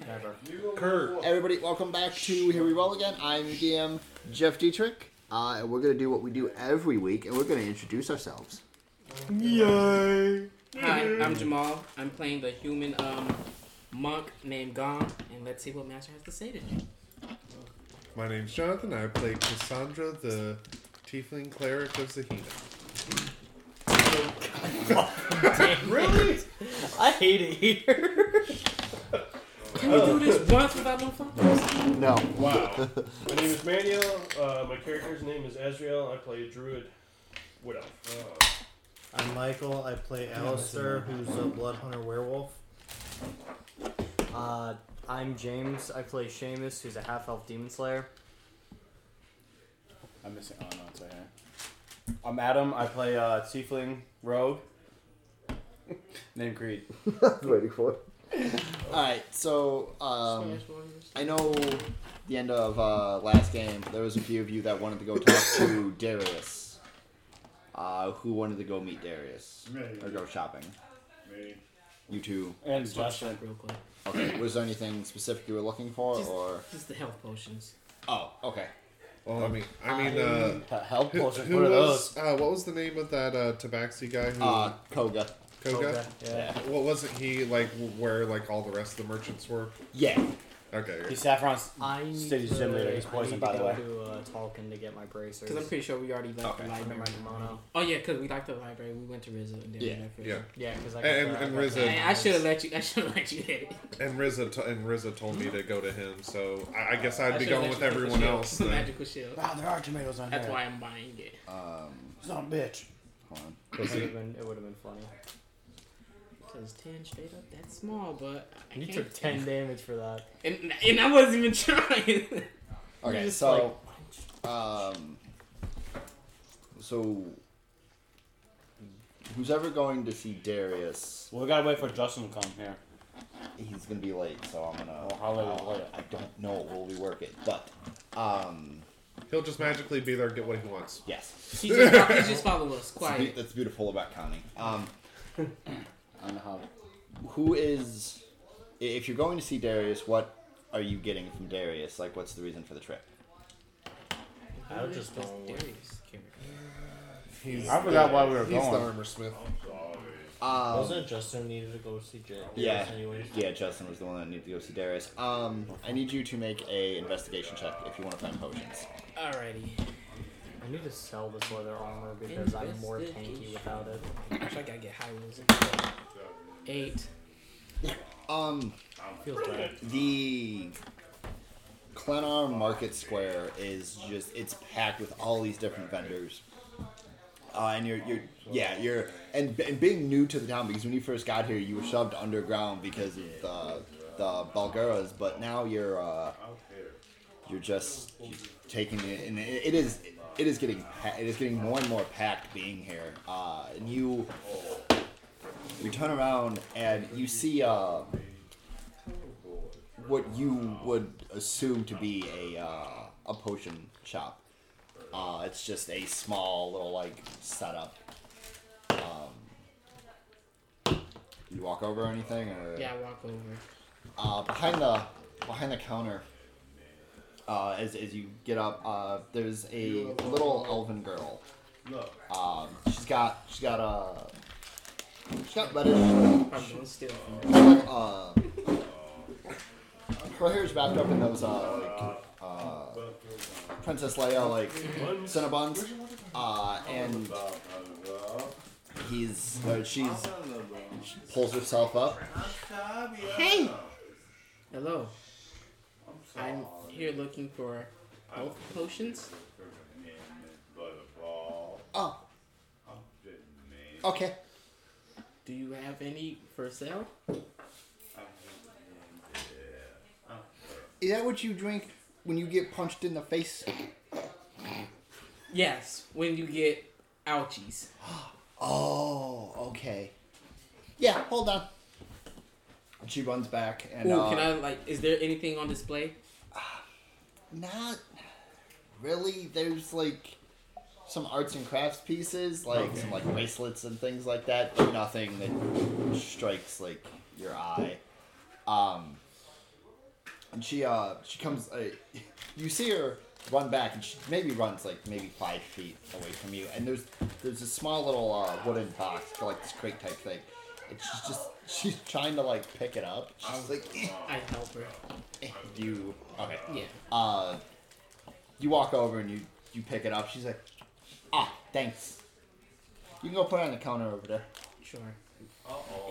Never. Kurt. Everybody, welcome back to Here We Roll again. I'm your DM, Jeff Dietrich. Uh, and we're going to do what we do every week, and we're going to introduce ourselves. Yay. Hi, I'm Jamal. I'm playing the human um, monk named Gong, and let's see what Master has to say to today. My name's Jonathan. I play Cassandra, the tiefling cleric of Zahina. really? I hate it here. Can we do this once without no fucking? No. Wow. My name is Manuel. Uh, my character's name is Ezreal. I play a druid. Wood elf. I'm Michael. I play Alistair, who's a blood hunter werewolf. Uh, I'm James. I play Seamus, who's a half elf demon slayer. I'm missing. Oh no, it's right here. I'm Adam. I play uh, Tiefling Rogue. Name Creed. waiting for it. Alright, so um, I know the end of uh, last game, there was a few of you that wanted to go talk to Darius. Uh, who wanted to go meet Darius? Or go shopping? You two. And Let's watch Justin. that real quick. Okay, was there anything specific you were looking for, Just- or? Just the health potions. Oh, okay. Well, I mean, I mean, uh, H- Help who, potions. who What are was? those? Uh, what was the name of that uh, Tabaxi guy who? Uh, Koga. Koga. Yeah. What wasn't he like? Where like all the rest of the merchants were? Yeah. Okay. He's Saffron's I need City's to, gym leader. He's I poisoned, need to the go way. to uh, Tolkien to get my bracers. Because I'm pretty sure we already left Okay. the and my library. kimono. Oh yeah, because we liked the library. We went to Rizzo and then Yeah, we left Yeah. Yeah, because I got And- the, and I got Rizzo- the I, I should have let you. I should have let you hit it. And Riza t- and Riza told me to go to him, so I, I guess I'd I be should've going let with you the everyone shield. else. Then. Magical shield. Wow, there are tomatoes on here. That's here. why I'm buying it. Um, Son of a bitch. hold on. It would have been, it would have been funny. Because ten straight up, that's small, but I You took 10 damage for that. and, and I wasn't even trying. Okay, just, so, um, so who's ever going to see Darius? Well, we gotta wait for Justin to come here. He's gonna be late, so I'm gonna. Well, how late is uh, late? I don't know. We'll we work it? But, um, He'll just magically be there, and get what he wants. yes. he just, he just follow us That's be- quiet. That's beautiful about counting. Um, I don't how. who is? If you're going to see Darius, what are you getting from Darius? Like, what's the reason for the trip? I would just That's go with- Darius' He's I forgot the, why we were he's going. the armor smith. Um, Wasn't it Justin needed to go see Jay? Yeah. Anyways. Yeah, Justin was the one that needed to go see Darius. Um, I need you to make a investigation check if you want to find potions. Alrighty. I need to sell this leather armor because I'm more tanky without it. Actually, I gotta get high rolls. Eight. Um, Feels bad. the Glenar Market Square is just it's packed with all these different vendors. Uh, and you're you're yeah you're and, and being new to the town because when you first got here you were shoved underground because of the the Bulgaras, but now you're uh, you're just taking it and it, it is it is getting it is getting more and more packed being here. Uh, and you you turn around and you see uh, what you would assume to be a uh, a potion shop. Uh, it's just a small little like setup. Um, you walk over or anything, or Yeah, I walk over. uh, behind the behind the counter. Uh, as, as you get up, uh, there's a little elven girl. Um, she's got she's got a she's got reddish Probably gonna steal from her. uh, her hair's wrapped up in those uh, like uh, Princess Leia like Cinnabons, uh, and he's uh, she's she pulls herself up. Hey! Hello. I'm here looking for health potions. Oh, okay. Do you have any for sale? Is that what you drink when you get punched in the face? Yes, when you get ouchies. Oh, okay. Yeah, hold on. And she runs back and Ooh, uh, can I like? Is there anything on display? Not really. There's like some arts and crafts pieces, like some like bracelets and things like that, but nothing that strikes like your eye. Um, and she uh she comes. Uh, you see her run back, and she maybe runs like maybe five feet away from you. And there's there's a small little uh, wooden box, like this crate type thing. And she's just she's trying to like pick it up. She's like, "Eh, I help her. eh." you okay? Yeah. Uh, you walk over and you you pick it up. She's like, ah, thanks. You can go put it on the counter over there. Sure.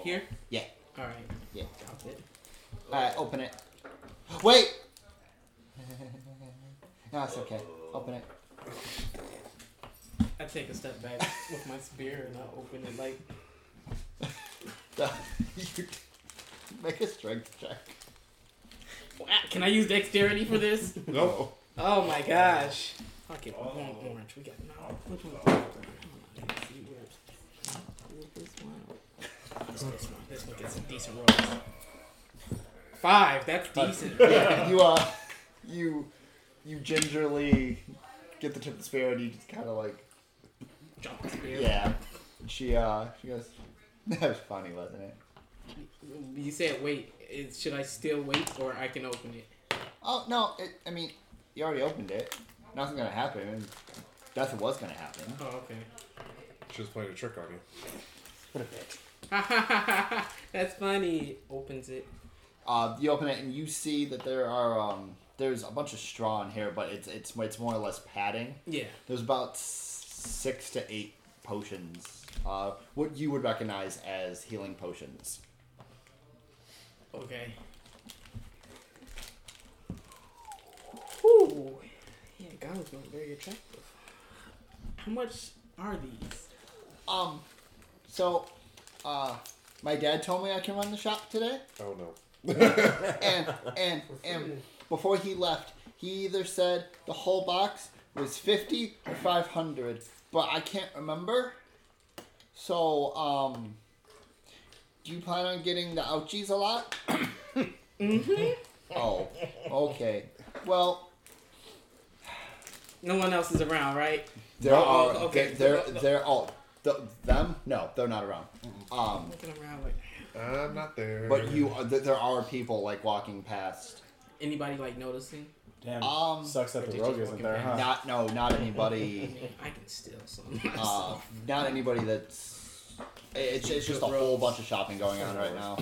Here? Yeah. All right. Yeah. Drop it. Alright, open it. Wait! no, it's okay. Open it. I take a step back with my spear and I open it like. You Make a strength check. Can I use dexterity for this? Nope. Oh my gosh. Fuck it. We orange. We got no. Which one? Hold on, let me see where's- where's this one? It's this one. This one gets some decent rolls. Five. That's decent. Yeah, you uh, you, you gingerly get the tip of the spear and you just kind of like, Drop the spear. yeah. She uh, she goes, that was funny, wasn't it? You said wait. Is, should I still wait or I can open it? Oh no, it, I mean, you already opened it. Nothing's gonna happen. and Nothing was gonna happen. Oh, okay. She's playing a trick on you. What a bitch. That's funny. Opens it. Uh, you open it and you see that there are um, there's a bunch of straw in here, but it's it's it's more or less padding. Yeah. There's about six to eight potions. Uh, what you would recognize as healing potions. Okay. Whew. Yeah, Gala's not very attractive. How much are these? Um, so, uh, my dad told me I can run the shop today, Oh no. and and and before he left, he either said the whole box was fifty or five hundred, but I can't remember. So, um, do you plan on getting the ouchies a lot? Mm-hmm. Oh, okay. Well, No one else is around, right? there Oh, are okay. they're they're all th- them. No, they're not around. Um, I'm looking around like I'm not there. but you uh, th- there are people like walking past. anybody like noticing? Damn. Um, Sucks that the did rogue isn't there, huh? Not no, not I anybody. mean, I can steal some. uh, not anybody that's. It's, it's just a whole bunch of shopping going on right now.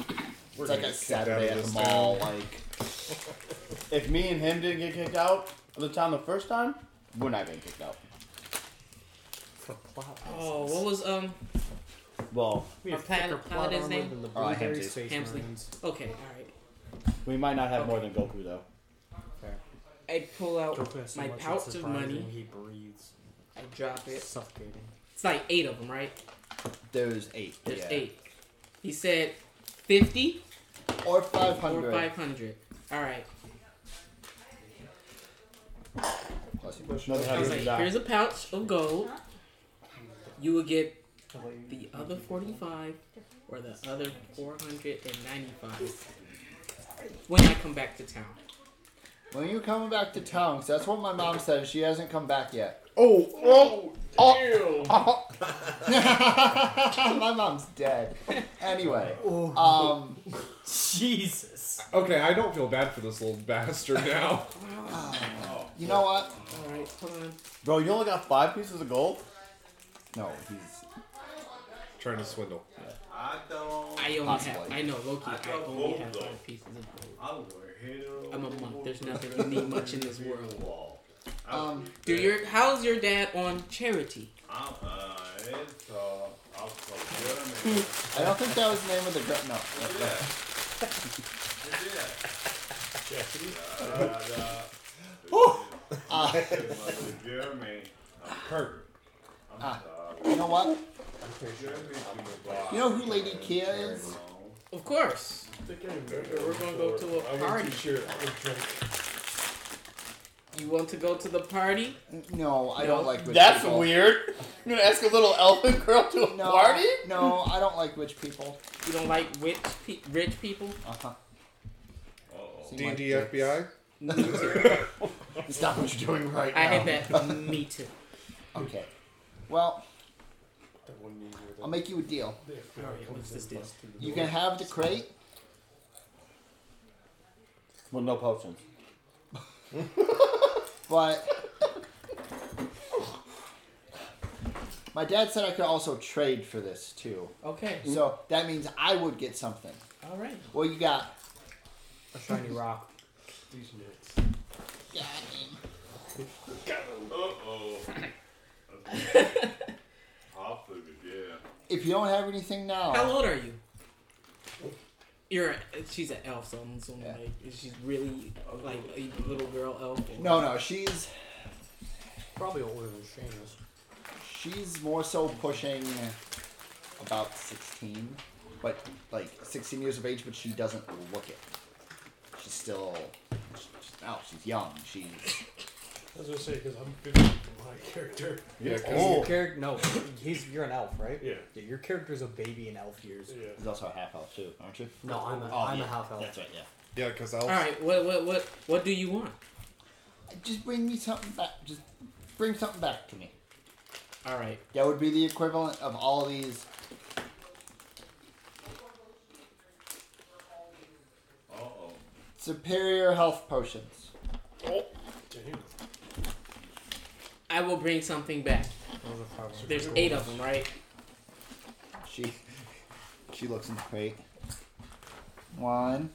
We're It's like gonna a get kicked out Saturday at the mall. Like If me and him didn't get kicked out of the town the first time, we're not getting kicked out. For plot oh, what was um? well, We our have pal- thicker plot paladin's armor name? than the Oh, Blueberry Hamsley. Space Hamsley. Marines. Okay, all right. we might not have more than Goku though. Fair. I pull out Goku has so my much it's pouch of surprising money. He breathes. I drop it. Suffocating. It's like eight of them, right? There's eight. There's yeah. eight. He said fifty or five or hundred. five hundred. All right. Another I was like, here's a pouch of gold. You will get the other 45 or the other 495 when I come back to town. When you coming back to town? 'Cause that's what my mom said. She hasn't come back yet. Oh, oh, oh. my mom's dead. Anyway, um, Jesus. Okay, I don't feel bad for this little bastard now. you know what? Alright, hold on. Bro, you only got five pieces of gold? No, he's Trying to swindle. I don't. I only Possibly. have, I know, Loki, I I got only gold, have though. five pieces of gold. I will hit him. I'm a monk. There's nothing you need much in this world. Wall. um. Do your, how's your dad on charity? I'm, uh, it's, uh, I'm so German. I don't think that was the name of the girl. No. Jeremy. Kirk. Ah. you know what? You know who Lady Kia is? Of course. We're gonna go to a party. You want to go to the party? No, I don't like witch That's people. weird. You're gonna ask a little elfin girl to a No, party? no, I don't like witch people. You don't like rich, pe- rich people? Uh huh. D&D FBI. Stop what you're doing right now. I now. had that. Me too. Okay. Well, I'll make you a deal. What's this deal? You can have the crate, Well, no potions. But my dad said I could also trade for this too. Okay. So that means I would get something. All right. Well, you got? A shiny rock. These nuts. Uh oh. Hot food, yeah. If you don't have anything now, How old are you? You're. A, she's an elf, so I'm assuming Yeah. like she's really like a little girl elf. or- no, no, she's Probably older than Shane is. she's more so pushing about sixteen, but like sixteen years of age, but she doesn't look it. She's still, she's, no, she's young. She's I was gonna say because I'm 50 for my character. Yeah, 'cause Oh. Your character, no, he's you're an elf, right? Yeah. Yeah, your character's a baby in elf years. Yeah. she's also a half elf too, aren't you? No, I'm a, Oh, am yeah, a half elf. That's right. Yeah. yeah, because elves. All right. What what what what do you want? Just bring me something back. Just bring something back to me. All right. That would be the equivalent of all these. Uh oh. Superior health potions. Damn. I will bring something back. Those are probably- There's eight of them, right? She she looks in the crate. One,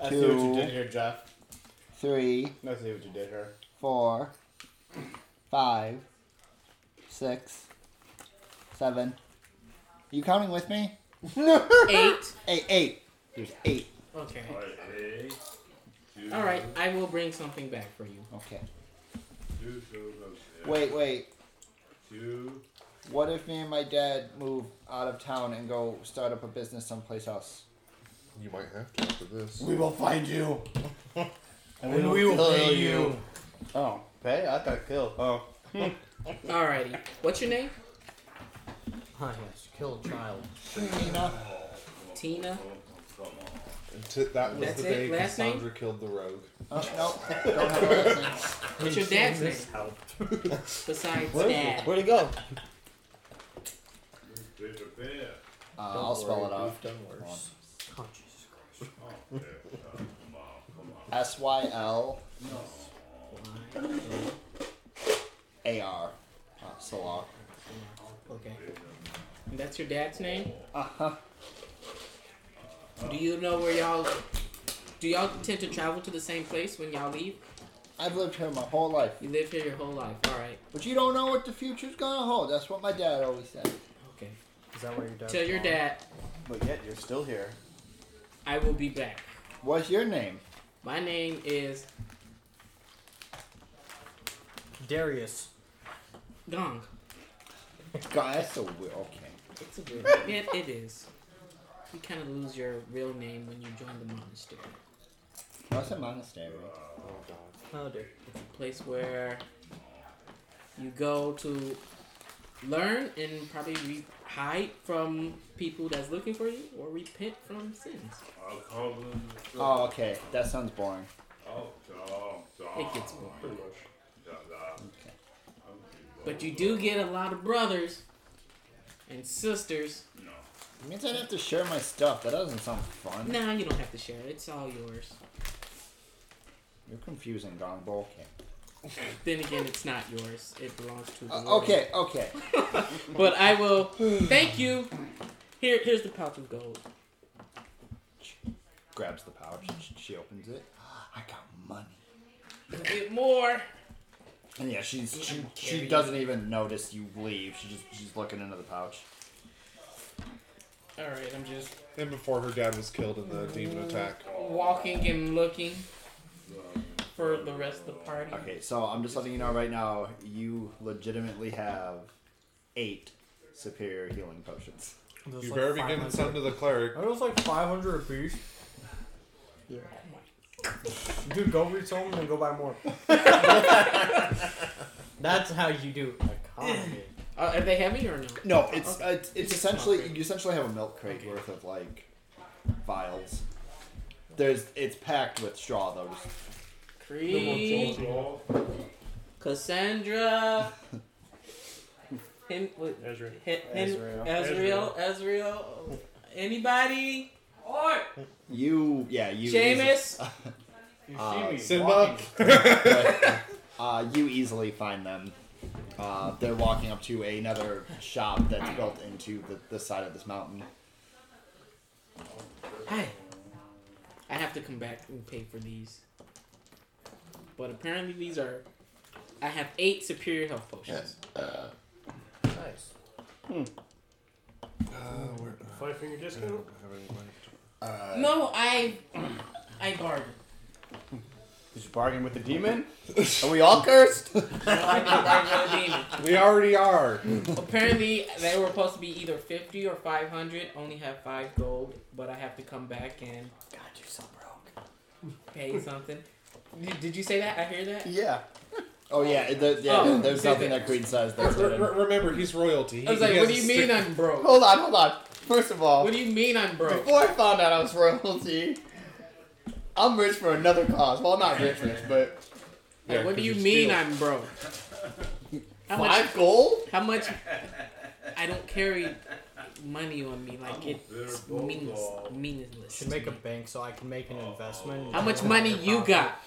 I see what you did here, Jeff. three, I see what you did here. four, five, six, seven. You counting with me? Eight. Eight, eight. There's eight. Okay. Alright, hey. All right. I will bring something back for you. Okay. Two, two, two, Wait, wait. Two. What if me and my dad move out of town and go start up a business someplace else? You might have to after this. We will find you. And we will pay you. Oh, pay? I thought kill. Oh. Alrighty. What's your name? Ah, yes, kill a child. Tina? Tina. Come on. And t- that was That's the it? day Last name? Cassandra killed the rogue. Oh, no. Don't have a last name. What's your dad's name? Besides Where'd, dad. where'd he go? Paper. Uh, I'll spell it out. We've done worse. Oh, Jesus Christ. Oh, okay. Uh, come on, come on. S Y L A R. Uh, Salar. Okay. And that's your dad's name? Uh huh. Do you know where y'all do y'all tend to travel to the same place when y'all leave? I've lived here my whole life. You live here your whole life. Alright. But you don't know what the future's gonna hold. That's what my dad always said. Okay. Is that where your dad? Tell your dad But yet you're still here. I will be back. What's your name? My name is Darius. Gong. God, that's so weird. Okay. It's a weird it, it is. You kind of lose your real name when you join the monastery. Oh, What's a monastery? Oh dear. It's a place where you go to learn and probably re- hide from people that's looking for you or repent from sins. I'll call them. Oh, okay. That sounds boring. Oh, Tom, Tom. It gets boring. Pretty much. Da, da. Okay. But you do get a lot of brothers and sisters. It means I'd have to share my stuff. That doesn't sound fun. Nah, you don't have to share it. It's all yours. You're confusing, Gong, okay. Then again, it's not yours. It belongs to the Uh, Lord. okay, okay. But I will thank you. Here, here's the pouch of gold. Grabs the pouch. sh- She opens it. I got money. A bit more. And yeah, she's she, she doesn't even notice you leave. She just she's looking into the pouch. All right, I'm just And before her dad was killed in the demon attack. walking and looking for the rest of the party. Okay, so I'm just letting you know right now. You legitimately have eight superior healing potions. There's You like better be giving 500 some to the cleric. Are those like 500 apiece? Oh Dude, go read some and go buy more. That's how you do economy. Uh, are they heavy or no? No, it's Okay. uh, it's, it's essentially you essentially have a milk crate worth of like vials. There's it's packed with straw though. Just, Creed, Cassandra, Hen, what, Ezra. Hen, Hen, Ezreal. Ezreal, Ezreal. Anybody? Or You, yeah, you. Seamus. You Uh, see Simba. uh, you easily find them. Uh, they're walking up to another shop that's built into the, the side of this mountain. Hi. I have to come back and pay for these. But apparently these are. I have eight superior health potions. Yes. Nice. hmm Five finger discount. Uh, No, I. I bargained. Did you bargain with the demon? Are we all cursed? No, I didn't bargain with a demon. We already are. Apparently, they were supposed to be either 50 or 500. Only have 5 gold, but I have to come back and God, you're so broke. pay something. Did, did you say that? I hear that? Yeah. Oh yeah, the, yeah. Oh, there's nothing that Creed says that's Re- hidden. re- remember, he's royalty. I was like, what do you mean stick- I'm broke? Hold on, hold on. First of all, What do you mean I'm broke? before I found out I was royalty, I'm rich for another cause. Well, not rich, rich, but Like, Yeah, what do 'cause you you mean steal. I'm broke? How much? five gold. How much? I don't carry money on me. Like it's meaningless. meaningless. Should make a bank so I can make an investment. How much money you got?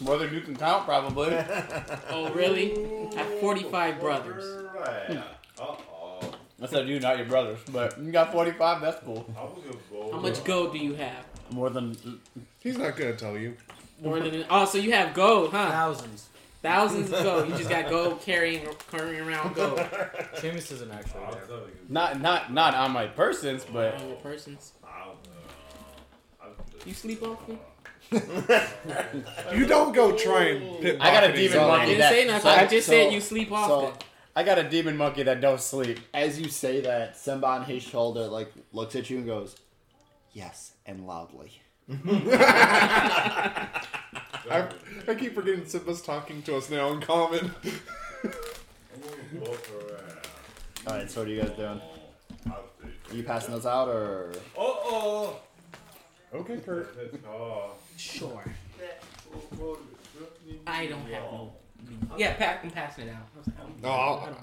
More than you can count, probably. Oh really? I have 45 brothers. Uh oh. That's not you, not your brothers. But you got 45. That's cool. I was gonna go. How much gold do you have? More than He's not gonna tell you. More than oh, so you have gold, huh? Thousands. Thousands of gold. You just got gold carrying carrying around gold Seamus isn't actually I'll there. tell you. not not not on my persons, but on your persons. I'll, uh, I'll You sleep off me? You don't go try and pit I got a pocketing demon I So- monkey didn't that. say nothing. so- I just so- said you sleep off. so- then. I got a demon monkey that don't sleep. As you say that, Simba on his shoulder like looks at you and goes, "Yes," and loudly. I, I keep forgetting Simba's talking to us now in common. I'm gonna go for All right, so what are you guys doing? Are you passing those out or? Oh oh. Okay, Kurt. oh. It's. Sure. I don't have no. Yeah, pa- I'm passing it out. Like, no, I'll,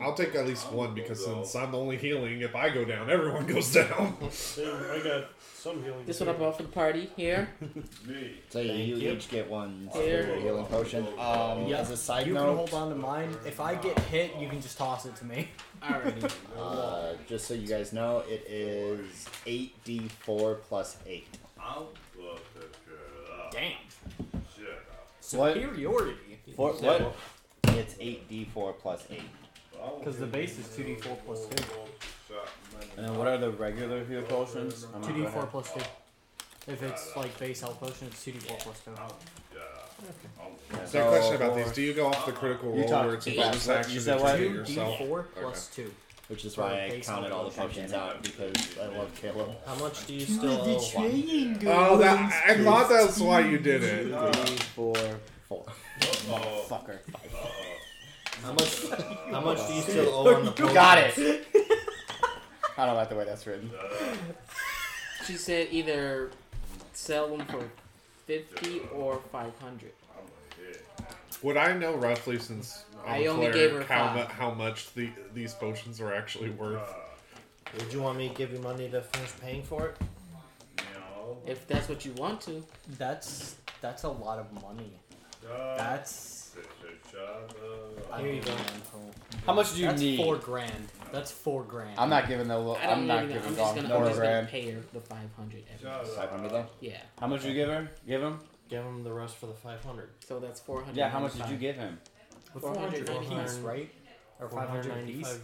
I'll take at least one because since I'm the only healing, if I go down, everyone goes down. Damn, I got some healing. This one I brought for the party here. Me. So you, you you. each get one Here. superior healing potion. Um, Yeah. as a side You can note, hold on to mine. If I get hit, you can just toss it to me. Alrighty. uh, just so you guys know, it is eight d four plus eight. I'll fuck that. Damn. Shit up. Superiority. Four, what? It's 8d4 plus 8. Because the base is 2d4 plus 2. And then what are the regular heal potions? 2d4 plus 2. If it's like base health potion, it's 2d4 plus 2. So, So- question about these: Do you go off the critical roll You talked- where it's a bonus what- you said what? 2d4 plus 2. Which is why I counted all the potions out because I love Caleb. How much do you still owe? Oh, that I thought that's why you did it. 3, 4 Fucker. How much? How much do you still owe on the? You got it. I don't like the way that's written. She said either sell them for fifty or five hundred. Would I know roughly since I'm I a only gave her how, mu- five. how much the, these potions are actually worth? Would you want me to give you money to finish paying for it? If that's what you want to, That's that's a lot of money. Uh, That's. Here you go. How much do you need? That's need? four grand. That's four grand. I'm not giving the. I I'm don't not even know. giving I'm just Goth gonna, I'm just gonna grand. pay her the five hundred. Five hundred though. Yeah. How much you give her? Give him? Give him the rest for the 500. So that's four hundred. Yeah. How much did you give him? With 400 495. apiece, right? Or 500 apiece? 495.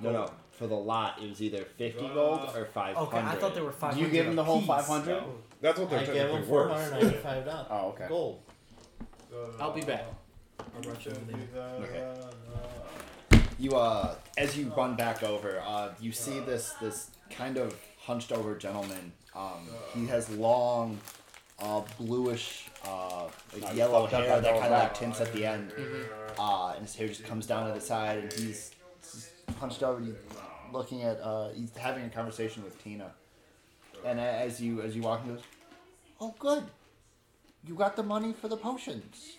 No, no. For the lot, it was either fifty gold or five hundred. Okay, I thought they were 500 You give him the whole 500? That's what they're I gave technically him worth. 495 dollars. Oh, okay. Gold. I'll be back. I'll rush over there. Okay. You uh, as you run back over, uh, you see this this kind of hunched over gentleman. Um, he has long, uh, bluish, uh, like yellow fucked hair that that kind of like tints at the end. Mm-hmm. Uh, and his hair just comes down to the side, and he's, he's hunched over. And he's looking at. Uh, he's having a conversation with Tina. And a- as you as you walk, he goes, "Oh, good. You got the money for the potions."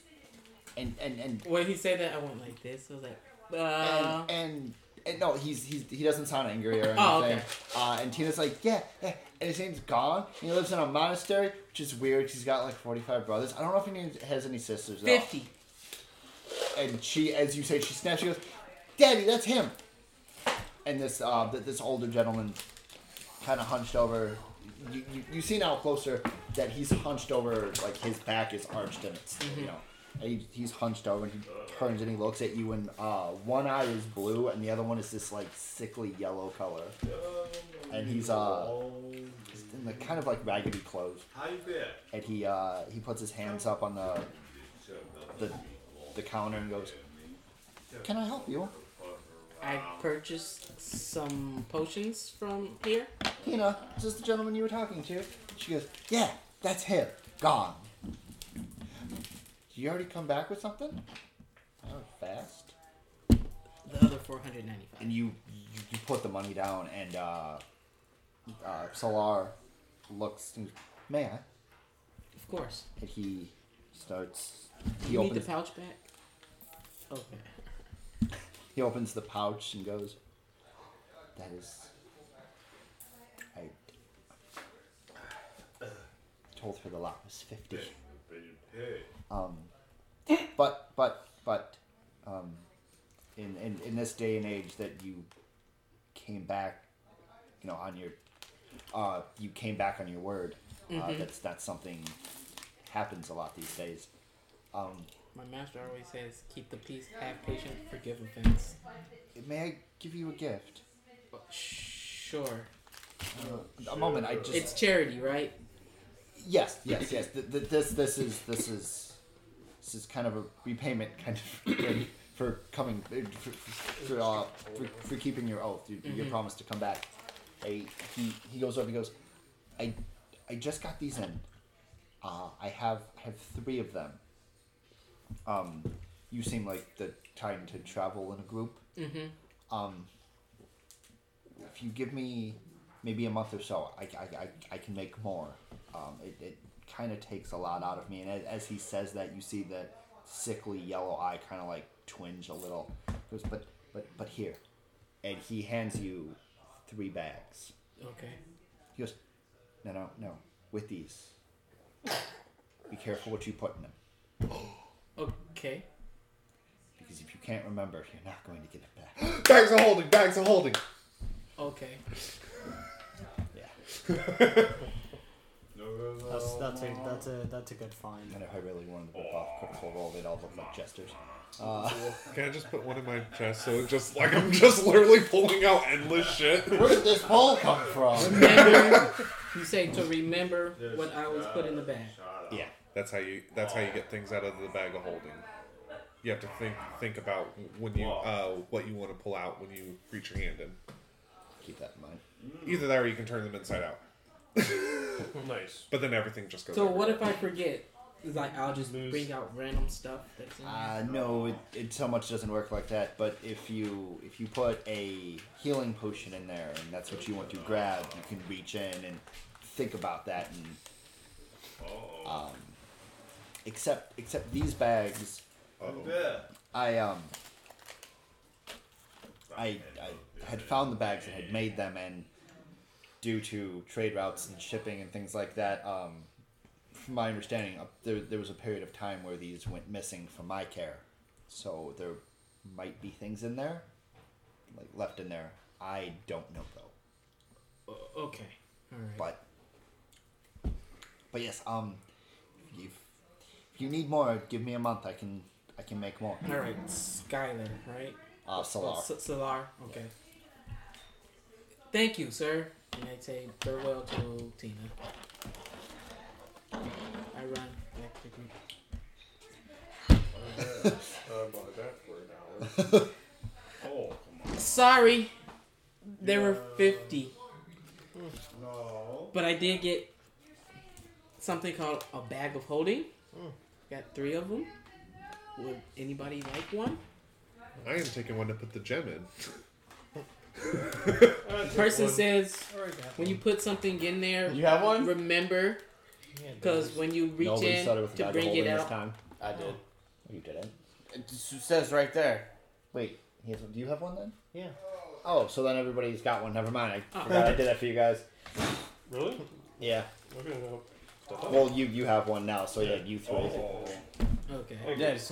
And and and When he said that, I went like this. I was like, uh, and, and and no, he's he's he doesn't sound angry or anything. Oh, okay. uh, and Tina's like, yeah, yeah. And his name's Gong. And he lives in a monastery, which is weird. 'cause he's got like forty five brothers. I don't know if he has any sisters. though. Fifty. And she, as you say, she snaps. She goes, "Daddy, that's him." And this uh, this older gentleman, kind of hunched over. You, you, you see now closer that he's hunched over, like his back is arched and it's you know, he, he's hunched over and he turns and he looks at you and uh, one eye is blue and the other one is this like sickly yellow color, and he's uh he's in the kind of like raggedy clothes. How you been? and he uh, he puts his hands up on the the the counter and goes, "Can I help you, I purchased some potions from here. Tina? Is this is the gentleman you were talking to?" She goes, "Yeah, that's him. Gong." Did you already come back with something? Oh, fast. The other four hundred ninety-five. And you you, you put the money down, and uh, uh, Solar looks. And, May I? Of course. And he starts. He You need the pouch back. Okay. He opens the pouch and goes, "That is, I told her the lot was fifty. But. Um, but but but, um, in, in in this day and age that you came back, you know, on your, uh, you came back on your word. Uh, that's that's something happens a lot these days. Um, My master always says, "Keep the peace, have patience, forgive offense." may I give you a gift? Sure. Uh, a moment, I just. It's charity, right? Yes, yes, yes. Th- th- this, this is, this is, this is kind of a repayment, kind of for coming, for, for, uh, for, for keeping your oath, your, your promise to come back. I, he, he goes over. He goes, I, I just got these in. Uh, I have, I have three of them. Um, you seem like the kind to travel in a group. Mm-hmm. Um, if you give me maybe a month or so, I, I, I, I can make more. Um, it it kind of takes a lot out of me. And as, as he says that, you see the sickly yellow eye kind of like twinge a little. He goes, but, but, but here. And he hands you three bags. Okay. He goes, no, no, no, with these. Be careful what you put in them. Okay. Because if you can't remember, you're not going to get it back. Bags of holding, bags of holding. Okay. Yeah. That's that's a that's a that's a good find. And if I really wanted to rip off Critical Role, they'd all look like jesters. Uh, Can I just put one in my chest so it's just like I'm just literally pulling out endless shit? where did this ball come from? Remember, you say to remember what I was put in the bag. Yeah. That's how you. That's how you get things out of the bag of holding. You have to think think about when you uh, what you want to pull out when you reach your hand in. Keep that in mind. Either that or you can turn them inside out. Nice. But then everything just goes. So everywhere. what if I forget? It's like I'll just bring out random stuff that's in there. Uh, no, it, it so much doesn't work like that. But if you if you put a healing potion in there and that's what you want to grab, you can reach in and think about that and um, except except these bags, Yeah. I um I, I had found the bags and had made them and due to trade routes and shipping and things like that um, from my understanding uh, there, there was a period of time where these went missing from my care so there might be things in there like left in there i don't know though O- okay. All right. but but yes um if you, if you need more give me a month i can i can make more All right. Skylar, right? uh solar Oh, Solar. Okay. Thank you, sir. And I say farewell to Tina. I run back to the group. Bought that for an hour. Oh, come on. Sorry, there were fifty, No. but I did get something called a bag of holding. Got three of them. Would anybody like one? I am taking one to put the gem in. The person says when you put something in there, You have one? remember because when you reach Nobody in started with to bring it this out, time I did. Oh, you didn't It just says right there. Wait, he has, do you have one then? Yeah. Oh, so then everybody's got one. Never mind. I Oh. forgot I did that for you guys. Really? Yeah. Okay. No. Step up. Well, you you have one now, so yeah, you three. Oh. Okay. Thank Yeah, just-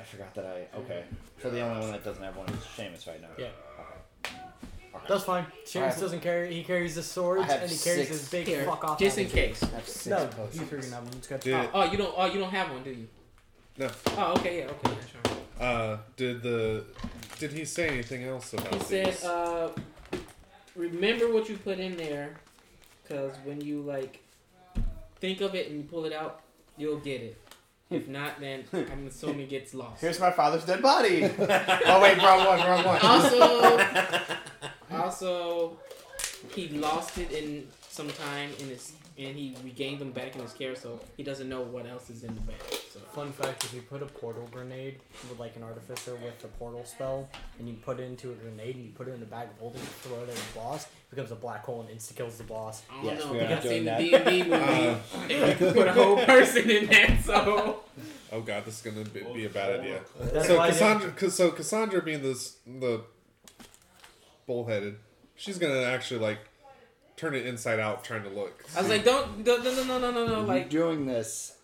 I forgot that I. Okay. So the only one that doesn't have one is Seamus right now. Yeah. Okay. That's fine. Seamus Alright. doesn't carry. He carries the swords and he carries his big Here, fuck off. just in case. I have six No, potions. you three can have one. It's good. Did Oh, oh, you don't. Oh, you don't have one, do you? no? Oh, okay, yeah, okay, yeah, sure. Uh, did the did he say anything else about He said, these? uh, remember what you put in there, because when you like think of it and you pull it out, you'll get it. If hmm. not, then hmm. I'm assuming it gets lost. Here's my father's dead body. oh wait, wrong one, wrong one. Also, also, he lost it in some time in his, and he regained them back in his care, so he doesn't know what else is in the bag. So Fun fact: If you put a portal grenade with like an artificer with the portal spell, and you put it into a grenade and you put it in a bag of holding, and throw it at the boss, it becomes a black hole and insta kills the boss. I don't Yes, know. We are I've seen the doing D and D movie. Uh, and put a whole person in there, so oh god, this is gonna be, be a bad idea. That's so why didn't- Cassandra, so Cassandra being this the bullheaded, she's gonna actually like turn it inside out, trying to look. I was like, don't, no, no, no, no, no, no, no, You're like doing this.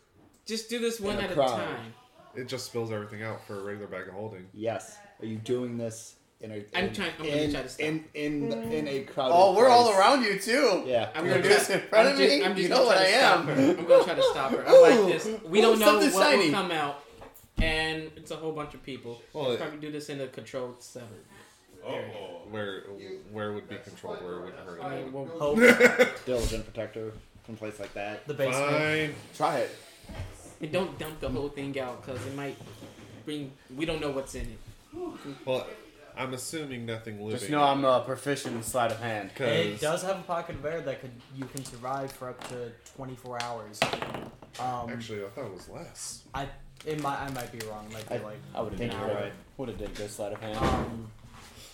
just do this one a at a crowd. time. it just spills everything out for a regular bag of holding. Yes. Are you doing this in a? I'm trying- I'm gonna in, try to stop. in in in a crowd. Oh, we're all around you too. Yeah. I'm You're gonna just try, in front I'm of just, me? I'm just You gonna know what I stop am. her. I'm gonna try to stop her. I'm like this. We ooh, don't know what shiny. will come out, and it's a whole bunch of people. Well, We'll probably do this in a controlled setting. Oh. Where where would be controlled? Where it wouldn't hurt I anyone? mean, well, Hope Diligent protector, someplace like that. the basement. Fine. Try it. and don't dump the whole thing out because it might bring. We don't know what's in it. Well, I'm assuming nothing living. Just know I'm uh, proficient in sleight of hand. It does have a pocket of air that could you can survive for up to 24 hours. Um, actually, I thought it was less. I it might I might be wrong. It might be I- like I would have think did you're good. right. Would have did good sleight of hand. um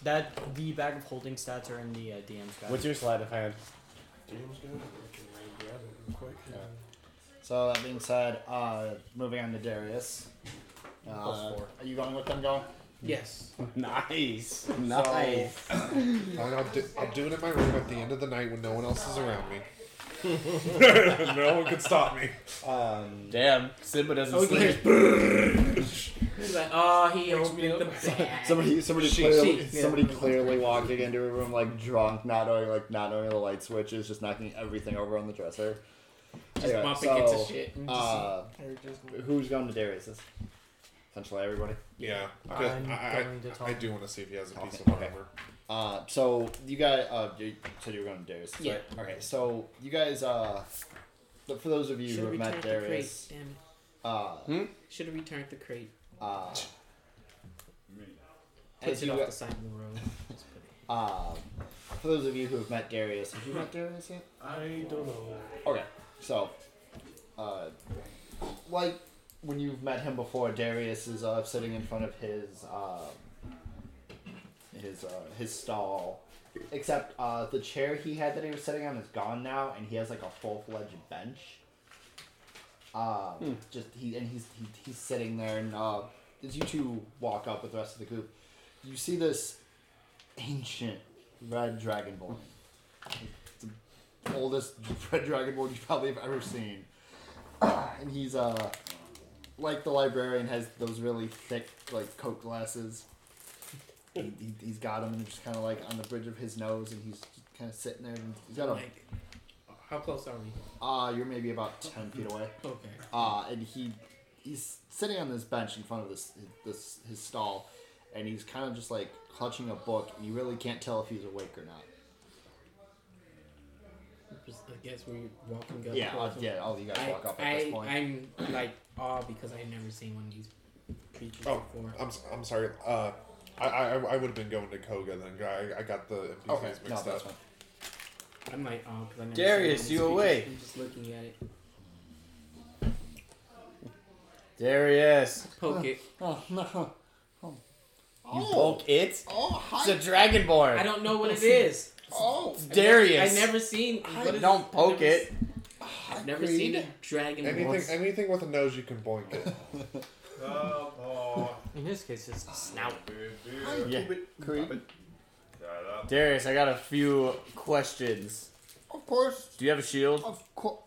that the bag of holding stats are in the uh, DM's guide. What's your sleight of hand? James good. I can grab it real quick. So that being said, uh, moving on to Darius. Uh, Plus four. Are you going with them, go? Yes. Nice. Nice. Fine, I'll do, I'll do it in my room at the end of the night when no one else is around me. no one can stop me. Um, Damn, Simba doesn't sleep. He's like, oh, he opened the bag. somebody, somebody, She- clearly, she- yeah. somebody clearly walking into a room like drunk, not knowing like not knowing the light switches, just knocking everything over on the dresser. Just Anyway, bumping so, into shit. and just- Uh, who's going to Darius's? Essentially everybody. Yeah, I'm I, going to I, talk. I do want to see if he has a piece Okay, of okay. armor. Uh, so you guys, uh, you said you were going to Darius, Yeah. right? Okay, so you guys, uh, but for those of you Should who have have met returned the crate. Darius, Damn it. uh, Should have returned the crate. Uh, Puts as it you, off the side of the road. Just put um, for those of you who have met Darius, have you met Darius yet? I don't know. Okay, so, uh, like when you've met him before, Darius is uh, sitting in front of his uh, his uh, his stall. Except uh, the chair he had that he was sitting on is gone now, and he has like a full fledged bench. Um, just he and he's he, he's sitting there, and uh, as you two walk up with the rest of the group, you see this ancient red dragonborn. It's the oldest red dragonborn you probably have ever seen, and he's uh like the librarian has those really thick like coat glasses. He, he, he's got them and just kind of like on the bridge of his nose, and he's kind of sitting there. And he's got a Like, how close are we? uh, you're maybe about ten feet away. Okay. Uh, and he he's sitting on this bench in front of this this his stall, and he's kind of just like clutching a book. You really can't tell if he's awake or not. Just, I guess we're walking up. Yeah, uh, yeah. All you guys I, walk up at I, this point. I'm like awe because I've never seen one of these creatures Oh, before. I'm, s- I'm sorry. Uh, I, I, I would have been going to Koga then. I, I got the NPCs okay, mixed no, that's up. Fine. I'm like uh, awe because I never Darius, you one of these awake? I'm just looking at it. Darius, Poke it. Oh, oh no! Oh. you poke it. Oh It's a dragonborn. I don't know what it is. Oh, I've Darius. I've never seen. What is Don't I've poke never it. s- I've never seen a dragon. Anything, once. anything with a nose, you can boink it. Oh, oh, In this case, it's a snout. Yeah. Creed. Shut up. Darius, I got a few questions. Of course. Do you have a shield? Of course.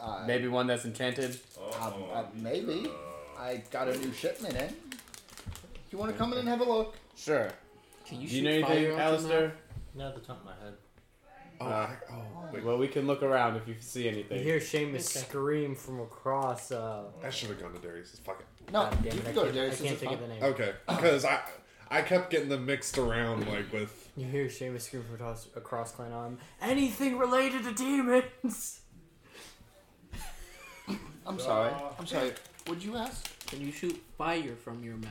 Uh, Maybe one that's enchanted? Um, uh, maybe. I got a new shipment in. You want to come in and have a look? Sure. Can you Do you know fire anything, out your Alistair? Not at the top of my head. Oh, I, oh wait. Well, we can look around if you see anything. You hear Seamus Okay. scream from across. Uh, I should have gone to Darius. Fuck it. No, God damn you can I go to can't, Darius. I can't think of the name. Okay, because I I kept getting them mixed around like with. You hear Seamus scream from across, across Clan Arm. Anything related to demons? I'm sorry. Uh, I'm sorry. Would you ask? Can you shoot fire from your mouth?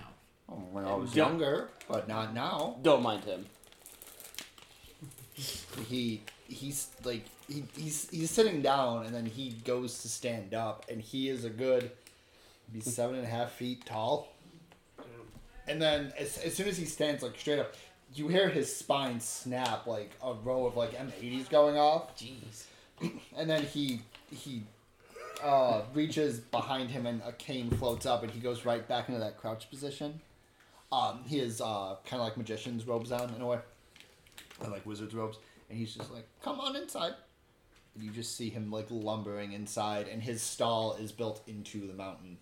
Oh, when I was Yeah. younger, but not now. Don't mind him. He he's like he, he's he's sitting down and then he goes to stand up and he is a good maybe seven and a half feet tall. And then as, as soon as he stands like straight up, you hear his spine snap like a row of like M80s going off. Jeez. and then he he uh, reaches behind him and a cane floats up and he goes right back into that crouch position. Um, he has uh, kind of like magician's robes on in a way, or like wizard's robes, and he's just like, "Come on inside." And you just see him like lumbering inside, and his stall is built into the mountain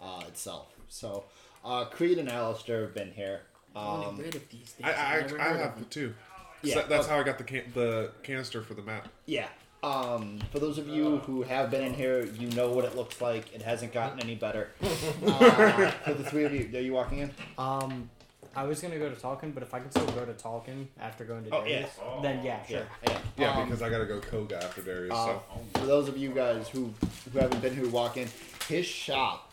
uh, itself. So, uh, Creed and Alistair have been here. I've only Um, read of these. I I, I've never I have them. too. Yeah, So that's okay. how I got the can- the canister for the map. Yeah. Um, for those of you who have been in here, you know what it looks like. It hasn't gotten any better. Uh, for the three of you, are you walking in? Um, I was gonna go to Talkin, but if I can still go to Talkin after going to Oh, Darius, yeah. then yeah, sure. Yeah. Yeah, Um, because I gotta go Koga after Darius. uh, so for those of you guys who who haven't been here, walk in, his shop.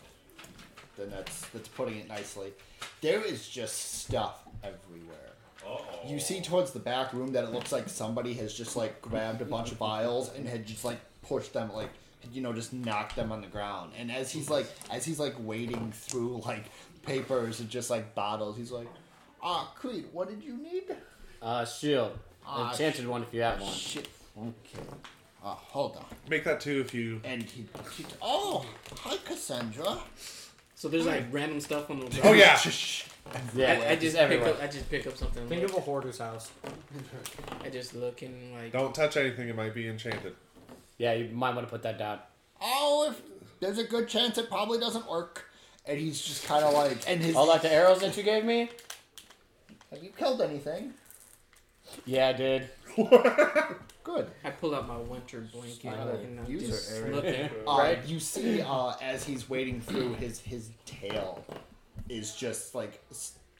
Then that's that's putting it nicely. There is just stuff everywhere. Uh-oh. You see towards the back room that it looks like somebody has just like grabbed a bunch of vials and had just like pushed them like you know just knocked them on the ground. And as he's like as he's like wading through like papers and just like bottles, he's like, "Ah, Creed, what did you need?" Uh, shield. Ah, Enchanted one if you have one. Shit. Okay. Uh, hold on. make that two if you. And he, he oh, hi Cassandra. So there's like random stuff on the oh, ground. Oh yeah. Yeah, I, I just pick everywhere. up. I just pick up something. Think look. of a hoarder's house. I just look and like. Don't touch anything; it might be enchanted. Yeah, you might want to put that down. Oh, if there's a good chance it probably doesn't work. And he's just kind of like, and his. Oh, like the arrows that you gave me? Have you killed anything? Yeah, I did. Good. I pull out my winter blanket Not and I user just area. look at. Uh, Right. You see, uh, as he's wading through, his his tail is just like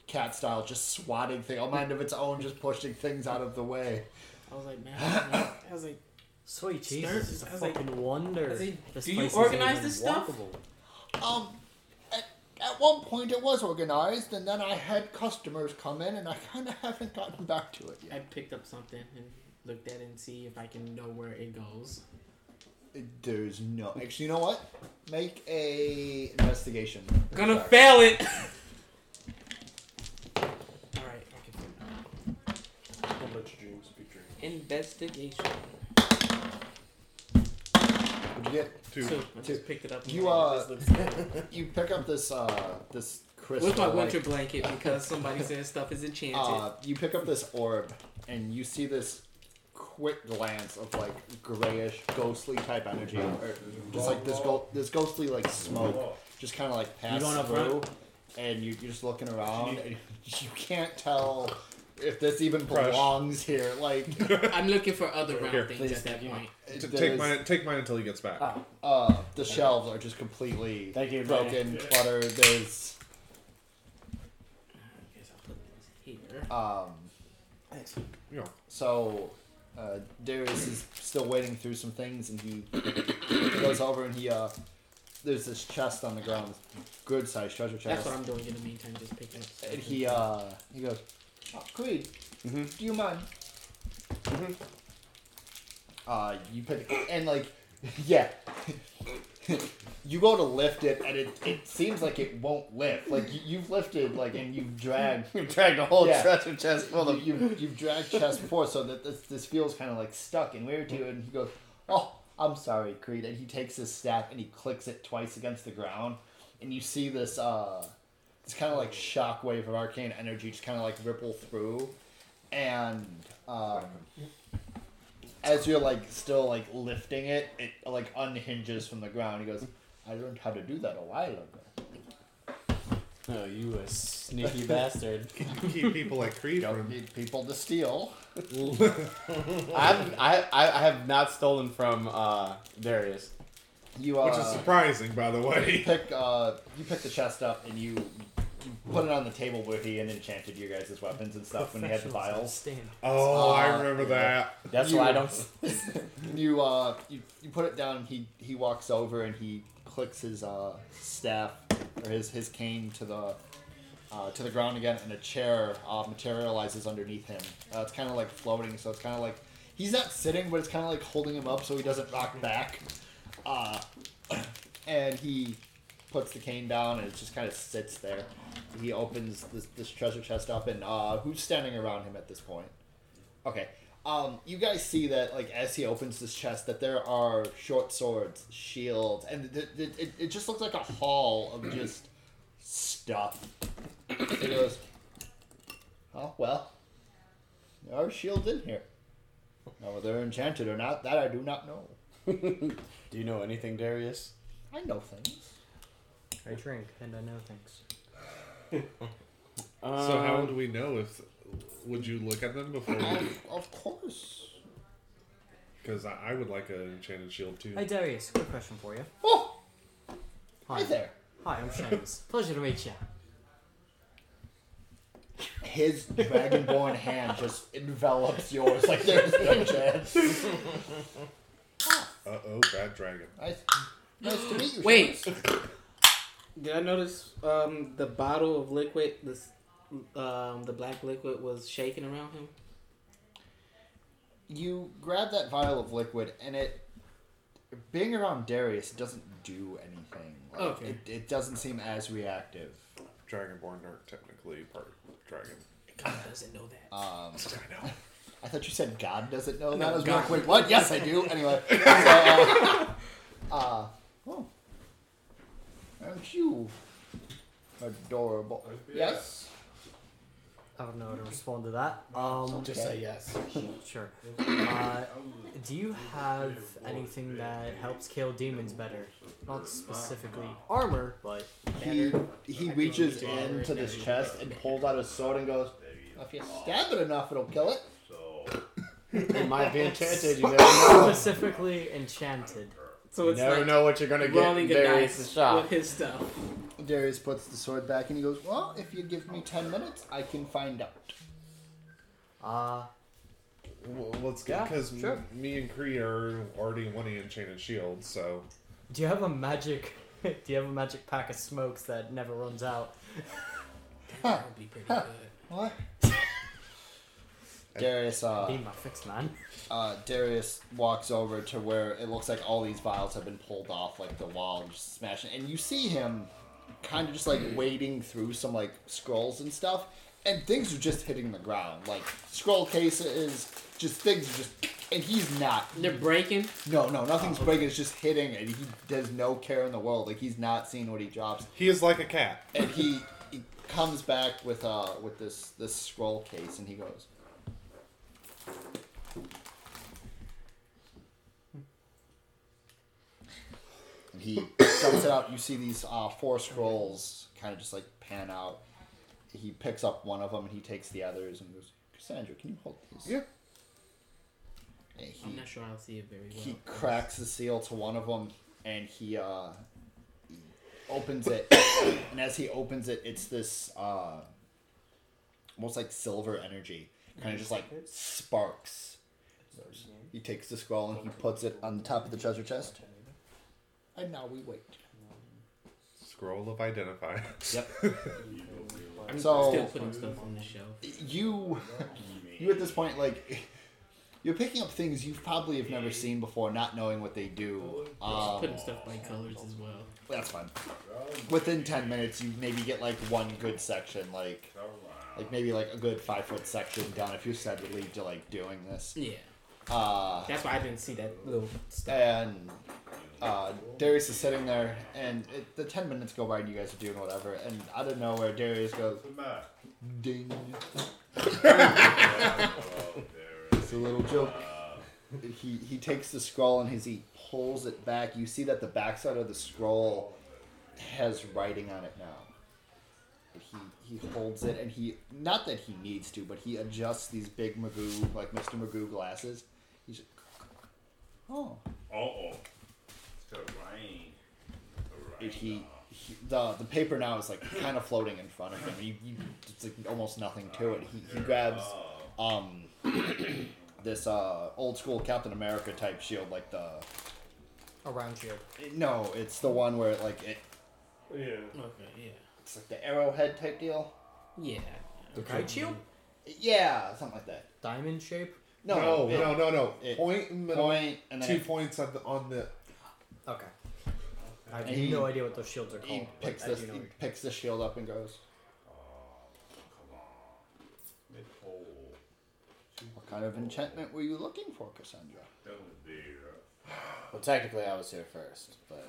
cat style, just swatting thing, a mind of its own, just pushing things out of the way. I was like, man. I was like, Sweet Start- Jesus, it's a I was like- fucking wonder. I like, This do you place isn't organize this stuff? walkable. Um, at, at one point it was organized, and then I had customers come in, and I kind of haven't gotten back to it yet. I picked up something and looked at and see if I can know where it goes. There's no. Actually, you know what? Make a investigation. Gonna check. fail it. All right. Okay. I'll let your dreams be dreams. Investigation. What'd you get? Two. So I Two. just picked it up. You, I uh, just looked at it. You pick up this uh this crystal. With my like- winter blanket? Because somebody said stuff is enchanted. Uh, you pick up this orb, and you see this quick glance of like grayish, ghostly type energy, or just like this go- this ghostly like smoke, just kind of like pass going up through, and you, you're just looking around, and you can't tell if this even Crush. belongs here. Like, I'm looking for other round Here. things Please, at that thank you. point. T- take there's- mine. Take mine until he gets back. Oh, Uh, the shelves are just completely Thank you, broken, cluttered. There's I guess I'll put this here. um. You know, So, uh, Darius is still wading through some things, and he goes over and he uh, there's this chest on the ground, good sized treasure chest, That's what I'm doing in the meantime. Just picking up. Stuff. and he uh, he goes, oh, Creed, Mhm. do you mind? Mhm. Uh, you pick and like, yeah. you go to lift it, and it, it seems like it won't lift. Like you, you've lifted, like, and you've dragged You dragged a whole Yeah. treasure chest full of. you, you've, you've dragged chest before, so that this, this feels kind of like stuck and weird to you. And he goes, "Oh, I'm sorry, Creed." And he takes his staff and he clicks it twice against the ground, and you see this uh, this kind of like shockwave of arcane energy just kind of like ripple through, and um, as you're like still like lifting it, it like unhinges from the ground. He goes, "I learned how to do that a while ago." Oh, you a sneaky bastard. Keep people like Creed Don't from. need people to steal. I've, I, I I have not stolen from uh, Darius. You uh, Which is surprising, by the you way. pick uh, you pick the chest up and you, you put it on the table where he had enchanted your guys' weapons and stuff when he had the vials. Stand. Oh, I Uh, remember that. That's You- why I don't. You uh you, you put it down. He he walks over and he clicks his uh staff or his his cane to the uh, to the ground again, and a chair uh, materializes underneath him. Uh, it's kind of like floating, so it's kind of like he's not sitting, but it's kind of like holding him up so he doesn't rock back. Uh, and he puts the cane down, and it just kind of sits there. He opens this, this treasure chest up, and uh, who's standing around him at this point? Okay. Um, you guys see that, like, as he opens this chest, that there are short swords, shields, and th- th- it, it just looks like a hall of just stuff. He goes, Oh, well, there are shields in here. Now, whether they're enchanted or not, that I do not know. Do you know anything, Darius? I know things. I drink and I know things. So how Um, would we know if? Would you look at them before? Of, of course. Because I, I would like an enchanted shield too. Hey Darius, quick question for you. Oh, hi Hi. there. Hi, I'm Seamus. Pleasure to meet you. His dragonborn hand just envelops yours like there's no chance. Uh oh, bad dragon. Nice, nice to meet you. Wait. Seamus. Did I notice um, the bottle of liquid, this, um, the black liquid, was shaking around him? You grab that vial of liquid, and it, being around Darius, it doesn't do anything. Like, Okay. It, it doesn't seem as reactive. Dragonborn aren't technically part dragon. God doesn't know that. Um, I know. I thought you said God doesn't know that. I was God. like, wait, what? Yes, I do. Anyway. So, uh, uh, oh. Aren't you adorable? Yes? I don't know how to respond to that. Um, Just say yes. sure. Uh, do you have anything that helps kill demons better? Not specifically armor, but He, he reaches into this chest and pulls out his sword and goes, if you stab it enough, it'll kill it. it might be enchanted. You never know. Specifically enchanted. So You it's never like know what you're gonna get in rolling a Darius' dice shop. with his stuff. Darius puts the sword back and he goes, well, if you give me 10 minutes, I can find out. Uh, Well, let's Yeah, get because sure. me and Creed are already wanting enchanted shields. So do you have a magic? Do you have a magic pack of smokes that never runs out? That would be pretty good. What? Darius, uh, Be my fix man. uh, Darius walks over to where it looks like all these vials have been pulled off like the wall and just smashing. And you see him kind of just like wading through some like scrolls and stuff, and things are just hitting the ground. Like scroll cases, just things are just. And he's not. They're breaking. No, no, nothing's breaking. It's just hitting, and he has no care in the world. Like he's not seeing what he drops, he is like a cat. and he, he comes back with uh with this this scroll case, and he goes. And he dumps it out. You see these uh, four scrolls kind of just like pan out. He picks up one of them and he takes the others and goes, Cassandra, can you hold these? Yeah. And he, I'm not sure I'll see it very well. he cracks the seal to one of them and he uh opens it and as he opens it it's this uh almost like silver energy kind of just like sparks he takes the scroll and he puts it on the top of the treasure chest and now we wait Scroll of identify. yep I'm So- still putting stuff on the shelf. you you at this point like you're picking up things you probably have never seen before not knowing what they do um, putting stuff by colors as well. That's fine. Within ten minutes, you maybe get like one good section, like like maybe like a good five foot section down if you're steadily to like doing this. Yeah, Uh, that's why I didn't see that little stuff. and uh, Darius is sitting there, and it, the ten minutes go by, and you guys are doing whatever, and out of nowhere, Darius goes, What's the matter? "Ding!" Oh, It's a little joke. He he takes the scroll and as he pulls it back, you see that the backside of the scroll has writing on it now. And He he holds it and he not that he needs to, but he adjusts these big Magoo like Mr. Magoo glasses. He's just, oh. Uh oh. It's gonna rain. And Rain. he, he the the paper now is like kind of floating in front of him. You, you it's like almost nothing to it. He he grabs um this uh old school Captain America type shield like the A round shield. no, it's the one where like it Yeah. Okay, yeah. It's like the arrowhead type deal. Yeah. The kite shield? Yeah, something like that. Diamond shape? No, No, it- no, no, no. it- Point in the middle. point and then two it- points on the on the. Okay. I have And he- no idea what those shields are he called. but picks I this do know he what you're- picks the shield up and goes. Oh, come on. It's. What kind of enchantment were you looking for, Cassandra? Don't be. Uh, well, technically, I was here first, but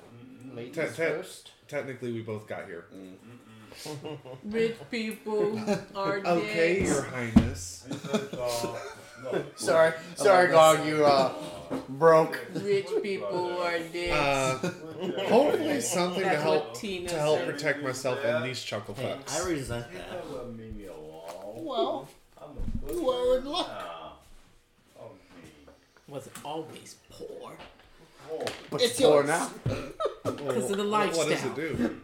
Ladies Te- te- first. Technically, we both got here. Rich people are dicks. Okay, dead. Your Highness. He says, no. sorry, sorry, Gong, you uh broke. Rich people are dead. Uh, hopefully, something to That's help what Tina to help said. protect myself in these chuckle Hey, fucks. I resent You that. never leave me alone. Well, I'm a good you are in luck. now. Oh, me. Was always poor. Oh, But It's poor yours. now. Because of the What- What does lifestyle. it do?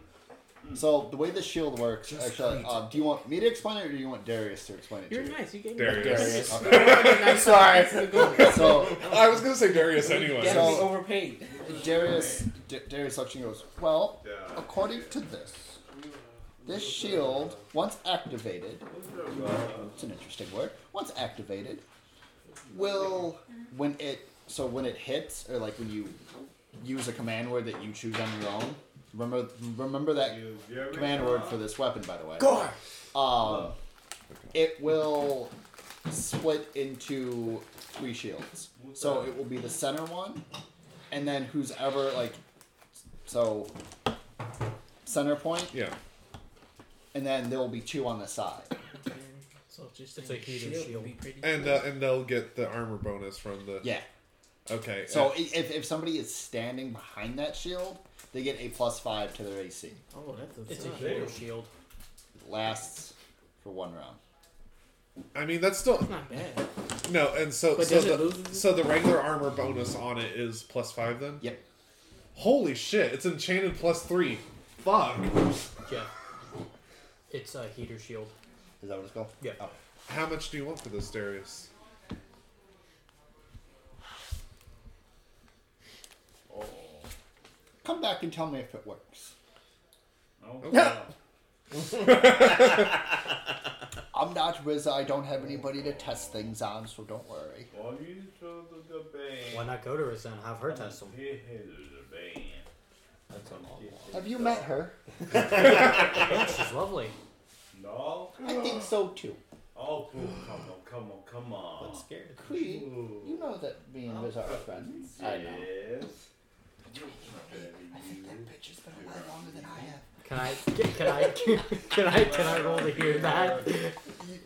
So the way the shield works, actually, uh, do you want me to explain it or do you want Darius to explain it You're to you? nice. You gave me Darius. You're already. Sorry. It's a good one. So I was gonna say Darius anyway. Gotta So- overpaid. Darius, D- Darius looks and goes, well, according to this, this shield, once activated, it's an interesting word, once activated, will, when it, so when it hits, or like when you use a command word that you choose on your own, remember, remember that command word for this weapon, by the way. Gore. Um, it will split into three shields. So it will be the center one, and then who's ever like, so center point, Yeah. and then there will be two on the side. So just It's a heater shield shield. would be pretty And uh, and they'll get the armor bonus from the. Yeah. Okay. So uh, i if, if somebody is standing behind that shield, they get a plus five to their AC. oh, that's a It's a tough. heater shield. It lasts for one round. I mean that's still It's not bad. no. And so But so does it the lose? so the regular armor bonus on it is plus five then. Yep. Holy shit! It's enchanted plus three. Fuck. Yeah. It's a heater shield. Is that what it's called? Yeah. Oh. How much do you want for this, Darius? Come back and tell me if it works. Oh, no. Okay. I'm not Riza. I don't have anybody to test things on, so don't worry. Well, you to the, the band. Why not go to her and have her test them? He hated the band. That's. Have you met her? Yeah, she's lovely. No? I think so too. Oh, cool. Come on, come on, come on. I'm scared. Creed, you know that me and Riz are friends. Yes. I think that bitch has been alive longer than I have. Can I? Can I? Can I? Can I roll to hear that? You,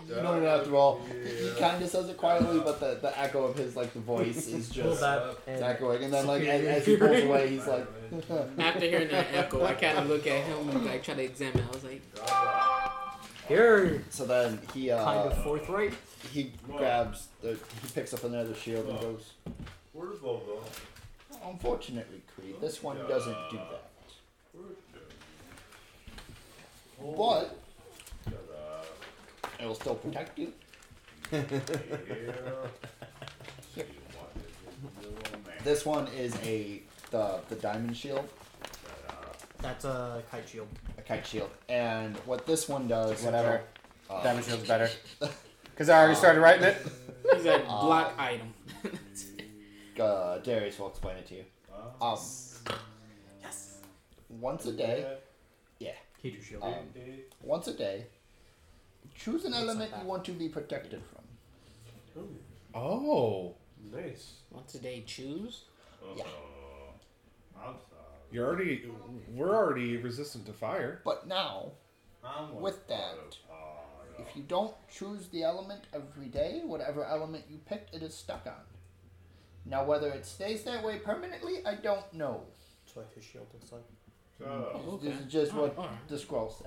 you don't have to roll. He, he kind of says it quietly, but the, the echo of his like the voice is just And echoing, and then like as, as he pulls away, he's like, After hearing that echo, I kind of look at him and like try to examine. I was like, here, so then he uh kind of forthright. he grabs the he picks up another shield and goes. Where's Bobo? Unfortunately, Creed, this one doesn't do that. But it'll still protect you. Here. Here. Little man. This one is a the the diamond shield, That's a kite shield. a kite shield, and what this one does, Whatever. uh, Diamond shield's better. Because I already started writing it. he's a block item. uh, Darius will explain it to you. Ah. Um, once a day, Heater shield. um, once a day, choose an Looks element you want to be protected from. Oh. Nice. Once a day, choose. Yeah. I'm sorry. You're already. We're already resistant to fire. But now, I'm With that, if you don't choose the element every day, whatever element you picked, it is stuck on. Now, whether it stays that way permanently, I don't know. That's what his shield looks like. shut up. Oh, This is just what alright. the scroll says.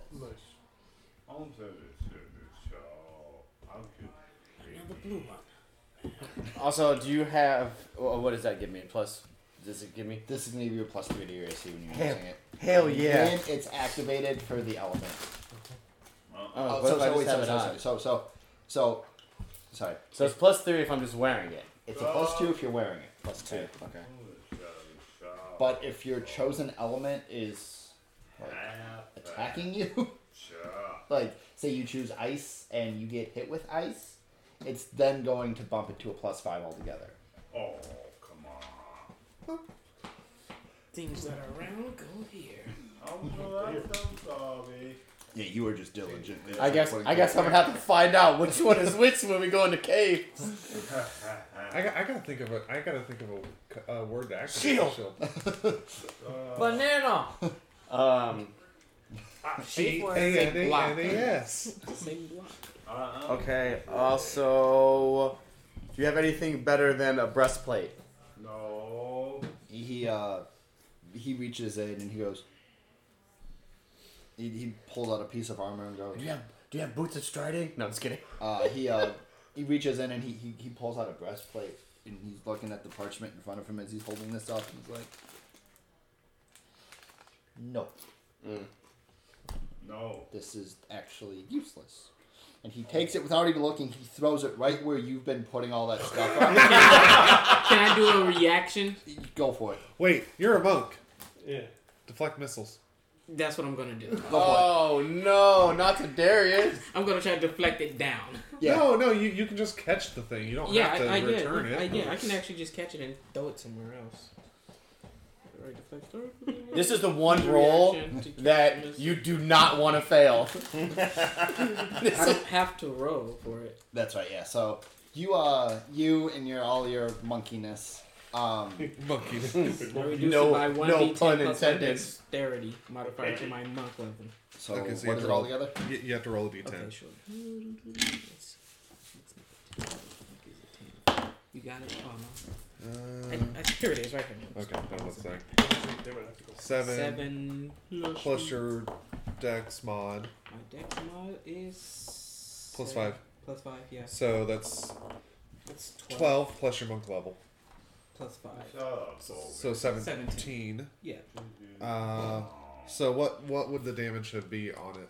I'm saying this shit is show. I'm cute. Another blue one. Also, do you have wh- what does that give me? Plus, does it give me? This is going to give you a plus three to your AC when you're Hell- using it. Hell yeah! When it's activated for the element. Oh, Oh, what so, if I so, just wait, have so, it on? so, so, so, so, sorry. So it's plus three if I'm just wearing it. It's a plus two if you're wearing it. Plus two. Okay. I'm gonna shut shut But if your chosen element is like, attacking you, like say you choose ice and you get hit with ice, it's then going to bump it to a plus five altogether. Oh, come on. Things that are round go here. I'm sorry. I'm sorry. Yeah, you are just diligent. I guess I guess I'm gonna have to find out which one is which when we go into caves. I, got, I gotta think of a. I gotta think of a, c- a word to activate Shield. the Banana. Um. G for A N A block. N A S. Same block. Okay. Also, do you have anything better than a breastplate? No. He uh, he reaches in and he goes. He, he pulls out a piece of armor and goes. Do you have Do you have boots of striding? No, I'm just kidding. Uh, he uh, he reaches in and he, he, he pulls out a breastplate and he's looking at the parchment in front of him as he's holding this up. And he's like, "No, No. this is actually useless." And he takes it without even looking. He throws it right where you've been putting all that stuff up. Can I do a reaction? Go for it. Wait, you're a monk. Yeah. Deflect missiles. That's what I'm gonna do. Go Oh no, not to Darius. I'm gonna try to deflect it down. Yeah. No, no, you, you can just catch the thing. You don't Yeah, have to I, I did. return I, it. yeah, I can actually just catch it and throw it somewhere else. Right, deflect. This is the one roll Reaction to catch that you do not want to fail. I don't have to roll for it. That's right. Yeah. So you uh you and your all your monkiness um Monkey. I reduce No- it by one no d10 pun plus my intended. dexterity modifier to my monk level. so Okay, so you have to it all roll. together? You, you have to roll a d10. Okay, sure. You got it? Oh no. Uh, I, I, here it is, right here. okay, that looks like They might have to go. seven, Seven plus, plus your dex mod. My dex mod is Plus seven- five. Plus five, yeah. So that's That's 12, 12 plus your monk level. Plus five. Shut up, So 17. Yeah. Uh, so what what would the damage should be on it?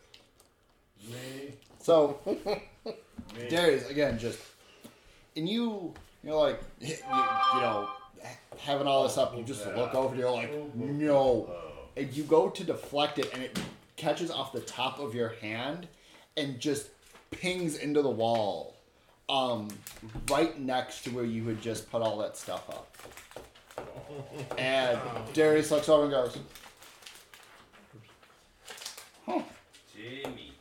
Me. So Me. Darius again just and you you're like you, you know having all this up you just look over and you're like no and you go to deflect it and it catches off the top of your hand and just pings into the wall um right next to where you had just put all that stuff up and Darius looks over and goes huh Jimmy.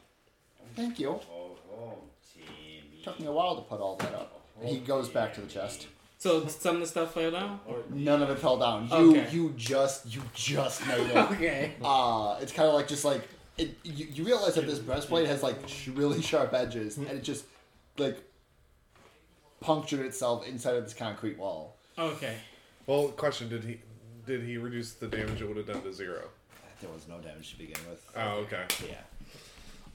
thank you Oh, oh, Jimmy. took me a while to put all that up and he goes back to the chest So some of the stuff fell down? Or None of it fell down. You Okay. you just you just made it. Okay. Uh it's kind of like just like it. You, you realize that this breastplate has like sh- really sharp edges, and it just like punctured itself inside of this concrete wall. Okay. Well, question: Did he did he reduce the damage it would have done to zero? There was no damage to begin with. Oh, okay. Yeah.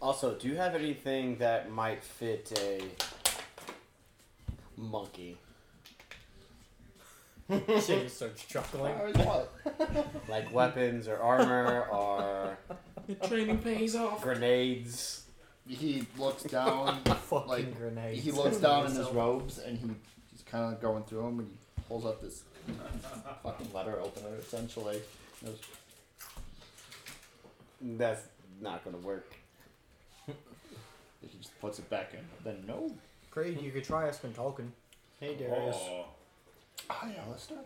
Also, do you have anything that might fit a monkey? Shane starts chuckling. What? Like weapons or armor or The training pays off. grenades? He looks down. Like, grenades. he looks down in his robes, and he he's kind of going through them, and he pulls up this fucking letter opener essentially. He goes, That's not gonna work. He just puts it back in. Then no. Great, you could try asking Tolkien. Hey Darius, Oh, Hi, Alistair.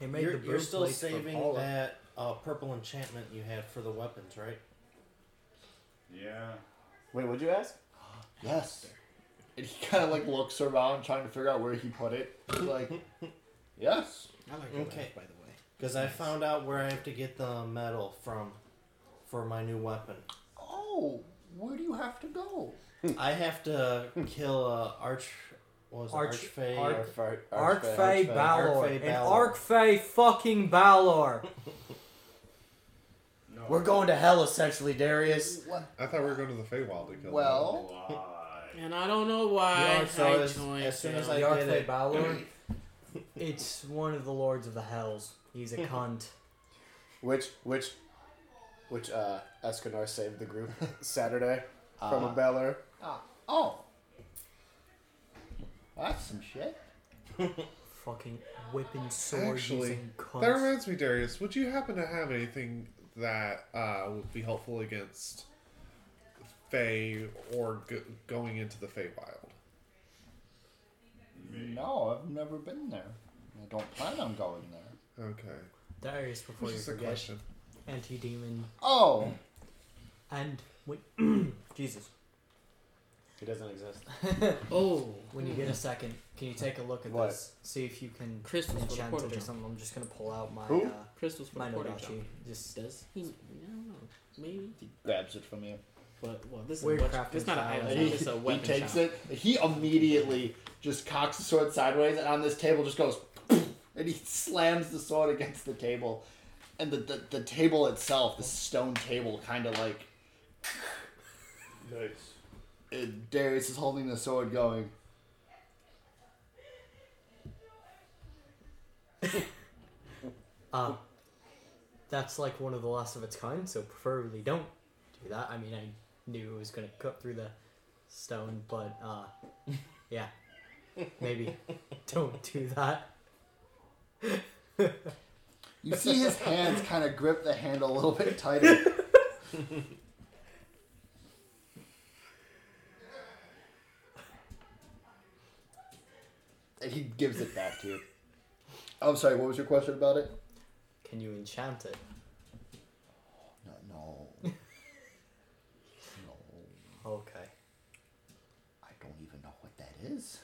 He made you're, the you're still breastplates for saving Paula. that uh, purple enchantment you had for the weapons, right? yeah. Wait, what'd you ask? Yes. And he kind of like looks around trying to figure out where he put it. He's like, yes. I like your Okay. laugh, by the way. Because I found out where I have to get the metal from for my new weapon. Oh, where do you have to go? I have to kill a arch. What was it? Arch- Archfey. arch- Archfey, Arcfey Balor. Archfey And Balor. Archfey fucking Balor. No. We're going to hell essentially, Darius. What? I thought we were going to the Feywild to kill. Well, Why? And I don't know why Yeah, so I as- joined. as soon as. I The did it. Balor. It's one of the lords of the hells. He's a cunt. Which which which uh Escanar saved the group Saturday from a Uh, Balor. ah, oh, that's some shit. Fucking whipping sword Actually, using cunts. That reminds me, Darius. Would you happen to have anything that uh, would be helpful against Fey or go- going into the Feywild? No, I've never been there. I don't plan on going there. Okay. Darius, before you Just a forget, question. anti-demon Oh, and wait, Jesus. He doesn't exist. Oh, When you get a second, can you take a look at What? this? See if you can Crystals for the enchant portal it or jump. something. I'm just gonna pull out my Who? uh, crystals for my the portal Nodachi. jump. Just Does he? I don't know. Maybe. He grabs it from you. But well, this is Weird what, crafting It's not an style. item. He, It's a he weapon takes shop. it. He immediately just cocks the sword sideways, and on this table just goes, and he slams the sword against the table, and the the, the table itself, the stone table, kind of like Nice. Uh, Darius is holding the sword, going. uh, that's like one of the last of its kind. So preferably don't do that. I mean, I knew it was gonna cut through the stone, but uh, yeah, maybe don't do that. You see his hands kind of grip the handle a little bit tighter. And he gives it back to you. I'm sorry, what was your question about it? Can you enchant it? No, no. no. Okay. I don't even know what that is.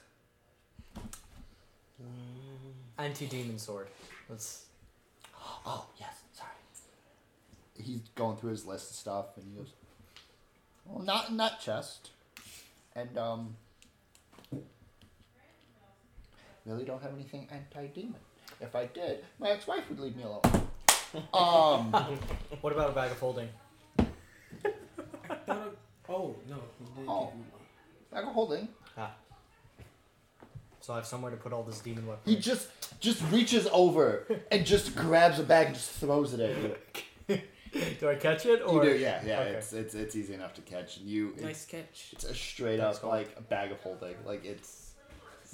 Anti-demon sword. Let's. Oh, yes, sorry. He's going through his list of stuff and he goes, Well, not in that chest. And, um, really don't have anything anti demon. If I did, my ex wife would leave me alone. um, What about a bag of holding? Oh no. he did Oh. bag of holding. So I have somewhere to put all this demon weapon. He just just reaches over and just grabs a bag and just throws it at you. do I catch it You or? do, yeah, yeah. Okay. It's it's it's easy enough to catch. And you, one. it's, Nice catch. it's a straight Thanks, up Cole. like a bag of holding. Like it's it's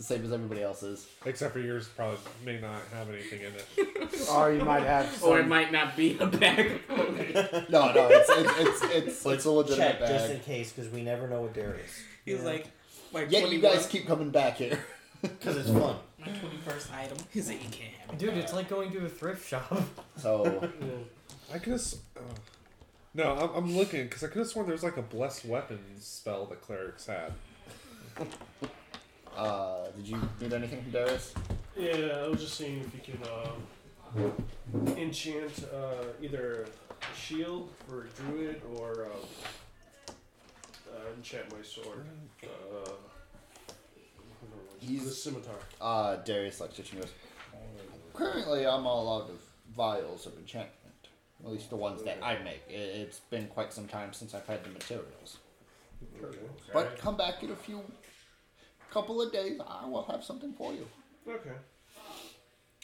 the same as everybody else's. Except for yours, probably may not have anything in it. or you might have some. Or it might not be a bag. of holding. No, no, it's it's it's it's, it's a legitimate Check just in case because we never know with Darius. He's like, my Yeah, you guys keep coming back here. Because it's fun. my twenty first item. He's like, you can't have it. Dude, it's like going to a thrift shop. So I could have. Uh, no, I'm, I'm looking because I could have sworn there was like a blessed weapons spell that clerics had. Uh did you need anything from Darius? Yeah, I was just seeing if you can uh, enchant uh, either a shield for a druid or um, uh, enchant my sword. Uh, He's- the scimitar. Uh Darius looks at you and goes, Currently I'm all out of vials of enchantment. At least the ones that I make. It, it's been quite some time since I've had the materials. But come back in a few couple of days, I will have something for you. Okay.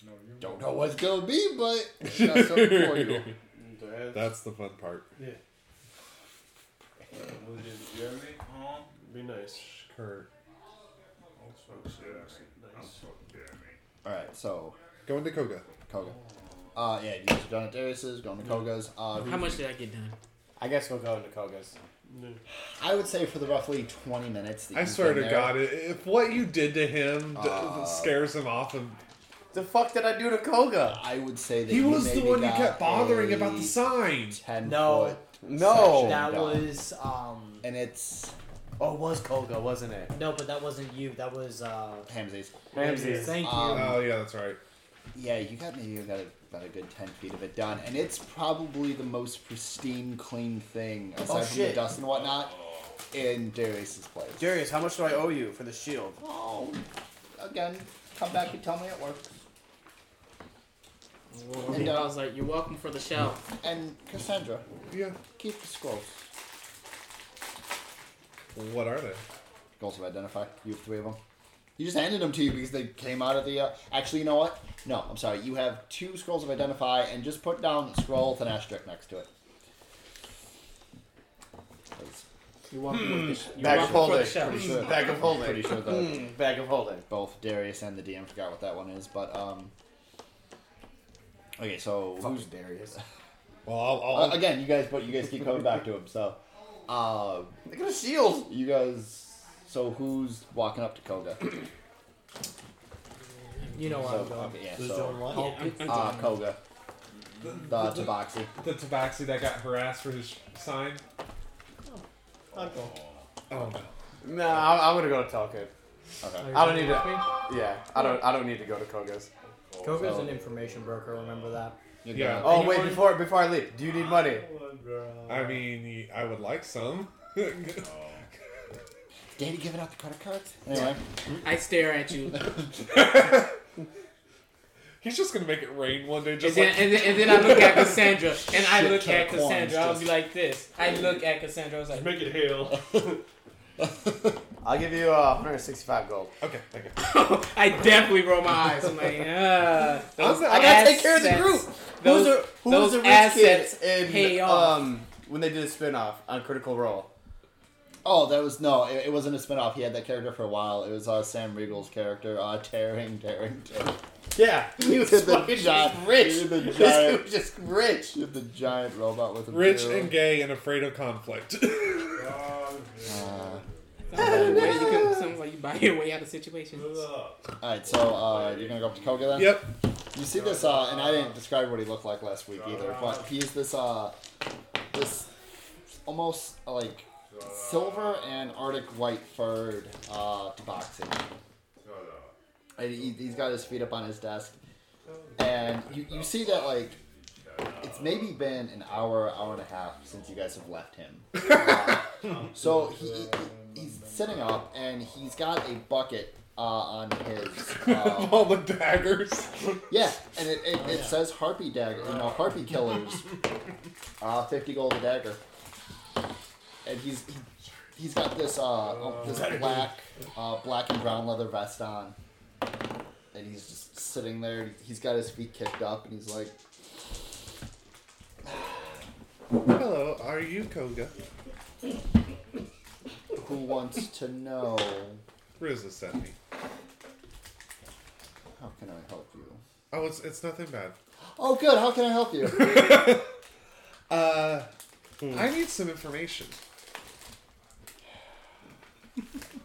No, you Don't know what it's gonna be, but I got something for you. That's, That's the fun part. yeah, Was it Jeremy? Huh? be nice. Kurt. Also Jeremy. I'm Nice. Alright, so Going to Koga. Koga. Uh yeah, you guys are done at Darius's, going to Koga's. Uh who- How much did I get done? I guess we'll go into Koga's. No. I would say for the roughly twenty minutes that I swear to there, God, if what you did to him Uh, scares him off, and The fuck did I do to Koga? I would say that he you was the one you kept bothering about the sign. No. No. That done. was um. and it's Oh, it was Koga, wasn't it? No, but that wasn't you. That was uh. Hamsies. Ramses. Thank you. Um, Oh yeah, that's right. Yeah, you got maybe you got about a good ten feet of it done, and it's probably the most pristine, clean thing oh, aside Oh, from the dust and whatnot in Darius's place. Darius, how much do I owe you for the shield? Oh, again, come back and tell me it works. And I was like, "You're welcome for the show." And Cassandra, Yeah. keep the scrolls. What are they? Scrolls of identify. You have three of them. You just handed them to you because they came out of the. Uh, actually, you know what? No, I'm sorry. You have two scrolls of identify, and just put down scroll with an asterisk next to it. You're welcome the sh- you're Bag of welcome holding. the. Pretty sure. Bag of holding. Pretty sure that Mm, bag of holding. both Darius and the DM forgot what that one is, but um. Okay, so Fuck who's Darius? Well, I'll. I'll uh, again? You guys, but you guys keep coming back to him. So, uh, Look at the shield. you guys. So who's walking up to Koga? You know where So, I'm going. okay, yeah, Who's so doing what? Yeah, I'm, I'm uh, doing Koga, the Tabaxi. The tabaxi that got harassed for his sign. I'll go. oh no. No, I'm, I'm gonna go to Talcott. Okay. I don't need to- Yeah, I don't. I don't need to go to Koga's. Koga's So- an information broker. Remember that. You're Yeah. gonna- Oh wait, Anyone? before before I leave, do you need money? I mean, I would like some. Daddy giving out the credit cards? Anyway, I stare at you, He's just gonna make it rain one day, and just then, like. and, then, and then I look at Cassandra, and I Shit look ton at of coins Cassandra. I'll just- be like this. I look at Cassandra. I was like, Make it hail. I'll give you uh, 165 gold. Okay, thank you. I definitely roll my eyes. I'm like, uh, those I gotta take care of the assets- group. Those, who's the, who those was the rich assets kids in pay off. um when they did a spin-off on Critical Role? Oh, that was no, it, it wasn't a spinoff. He had that character for a while. It was uh, Sam Riegel's character, uh, tearing, tearing, tearing. Yeah, he was the fucking giant- just rich. did the This giant- dude was just rich. He had the giant robot with him. Rich too. and gay and afraid of conflict. Uh, Sounds like, you can, sounds like you buy your way out of situations. Alright, so uh, you're gonna go up to Koga then? yep. You see this, uh, and I didn't describe what he looked like last week either, but he's this, uh, this almost like silver and arctic white furred uh, tabaxi. And he, he's got his feet up on his desk, and you, you see that like it's maybe been an hour, hour and a half since you guys have left him. Uh, so he, he- he's sitting up, and he's got a bucket uh, on his. Uh, All the daggers. yeah, and it, it, it says Harpy Dagger, you know, Harpy Killers. Uh, 50 gold a dagger. And he's he, he's got this uh oh, this black uh, black and brown leather vest on. And he's just sitting there. He's got his feet kicked up, and he's like, Hello, are you Koga? "Who wants to know? Riza sent me. How can I help you?" Oh, it's it's nothing bad. Oh, good. How can I help you? Uh, I need some information.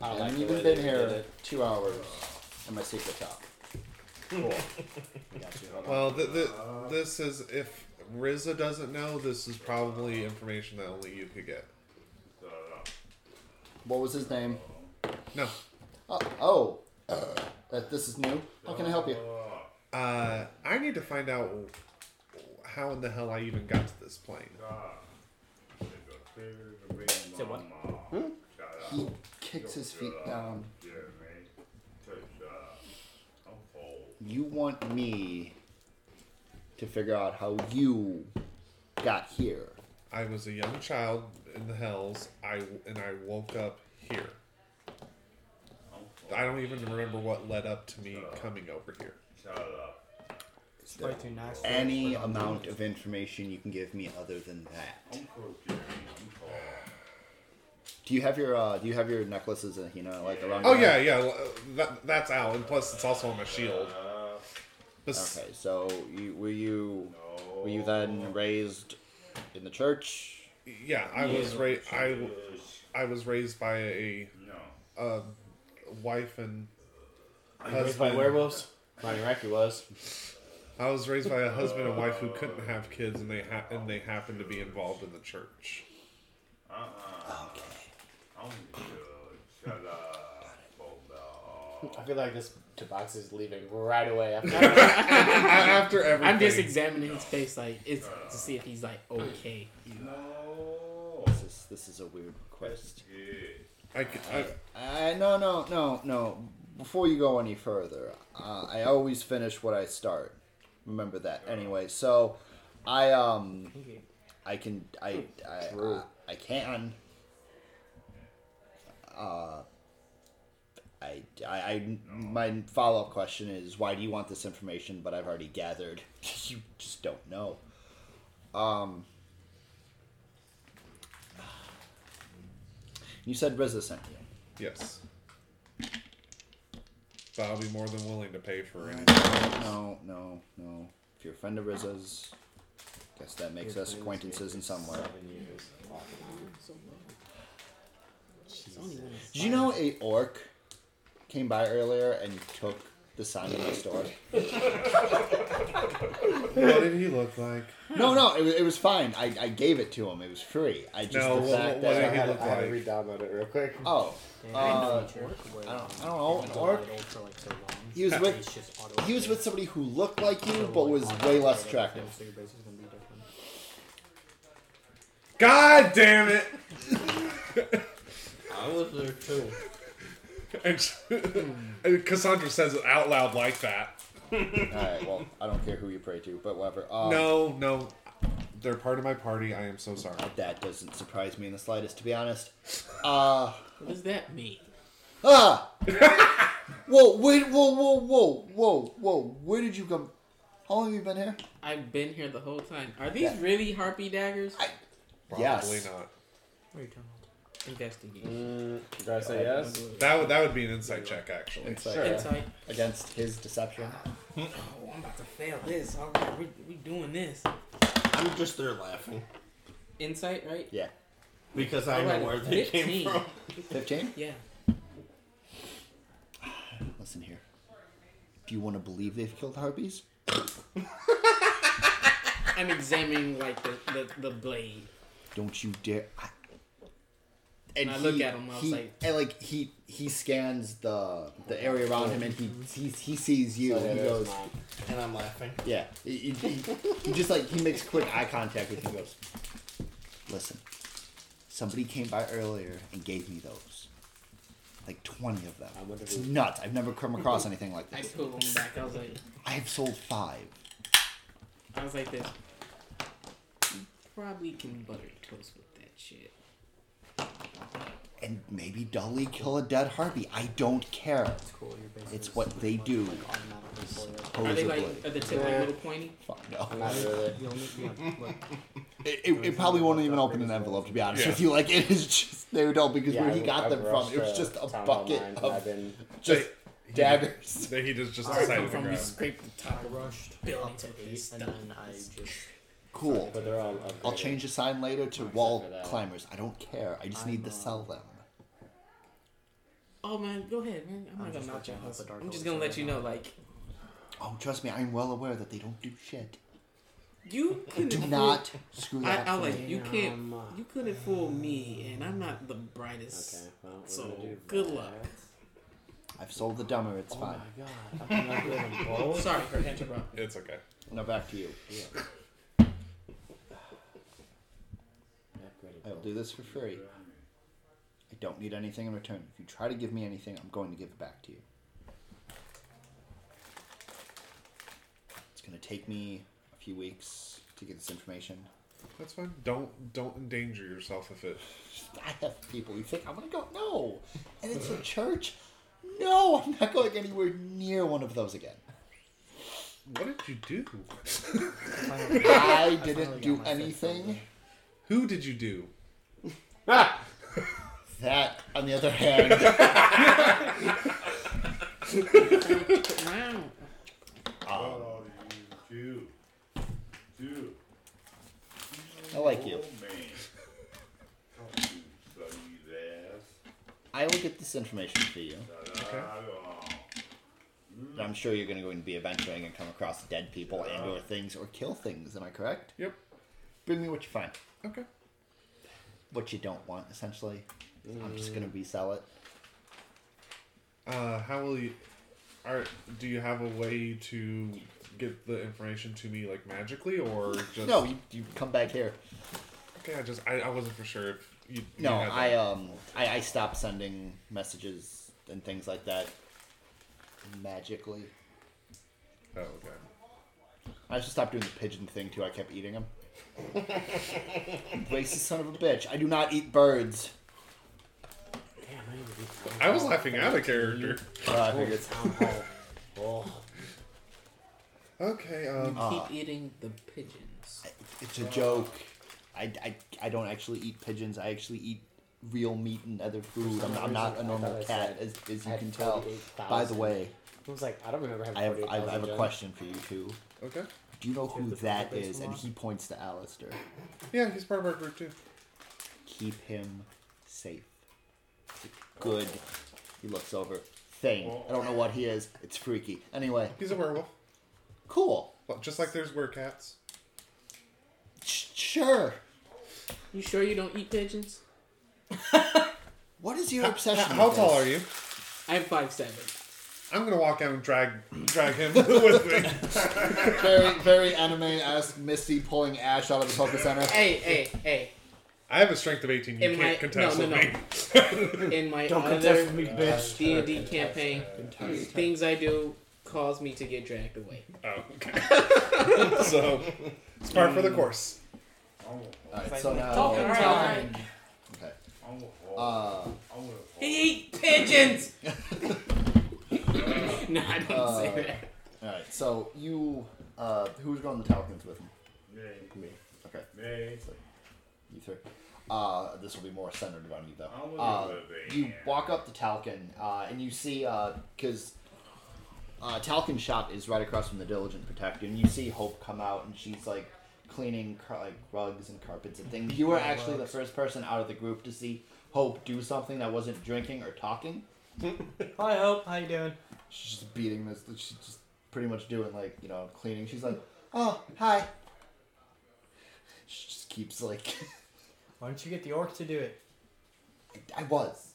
I haven't even been here two hours in my secret shop. Cool. Got you. Hold on. Well, th- th- this is if Riza doesn't know, this is probably information that only you could get. What was his name? No. Oh, oh. that this is new. How can I help you? Uh, I need to find out how in the hell I even got to this plane. Say what? He kicks his feet down. You want me to figure out how you got here. I was a young child in the hells. I and I woke up here. I don't even remember what led up to me coming over here. It's way nice. Any amount of information you can give me other than that. Do you have your uh, Do you have your necklaces, uh, you know, like around? Oh yeah, neck? yeah. That, that's out, and plus it's also on my shield. Bes- Okay, so you, were you were you then raised in the church? Yeah, I was raised. I, I was raised by a, a wife and Raised by werewolves. Ronnie Racky was. I was raised by a husband and wife who couldn't have kids, and they ha- and they happened to be involved in the church. Okay. I feel like this Tabaxi is leaving right away after. After everything. I'm just examining his face, like, it's to see if he's like okay. You know? No. This is this is a weird request. Yeah. I, c- I- Uh, no, no, no, no. Before you go any further, uh, I always finish what I start. Remember that. Anyway, so I um I can I I True. uh, I can. Uh, I, I, I my follow up question is why do you want this information? But I've already gathered you just don't know. Um, you said Riza sent you. yes. But I'll be more than willing to pay for anything. No, no, no. If you're a friend of Riza's, guess that makes us acquaintances in some way. Seven years. It's only when it's Did you know a orc came by earlier and took the sign in my store? What did he look like? No, no, it was, it was fine. I, I gave it to him. It was free. I just No, the what- fact what that did I he had, look I had to like? re-download it real quick. oh, Yeah, Uh, I know feature where, I don't- I don't know, you've orc? idle for, like, so long. he was with he was with somebody who looked like you but was way less attractive. everything, so your base is gonna be different. God damn it! I was there too. And, and Cassandra says it out loud like that. All right, well, I don't care who you pray to, but whatever. Um, No, no. They're part of my party. I am so sorry. that doesn't surprise me in the slightest, to be honest. Uh, What does that mean? ah! whoa, wait, whoa, whoa, whoa, whoa, whoa. Where did you come? How long have you been here? I've been here the whole time. Are these Yeah. really harpy daggers? I- Probably Yes. not. What are you talking Investigate. Mm, do I say yes? That would that would be an insight check actually. Insight Sure. Insight. against his deception. Oh, I'm about to fail this. All right, we we doing this. I'm just there laughing Insight, right? Yeah. because I Alright, know where they 15. came from. 15? Yeah. Listen here. Do you want to believe they've killed harpies? I'm examining like the the, the blade. Don't you dare. I, And I look at him, I was he, like- and like he he scans the the area around him, and he he, he sees you, So and he goes, mine. And I'm laughing. yeah. He, he, he, he just like he makes quick eye contact with you, and goes, listen. Somebody came by earlier and gave me those. Like twenty of them. I It's who- nuts. I've never come across anything like this. I this. pulled him back. I was like, I have sold five. I was like this. You probably can butter toast with that shit. And maybe dully kill a dead harpy. I don't care. It's cool. Your It's what they do. Like, automatically for you. Are they Supposedly. like are the tip like little pointy? Fuck no. Not really. You'll need, yeah, look, It, it, it probably won't even open an envelope to be honest Yeah. with you. Like it is just they don't because Yeah, where he I- got I've them from, it was just a bucket Nine, of just He- daggers. That he just just I decided to from we scraped the top of rushed building up to to eight, and then I just Cool. but they're all. I'll change the sign later to Except wall for that. climbers. I don't care. I just need to I'm, uh, sell them. Oh man, go ahead, man. I'm, I'm not just gonna knock your looking at house. the dark I'm just gonna let you know, like Oh, trust me, I'm well aware that they don't do shit. you couldn't Do fool- not screw I, that I up for like me. you can't Um, uh, you couldn't fool me, and I'm not the brightest. Okay, well, we're So, gonna do good that. luck. I've sold the dumber. It's oh fine. my god. How can I do them both? Sorry for interrupting. It's okay. Now back to you. Upgraded I'll do this for free. I don't need anything in return. If you try to give me anything, I'm going to give it back to you. It's going to take me a few weeks to get this information. That's fine. Don't don't endanger yourself if it. I have people who think I'm going to go. No! And it's a church? No, I'm not going anywhere near one of those again. What did you do? Finally- I didn't got do anything. Who did you do? That, on the other hand, Wow. um, Oh, you two. Two. I like you. Oh, man. Don't you study his ass. I will get this information for you. Okay. I'm sure you're going to go and be adventuring and come across dead people and or things or kill things. Am I correct? Yep. Bring me what you find. Okay. What you don't want, essentially. I'm just going to resell it. Uh, how will you? Are do you have a way to get the information to me like magically or just? No, you, you come back here. Okay, I just I, I wasn't for sure if you. you No, I um I, I stopped sending messages and things like that magically. Oh, okay. I just stopped doing the pigeon thing too. I kept eating them. Racist son of a bitch! I do not eat birds. Damn, I need to be town I was laughing at a character. Uh, I figured. town hall. Oh, Okay. you Um. Uh, keep eating the pigeons. It's a joke. I, I, I don't actually eat pigeons. I actually eat real meat and other food. I'm, I'm not a normal thought I cat, as, as you can tell. 48,000. By the way, I was like, I don't remember having I have, I have, I have a question for you too. Okay. Do you know who have the that database is? And he points to Alistair. Yeah, he's part of our group too. Keep him safe. Good. He looks over. Thing. I don't know what he is. It's freaky. Anyway, He's a werewolf. cool. Well, Just like there's werecats. Sh- sure. You sure you don't eat pigeons? What is your obsession? How with tall this? are you? I'm five seven. I'm gonna walk out and drag drag him with me. Very, very anime-esque. Misty pulling Ash out of the Poké Center. Hey, hey, hey! I have a strength of 18. You In can't my- contest no, no, with me. In my Don't other contest me, bitch. D and D campaign, things I do cause me to get dragged away. Oh, okay. so it's part for the course. All right, so now. Talking Okay. time. I'm. Uh, I'm gonna fall. He eat pigeons. no, I don't Uh, say that. all right, so you. Uh, who's going to Talcons with him? Me. Okay, Me. you three. Uh, this will be more centered around you, though. I'm Uh, you walk up to Talcon, uh, and you see, because uh, Talcon's shop is right across from the Diligent Protector, and you see Hope come out, and she's like cleaning car- like rugs and carpets and things. You were actually the first person out of the group to see Hope do something that wasn't drinking or talking. Hi, Hope. How you doing? She's just beating this. She's just pretty much doing like you know cleaning. She's like, "Oh, hi." She just keeps like, Why don't you get the orc to do it? "I was,"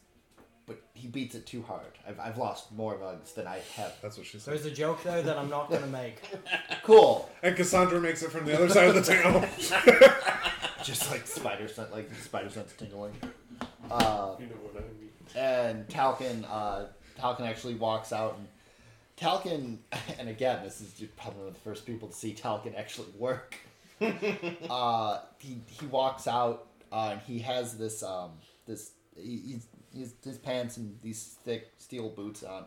but he beats it too hard. I've, I've lost more rugs than I have. That's what she said. There's a joke though that I'm not gonna make. Cool. And Cassandra makes it from the other side of the town. just like spider sense, like spider sense tingling. Uh, You know what I mean. And Talcon, uh, Talcon actually walks out, and Talcon, and again, this is probably one of the first people to see Talcon actually work. uh, he he walks out, uh, and he has this um this he, he's, he's his pants and these thick steel boots on,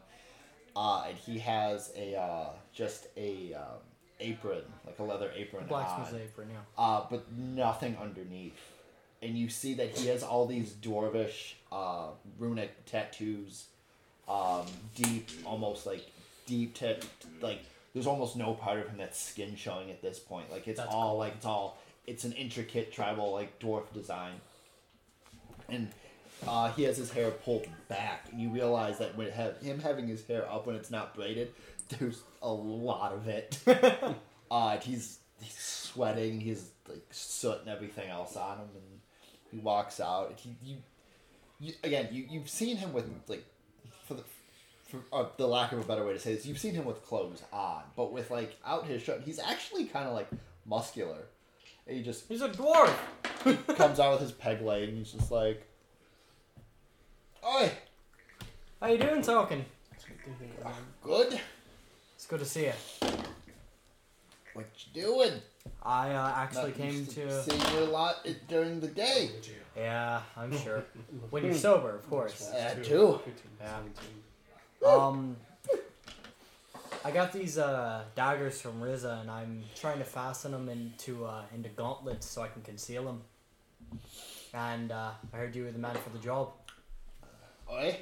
uh, and he has a uh, just a um, apron, like a leather apron Blacksmith's on apron, yeah. uh, but nothing underneath. And you see that he has all these dwarvish uh, runic tattoos, um, deep, almost like deep, tat like there's almost no part of him that's skin showing at this point. Like it's That's all like it's all it's an intricate tribal like dwarf design. And uh, he has his hair pulled back, and you realize that when have him having his hair up when it's not braided, there's a lot of it. uh, and he's he's sweating. He's like soot and everything else on him, and he walks out. He you, you again you you've seen him with like for the for uh, the lack of a better way to say this, you've seen him with clothes on, but with like out his shirt, he's actually kind of like muscular. And he just He's a dwarf. comes out with his peg leg, and he's just like, "Oi, How you doing, Token? good? It's good to see you. What you doing?" I uh, actually Not came used to. see you a lot i- during the day. Yeah, I'm sure. when you're sober, of course. Uh, too. Yeah. Um, I got these uh, daggers from Riza, and I'm trying to fasten them into uh, into gauntlets so I can conceal them. And uh, I heard you were the man for the job. Oi,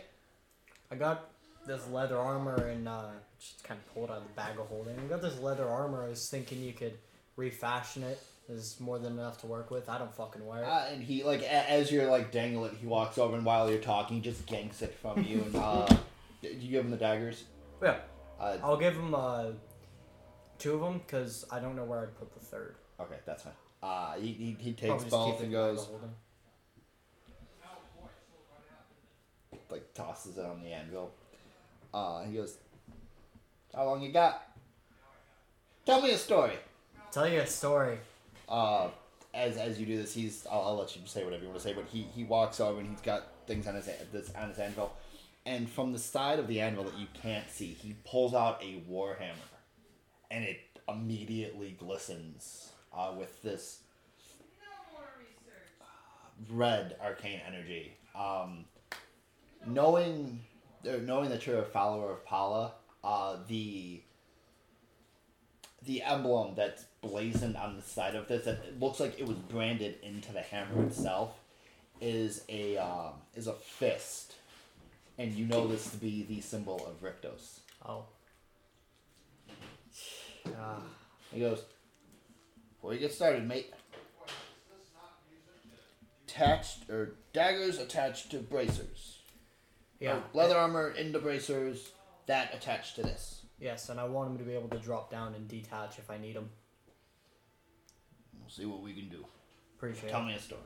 I got this leather armor and uh, just kind of pulled out of the bag of holding. I got this leather armor. I was thinking you could refashion it is more than enough to work with. I don't fucking wear it. Uh, and he like a- as you're like dangling it, he walks over and while you're talking, he just ganks it from you. And uh, do you give him the daggers? Yeah. Uh, I'll give him uh, two of them because I don't know where I'd put the third. okay, that's fine. Uh, he, he, he takes Probably just both keep it and in goes holding. like tosses it on the anvil. Uh, he goes, "How long you got? Tell me a story." Tell you a story. uh, as as you do this, he's I'll, I'll let you say whatever you want to say, but he he walks over and he's got things on his this on his anvil, and from the side of the anvil that you can't see, he pulls out a warhammer, and it immediately glistens uh, with this red arcane energy. Um, knowing knowing that you're a follower of Pala, uh, the the emblem that's blazoned on the side of this that it looks like it was branded into the hammer itself is a um, is a fist, and you know this to be the symbol of Rictos. Oh. Uh, He goes, before you get started, mate. Attached or daggers attached to bracers. yeah. Or leather armor into bracers that attached to this. Yes, and I want him to be able to drop down and detach if I need him. We'll see what we can do. Appreciate it. Tell it. me a story.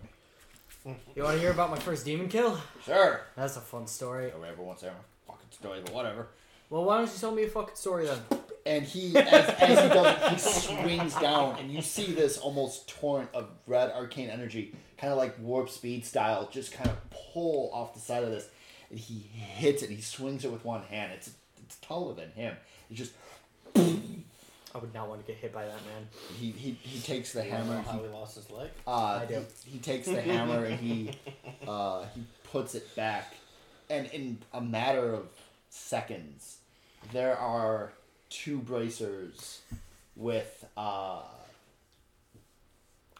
You want to hear about my first demon kill? Sure. That's a fun story. Or everyone wants to a fucking story, but whatever. Well, why don't you tell me a fucking story then? and he as, as he does it, he swings down and you see this almost torrent of red arcane energy kind of like warp speed style just kind of pull off the side of this and he hits it he swings it with one hand it's it's taller than him it's just I would not want to get hit by that man. he he, he takes the You hammer know how he, he lost his leg? uh, I do. He, he takes the hammer and he uh, he puts it back and in a matter of seconds there are two bracers with uh,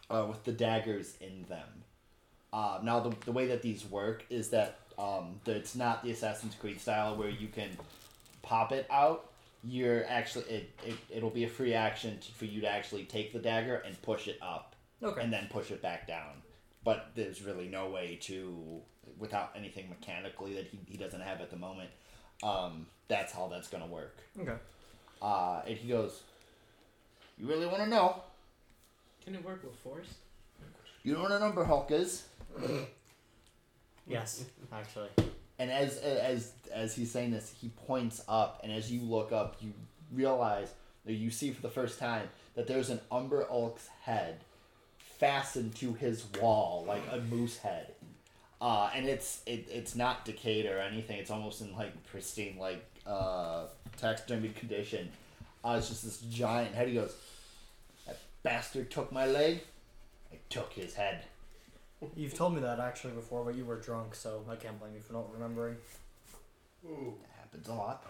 uh, with the daggers in them. Uh, now the, the way that these work is that um, that it's not the Assassin's Creed style where you can pop it out. You're actually it, it it'll be a free action to, for you to actually take the dagger and push it up Okay. and then push it back down. But there's really no way to, without anything mechanically that he, he doesn't have at the moment, um, that's how that's going to work. Okay. Uh, and he goes, You really want to know? Can it work with force? You know what an Umber Hulk is? Yes, actually. And as as as he's saying this, he points up, and as you look up, you realize that you see for the first time that there's an Umber Hulk's head fastened to his wall like a moose head. Uh, and it's it, it's not decayed or anything. It's almost in like pristine like uh, taxidermy condition. Uh, it's just this giant head. He goes, "That bastard took my leg. I took his head." You've told me that actually before, but you were drunk, so I can't blame you for not remembering. Ooh. That happens a lot.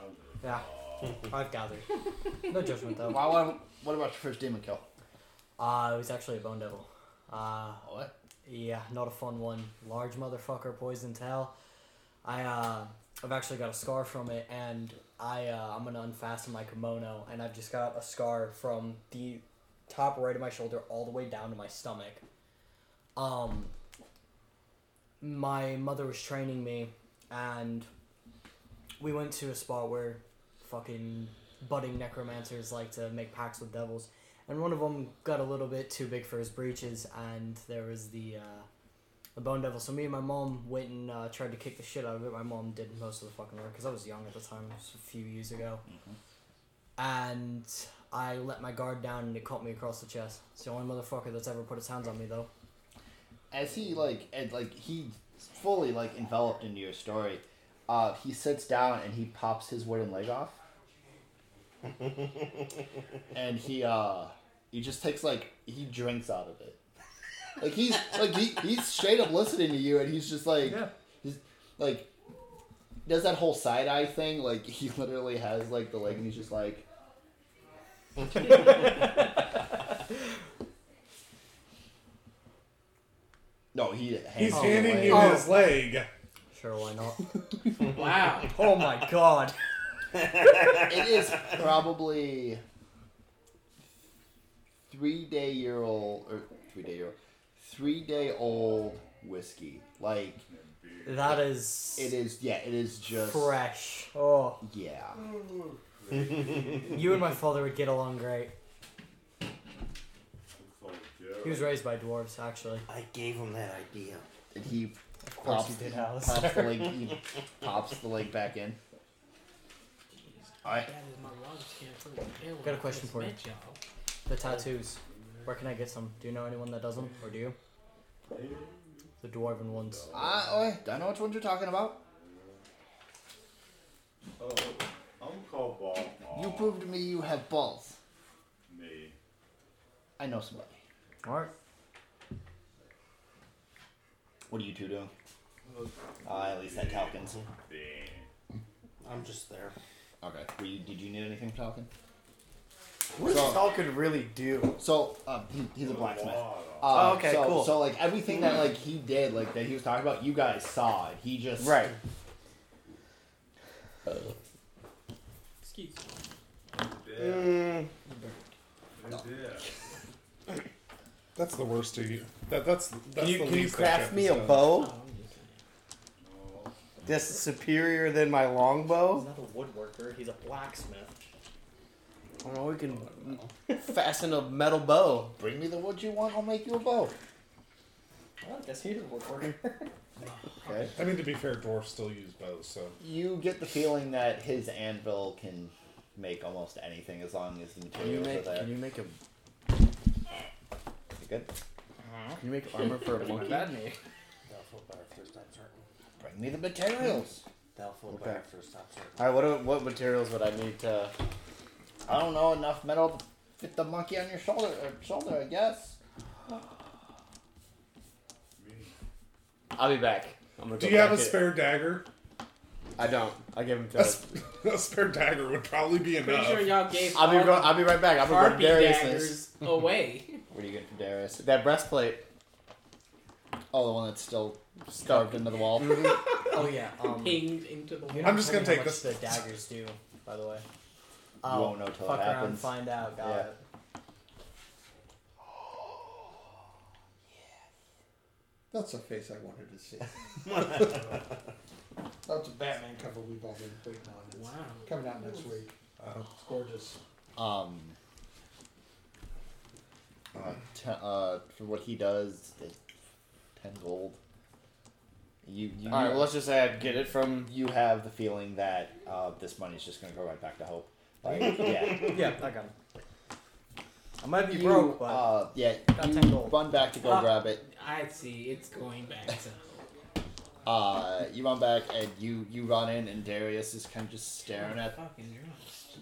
Yeah, I've gathered. No judgment though. Wow, what, what about your first demon kill? Uh, it was actually a bone devil. Uh, What? yeah, not a fun one. Large motherfucker, poison tail. I uh, I've actually got a scar from it, and I uh, I'm gonna unfasten my kimono, and I've just got a scar from the top right of my shoulder all the way down to my stomach. Um, my mother was training me, and we went to a spot where fucking budding necromancers like to make pacts with devils and one of them got a little bit too big for his breeches, and there was the uh, the bone devil. So me and my mom went and uh, tried to kick the shit out of it. My mom did most of the fucking work because I was young at the time. It was a few years ago, and I let my guard down, and it caught me across the chest. It's the only motherfucker that's ever put his hands on me, though. As he like and like he fully like enveloped into your story, uh, he sits down and he pops his wooden leg off. and he uh he just takes like he drinks out of it. Like he's like he, he's straight up listening to you and he's just like Yeah. he's like does that whole side eye thing, like he literally has like the leg and he's just like No, he He's it handing you Oh. his leg. Sure, why not? Wow. oh my god. it is probably three day year old or three day year old three day old whiskey. Like That is. it is yeah, it is just fresh. Oh, yeah. you and my father would get along great. He was raised by dwarves, actually. I gave him that idea. And he Of course pops, you did, pops the leg he pops the leg back in. Aye. That is my water cancer. Yeah, Got a question for you. The tattoos. Where can I get some? Do you know anyone that does them, or do you? The dwarven ones. I, oh, oi, don't know which ones you're talking about. Oh, I'm called Ball. You proved to me you have balls. Me. I know somebody. All right. What are you two doing? Uh, at least at Talcons. Bang. I'm just there. Okay. Were you, did you need anything from Talcon? What does Talcon really do? So, um, he, he's a blacksmith. Uh, Oh, okay, so, cool. So, like, everything that, like, he did, like, that he was talking about, you guys saw it. He just... Right. Excuse me. Yeah. Mm, Yeah. That's the worst of you. That that's that's can you, the can you least that craft Jeff me has a done. bow Oh, I'm just saying. No. that's superior than my longbow? He's longbow? not a woodworker. He's a blacksmith. I don't know. We can oh, fasten a metal bow. Bring me the wood you want, I'll make you a bow. Well, I guess he's a woodworker. Okay. I mean, to be fair, dwarves still use bows, so You get the feeling that his anvil can make almost anything as long as the Can you materials make? are there. Can you make a? You good? Uh-huh. Can you make armor for a monkey? bad, me. They'll feel better if there's not certain. Bring me the materials. They'll feel Okay. better if there's not certain. All right. What do- what materials would I need to? I don't know enough metal to fit the monkey on your shoulder. Or shoulder, I guess. I'll be back. I'm gonna Do go you have a it. spare dagger? I don't. I give him A, to. sp- a spare dagger would probably be Pretty enough. sure y'all gave I'll be. all Go, I'll be right back. I'm gonna go harpy Darius's. daggers away. What are you getting from Darius? That breastplate. Oh, the one that's still Stuck. carved into the wall. Oh yeah. Um, Pinged into the you're wall. not just gonna me how take much this. The daggers do, by the way. you won't know till it fuck around, happens. find out. Got Yeah. it. That's a face I wanted to see. That's a Batman cover we've all been waiting on. It's Wow. coming out next week. Oh. It's gorgeous. Um. Uh, te- uh, for what he does, it's ten gold. You you All right. Well, let's just say I get it from. you have the feeling that uh, this money's just gonna go right back to Hope. Like, yeah. Yeah, I got him. I might be You, broke, but uh, yeah, got you 10 gold. run back to go Uh, grab it. I see. It's going back to. Uh, you run back and you you run in, and Darius is kind of just staring at. Fucking drunk.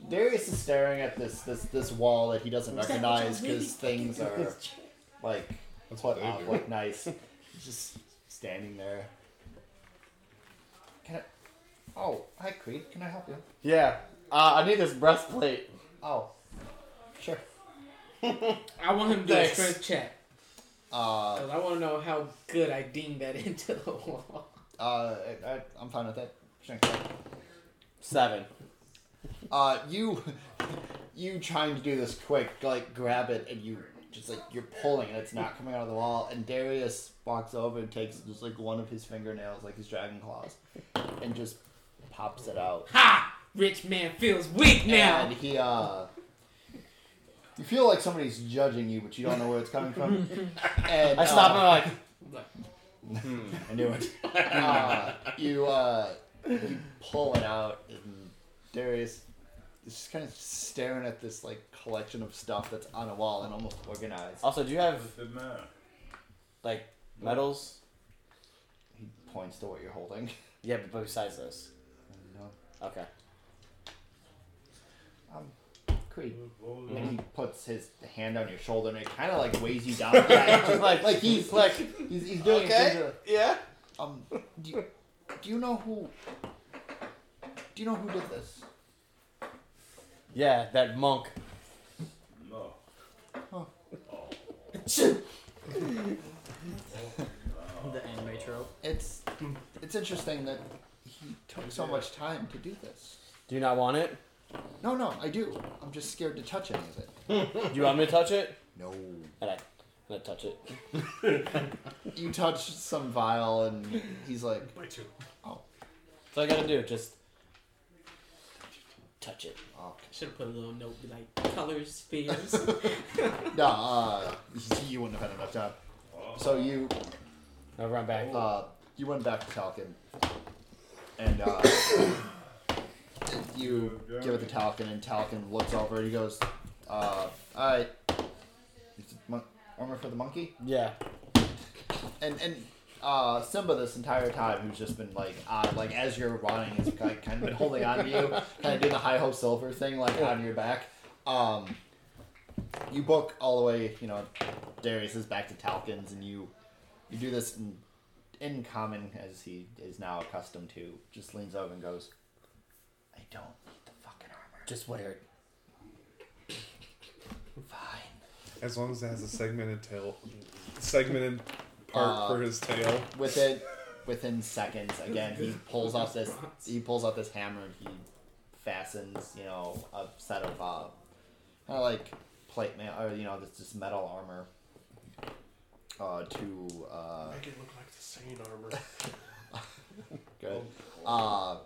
Darius is staring at this this this wall that he doesn't Was that what recognize because things are like That's what uh, they do. look nice. He's just standing there. Can I? Oh, hi Creed. Can I help you? Yeah. Uh, I need this breastplate. Oh, sure. I want him to do a Thanks. strength check. Uh, Because I want to know how good I dinged that into the wall. uh, I, I, I'm fine with that. Strength check. Seven. Uh, you, you trying to do this quick, like grab it, and you just like you're pulling, and it's not coming out of the wall. And Darius walks over and takes just like one of his fingernails, like his dragon claws, and just pops it out. Ha! Rich man feels weak now. And he, uh, you feel like somebody's judging you, but you don't know where it's coming from. And I stop uh, and I'm like, hmm. I knew it. Uh, you uh, you pull it out, and Darius is just kind of staring at this like collection of stuff that's on a wall and almost organized. Also, do you have What's the matter? like medals? He points to what you're holding. Yeah, but besides this. No. Okay. Um, Creed. And on. he puts his hand on your shoulder, and it kind of like weighs you down. yeah, just like like he's like he's, he's doing Okay. things. Yeah. Um, do you, do you know who? Do you know who did this? Yeah, that monk. No. the anime trope. It's it's interesting that he took so much time to do this. Do you not want it? No, no, I do. I'm just scared to touch any of it. Do you want me to touch it? No. And I, and I'm touch it. You touch some vial, and he's like, oh. That's all I gotta do. Just touch it. oh, Should have put a little note be like colors, spheres. no, uh, you wouldn't have had enough time. So you I'll run back. uh, you went back to Talcon, and uh, you give it to Talcon, and Talcon looks over and he goes, uh, "Alright, Is it mon- armor for the monkey." Yeah. And and uh, Simba this entire time, who's just been like, uh, like as you're running, has like, kind of been holding on to you, kind of doing the high ho silver thing, like on your back. Um, you book all the way, you know, Darius is back to Talcon's, and you you do this in, in common as he is now accustomed to. Just leans over and goes, "I don't need the fucking armor. Just wear it. Fine." As long as it has a segmented tail, segmented part Uh, for his tail. Within within seconds, again, he pulls off this he pulls off this hammer and he fastens, you know, a set of uh, kind of like plate mail or you know this this metal armor uh, to uh, Make it look like the same armor. good. Uh,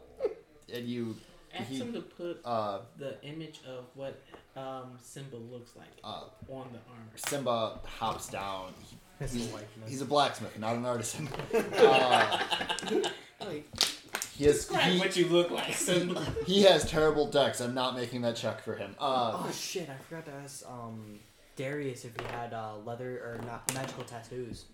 and you Ask he him to put uh, the image of what um, Simba looks like uh, on the armor. Simba hops down. He, It's he's, a he's a blacksmith, not an artisan. Uh, Like, he has describe he, what you look like, Simba. he has terrible Dex. I'm not making that check for him. Uh, Oh shit! I forgot to ask um, Darius if he had uh, leather or not magical tattoos,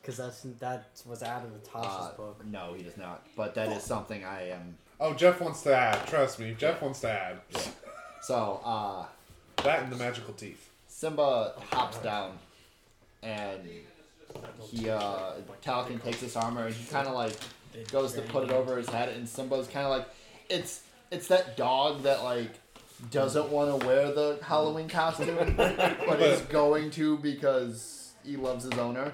because that's that was out of the Tasha's Uh, book. no, he does not. But that is something I am. Oh, Jeff wants to add. Trust me, Jeff wants to add So, uh, that and the magical teeth. Simba hops down, and he uh, Talcon takes his armor and he kind of like goes to put it over his head, and Simba's kind of like, it's it's that dog that like doesn't want to wear the Halloween costume, but is going to because he loves his owner.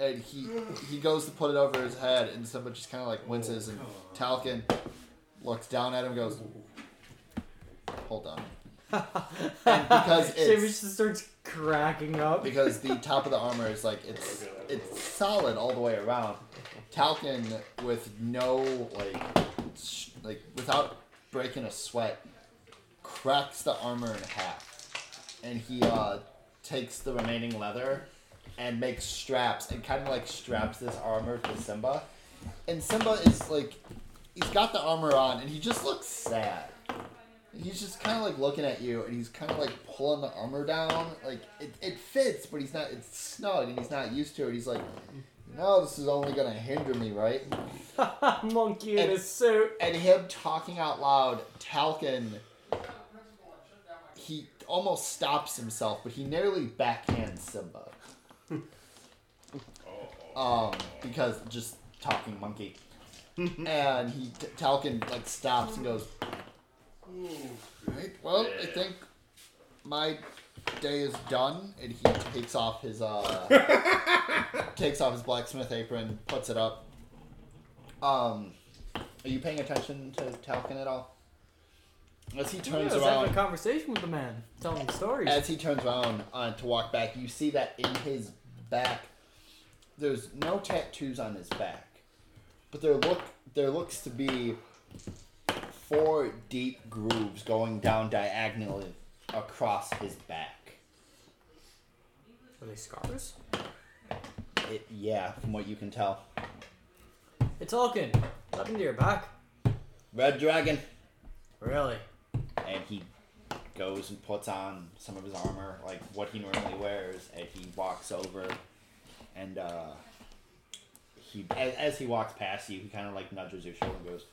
And he he goes to put it over his head, and Simba just kind of like winces, and Talcon looks down at him, and goes, "Hold on." and because Shaver it's just starts cracking up. because the top of the armor is like it's it's solid all the way around. Talcon with no like sh- like without breaking a sweat cracks the armor in half, and he uh, takes the remaining leather and makes straps and kind of like straps this armor to Simba, and Simba is like he's got the armor on and he just looks sad. He's just kind of like looking at you, and he's kind of like pulling the armor down. Like it, it fits, but he's not. It's snug, and he's not used to it. He's like, no, this is only gonna hinder me, right? Monkey in And- a suit. And him talking out loud, Talcon. He almost stops himself, but he nearly backhands Simba. um, because just talking monkey, and he t- Talcon like stops and goes. Right. Well, I think my day is done, and he takes off his uh takes off his blacksmith apron, puts it up. Um, are you paying attention to Talcon at all? As he Yeah, I turns was having around, a conversation with the man, telling him stories. as he turns around uh, to walk back, you see that in his back, there's no tattoos on his back, but there look there looks to be four deep grooves going down diagonally across his back. Are they scars? It, yeah, from what you can tell. It's Alkin. What happened to your back? Red Dragon. Really? and he goes and puts on some of his armor, like what he normally wears, and he walks over, and uh, he as, as he walks past you, he kind of like nudges your shoulder and goes,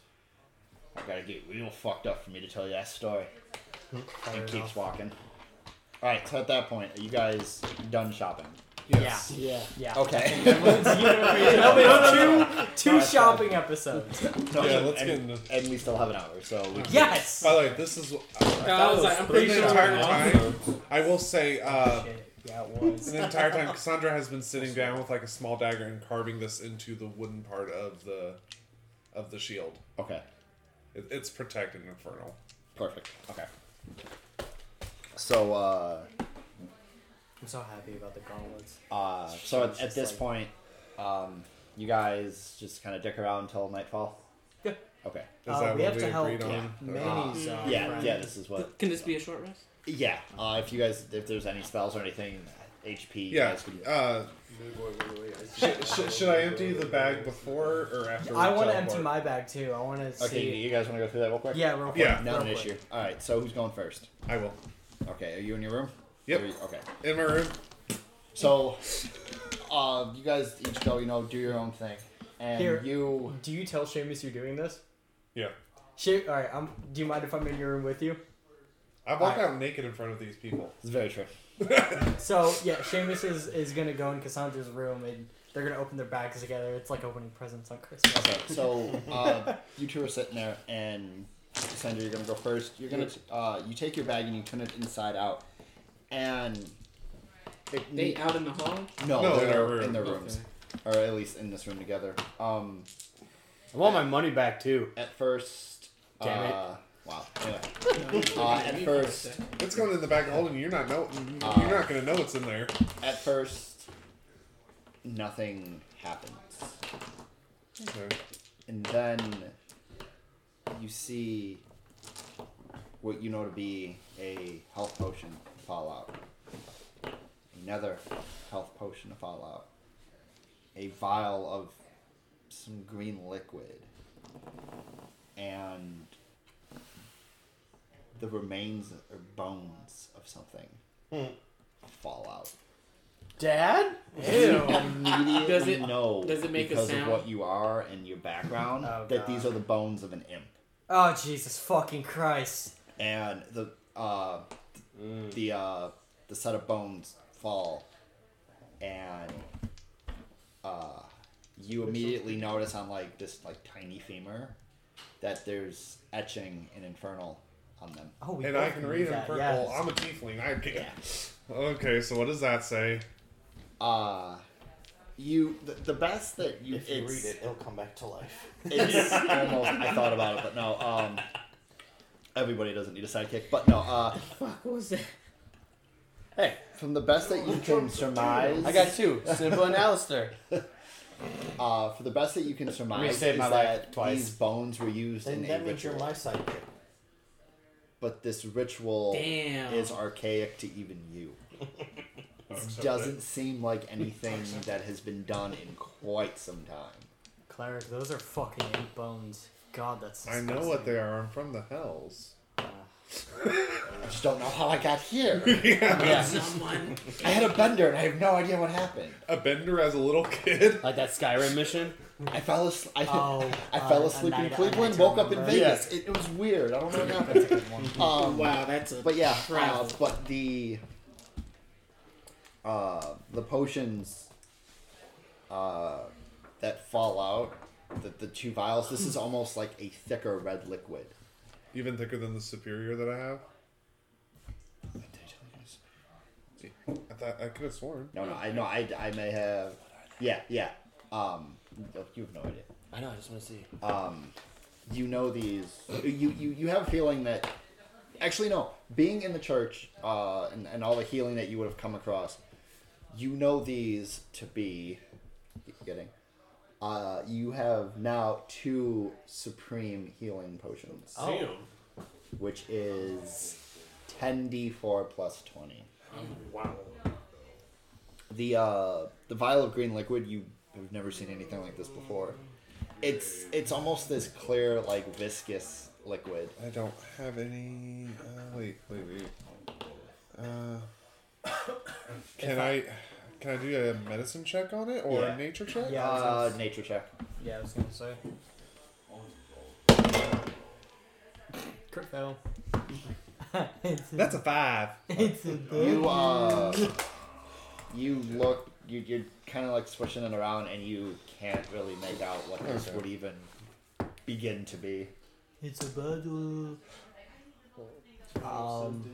"I gotta get real fucked up for me to tell you that story," Fair and keeps enough. walking. All right, so at that point, are you guys done shopping? Yes. Yeah, yeah. Okay. There'll be two, two shopping episodes. No, Yeah, let's and, get into- and we still have an hour, so we can Yes! By the way, this is I was like, I'm for pretty the sure. entire time. I will say, uh, yeah, it was. the entire time, Cassandra has been sitting down with like a small dagger and carving this into the wooden part of the of the shield. Okay, It, it's protected Infernal. perfect. Okay. So, uh, I'm so happy about the gauntlets. Uh, so at, at this like- point, um, you guys just kind of dick around until nightfall. Yeah. Okay. Is Uh, that we what have we to help agreed on? Manny's uh, yeah, friend. yeah. This is what. Can this be a short rest? Yeah. Uh, if you guys, if there's any spells or anything, it HP. Yeah. guys could- Uh, should, should, should I empty the bag before or after? I want to teleport? empty my bag too. I want to see. Okay, see. you guys want to go through that real quick? Yeah, real quick. Yeah. Not real an quick. issue. All right, so who's going first? I will. Okay, are you in your room? Yep. You- Okay. In my room. So, uh, you guys each go, you know, do your own thing, and Here. you. Do you tell Seamus you're doing this? Yeah. She, all right. Um, do you mind if I'm in your room with you? I walk Alright. out naked in front of these people. It's very true. So yeah, Seamus is, is gonna go in Cassandra's room and they're gonna open their bags together. It's like opening presents on Christmas. Okay, so uh, you two are sitting there, and Cassandra, you're gonna go first. You're gonna uh, you take your bag and you turn it inside out, and it, They out in the hall? no, No, in they're our room. in their rooms, or at least in this room together. Um, I want my money back too. at first, Damn it. uh, wow. Anyway, uh, at first, It's going in the bag of holding. You're not know. Uh, You're not gonna know what's in there. at first, nothing happens. Okay. And then you see what you know to be a health potion fall out. Another health potion to fall out. A vial of some green liquid. And the remains or bones of something fall out. Dad? You immediately Does it- know does it make a because sound? of what you are and your background Oh, that these are the bones of an imp. Oh Jesus fucking Christ! And the uh, the uh, the set of bones fall, and uh, you immediately notice on like this like tiny femur that there's etching in infernal on them. Oh, we And I can read in that, purple. yes. I'm a tiefling. I can't. Yeah. Okay, so what does that say? Uh, you the, the best that you If you read it, it'll come back to life. it's almost I thought about it, but no. Um, everybody doesn't need a sidekick, but no. Uh, Fuck, what was that? Hey, from the best that you can surmise, I got two. Simba and Alistair. Uh, for the best that you can surmise, saved is my life that twice. these bones were used Then in a that means you're my sidekick. But this ritual Damn. is archaic to even you. It doesn't seem like anything that has been done in quite some time. Cleric, those are fucking eight bones. God, that's. I know what they are. I'm from the hells. Ah. I just don't know how I got here. Yeah. Someone. I had a bender and I have no idea what happened. A bender as a little kid. Like that Skyrim mission? I fell asleep. I, Oh, I uh, fell asleep night- in Cleveland, woke up in remember. Vegas. It, it was weird. I don't know what happened. That's a good one. Um, wow, that's a. But yeah, uh, but the uh, the potions uh, that fall out, the, the two vials. This is almost like a thicker red liquid. Even thicker than the superior that I have. I thought I could have sworn. No, no, I know. I, I may have. Yeah, yeah. Um, you have no idea. I know, I just want to see. um, you know these. You, you you have a feeling that. Actually, no. Being in the church uh, and, and all the healing that you would have come across, you know these to be. Getting. Uh, you have now two supreme healing potions, Damn. which is 10d4 plus 20. Wow. The uh, the vial of green liquid you have never seen anything like this before. It's it's almost this clear like viscous liquid. I don't have any. Uh, wait, wait, wait. Uh, can I can I do a medicine check on it or Yeah. a nature check? Yeah, I was Uh, gonna- nature check. yeah, I was gonna say. Crit fail. it's That's a five. it's a You uh, you look. You you're kind of like swishing it around, and you can't really make out what this Okay. would even begin to be. It's a battle. Um.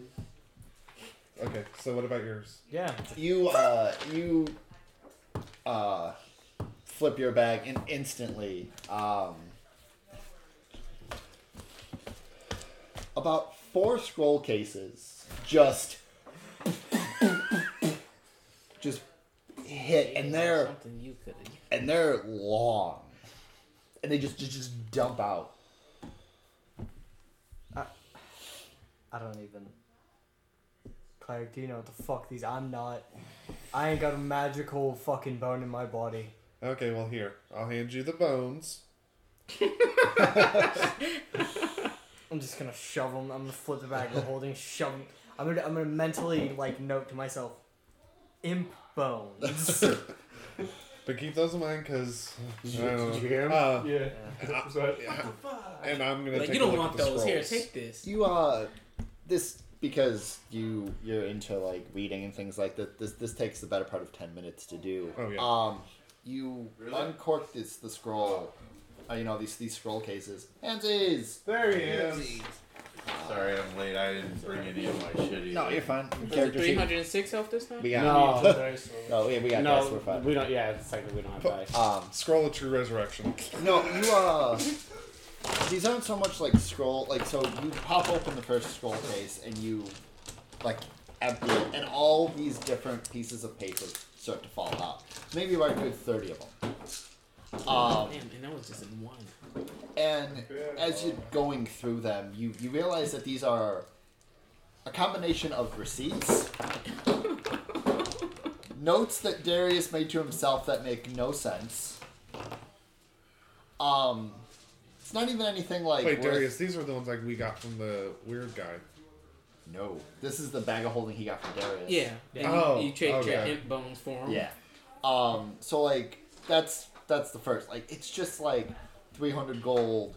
Okay, so what about yours? Yeah. You uh you uh flip your bag and instantly um about four scroll cases just just hit and they're Something you could and they're long and they just just, just dump out I I don't even Cleric, do you know what the fuck these? I'm not. I ain't got a magical fucking bone in my body. Okay, well here, I'll hand you the bones. I'm just gonna shove them. I'm gonna flip the bag of holding, shove 'em. I'm gonna, I'm gonna mentally like note to myself, imp bones. But keep those in mind, because Did you hear him? Uh, Yeah. Was that- yeah. And I'm gonna Like, take you don't look want at the those. Here, take this. You uh, this because you you're into like reading and things like that. This this takes the better part of ten minutes to do. Oh, yeah. Um, you uncork this the scroll. Uh, you know these these scroll cases. Handsies. There he is. Sorry, I'm late. I didn't bring any of my shit either. No, you're fine. Was it Character sheet. 306 health this time? We got No. Dice, so- Oh yeah, we got dice. We're fine. we don't. Yeah, it's like we don't have dice. Um, Scroll of True Resurrection. no, you uh, these aren't so much like scroll. Like so, you pop open the first scroll case and you like empty it, and all these different pieces of paper start to fall out. Maybe about a good thirty of them. Um, Damn, and that was just in one. And as you're going through them, you, you realize that these are a combination of receipts, notes that Darius made to himself that make no sense. Um, it's not even anything like. Wait, worth- Darius, these are the ones like we got from the weird guy. No, this is the bag of holding he got from Darius. Yeah. And Oh, you, you traded your okay. imp bones for him. Yeah. Um. So like that's that's the first. Like it's just like three hundred gold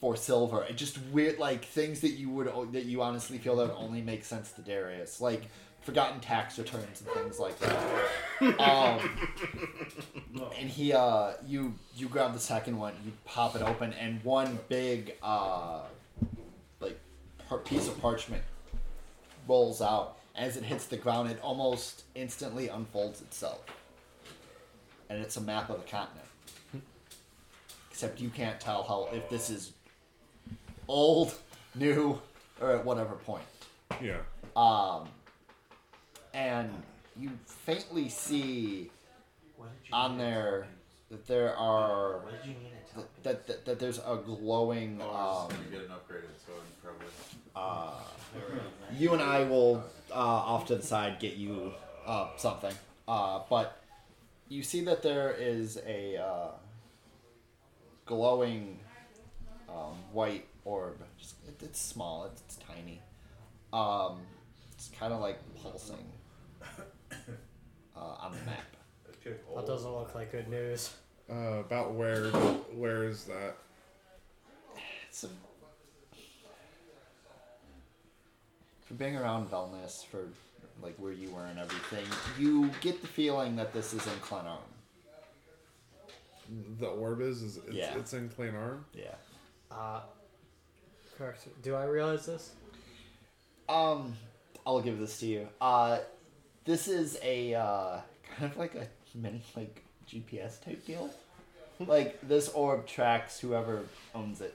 for silver. It just weird like things that you would that you honestly feel that would only make sense to Darius, like forgotten tax returns and things like that. um. And he uh you you grab the second one, you pop it open, and one big uh like piece of parchment rolls out. As it hits the ground, it almost instantly unfolds itself. And it's a map of the continent. Except you can't tell how if this is old, new, or at whatever point. Yeah. Um, and you faintly see on there that there are that, that, that there's a glowing Oh, um, I'm get an upgraded, so I'm probably. uh, you and I will uh, off to the side get you uh, something. Uh, but you see that there is a uh, glowing um, white orb. Just, it, it's small. It's, it's tiny. Um, it's kind of like pulsing uh, on the map. That doesn't look like good news. Uh, about where? Where is that? It's a, for being around Velness for like where you were and everything, you get the feeling that this is in Clenarm. The orb is? is it's, Yeah. it's in Clanarm? Yeah. Uh, correct. Do I realize this? Um, I'll give this to you. Uh, this is a uh, kind of like a mini like GPS type deal. like this orb tracks whoever owns it.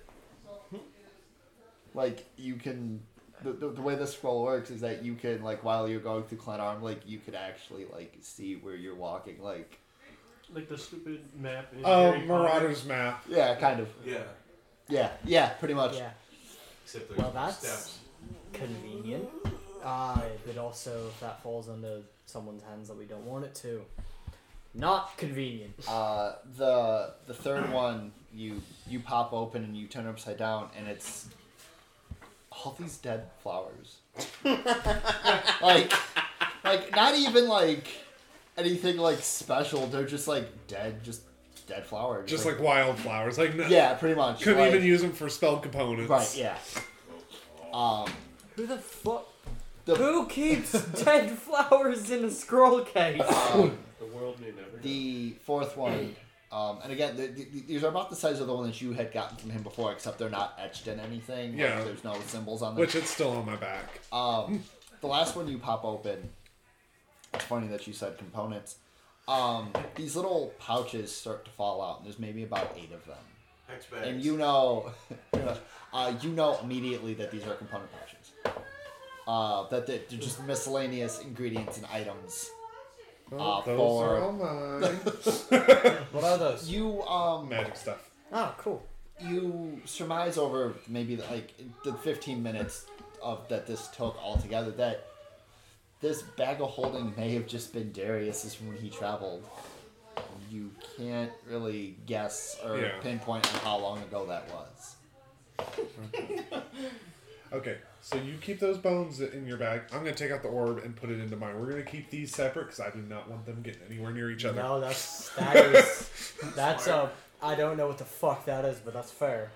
Like you can, the, the, the way this scroll works is that you can like while you're going through Clenarm, like you could actually like see where you're walking. Like Like the stupid map. in Oh, Harry Potter. Marauder's map. yeah, kind of. Yeah. Yeah, yeah, pretty much. Yeah. Except there's Well, that's steps. convenient. Uh, but also, if that falls into someone's hands that we don't want it to, not convenient. Uh, the the third one you you pop open and you turn it upside down and it's all these dead flowers. like like not even like anything like special. They're just like dead, just dead flowers. Just like wildflowers. Like, no, yeah, pretty much. Couldn't like- even use them for spell components. Right. Yeah. Um. Who the fuck? The- Who keeps dead flowers in a scroll case? um, The world may never. know. The fourth one, um, and again, the, the, these are about the size of the one that you had gotten from him before, except they're not etched in anything. like, Yeah. there's no symbols on them. Which it's still on my back. Um, the last one you pop open, it's funny that you said components. Um, these little pouches start to fall out, and there's maybe about eight of them. Hex bags. And you know, uh, you know immediately that these are component pouches. Uh, that they- they're just miscellaneous ingredients and items. Oh, Uh, those for- are all mine. what are those? You um, Magic stuff. Oh, cool. you surmise over maybe like the 15 minutes of that this took altogether that this bag of holding may have just been Darius's from when he traveled. You can't really guess or Yeah. pinpoint on how long ago that was. Okay, so you keep those bones in your bag. I'm gonna take out the orb and put it into mine. We're gonna keep these separate because I do not want them getting anywhere near each other. No, that's that is that's a I don't know what the fuck that is, but that's fair.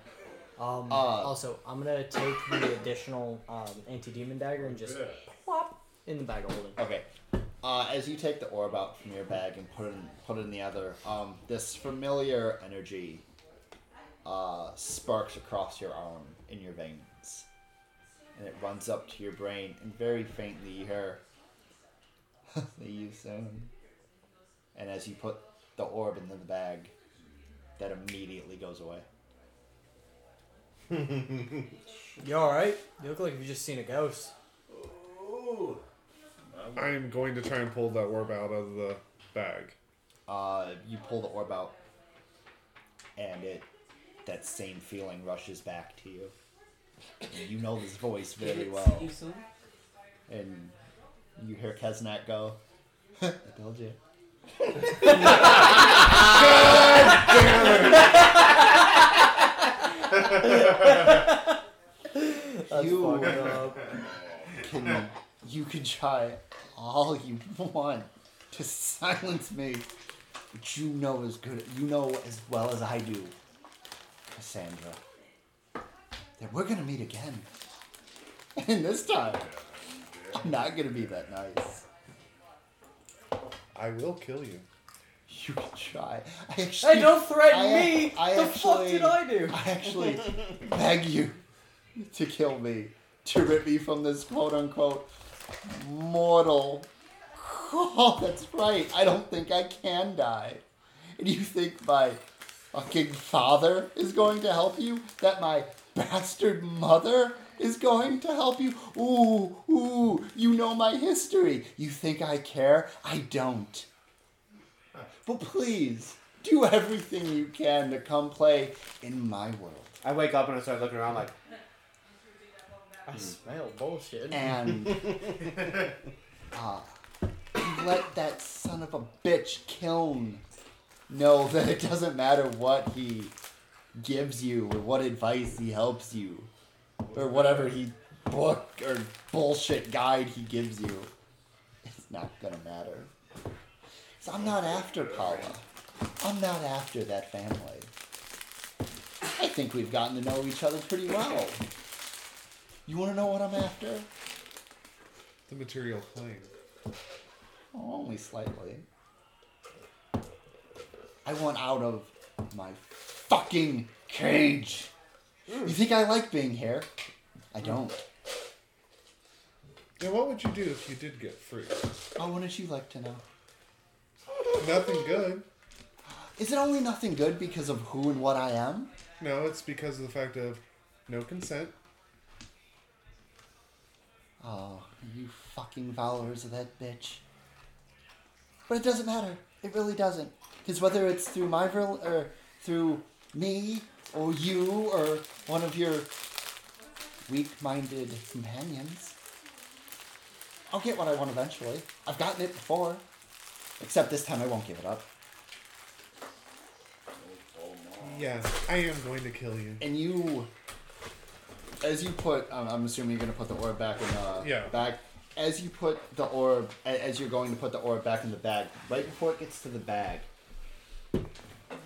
Um, Uh, also, I'm gonna take the additional um, anti demon dagger and just plop in the bag of holding. Okay. Uh, as you take the orb out from your bag and put it in, put it in the other, um, this familiar energy uh, sparks across your arm in your veins, and it runs up to your brain, and very faintly you hear, "See you soon." And as you put the orb into the bag, that immediately goes away. You alright? You look like you've just seen a ghost. Ooh. I am going to try and pull that orb out of the bag. Uh, you pull the orb out, and it that same feeling rushes back to you. And you know this voice very well, and you hear Kesnat go, "I told you." That's You- fucked up. Can you can try all you want to silence me, but you know as good you know as well as I do, Cassandra, that we're gonna meet again. And this time, I'm not gonna be that nice. I will kill you. You can try. I actually, Hey, don't threaten I- me! I the fuck did I do? I actually beg you to kill me, to rip me from this quote unquote mortal. Oh, that's right. I don't think I can die. And you think my fucking father is going to help you? That my bastard mother is going to help you? Ooh, ooh, you know my history. You think I care? I don't. But please, do everything you can to come play in my world. I wake up and I start looking around like, I smell bullshit. And uh, let that son of a bitch Kiln know that it doesn't matter what he gives you or what advice he helps you or whatever he book or bullshit guide he gives you. It's not gonna matter. So I'm not after Paula. I'm not after that family. I think we've gotten to know each other pretty well. You want to know what I'm after? The material plane. Oh, only slightly. I want out of my fucking cage. You think I like being here? I don't. And what would you do if you did get free? Oh, wouldn't you like to know? Nothing good. Is it only nothing good because of who and what I am? No, it's because of the fact of no consent. Oh, you fucking followers of that bitch. But it doesn't matter. It really doesn't. Because whether it's through my vil- or through me or you or one of your weak-minded companions, I'll get what I want eventually. I've gotten it before. Except this time I won't give it up. Yes, I am going to kill you. And you, as you put, um, I'm assuming you're going to put the orb back in the Yeah. bag. As you put the orb, a- as you're going to put the orb back in the bag, right before it gets to the bag,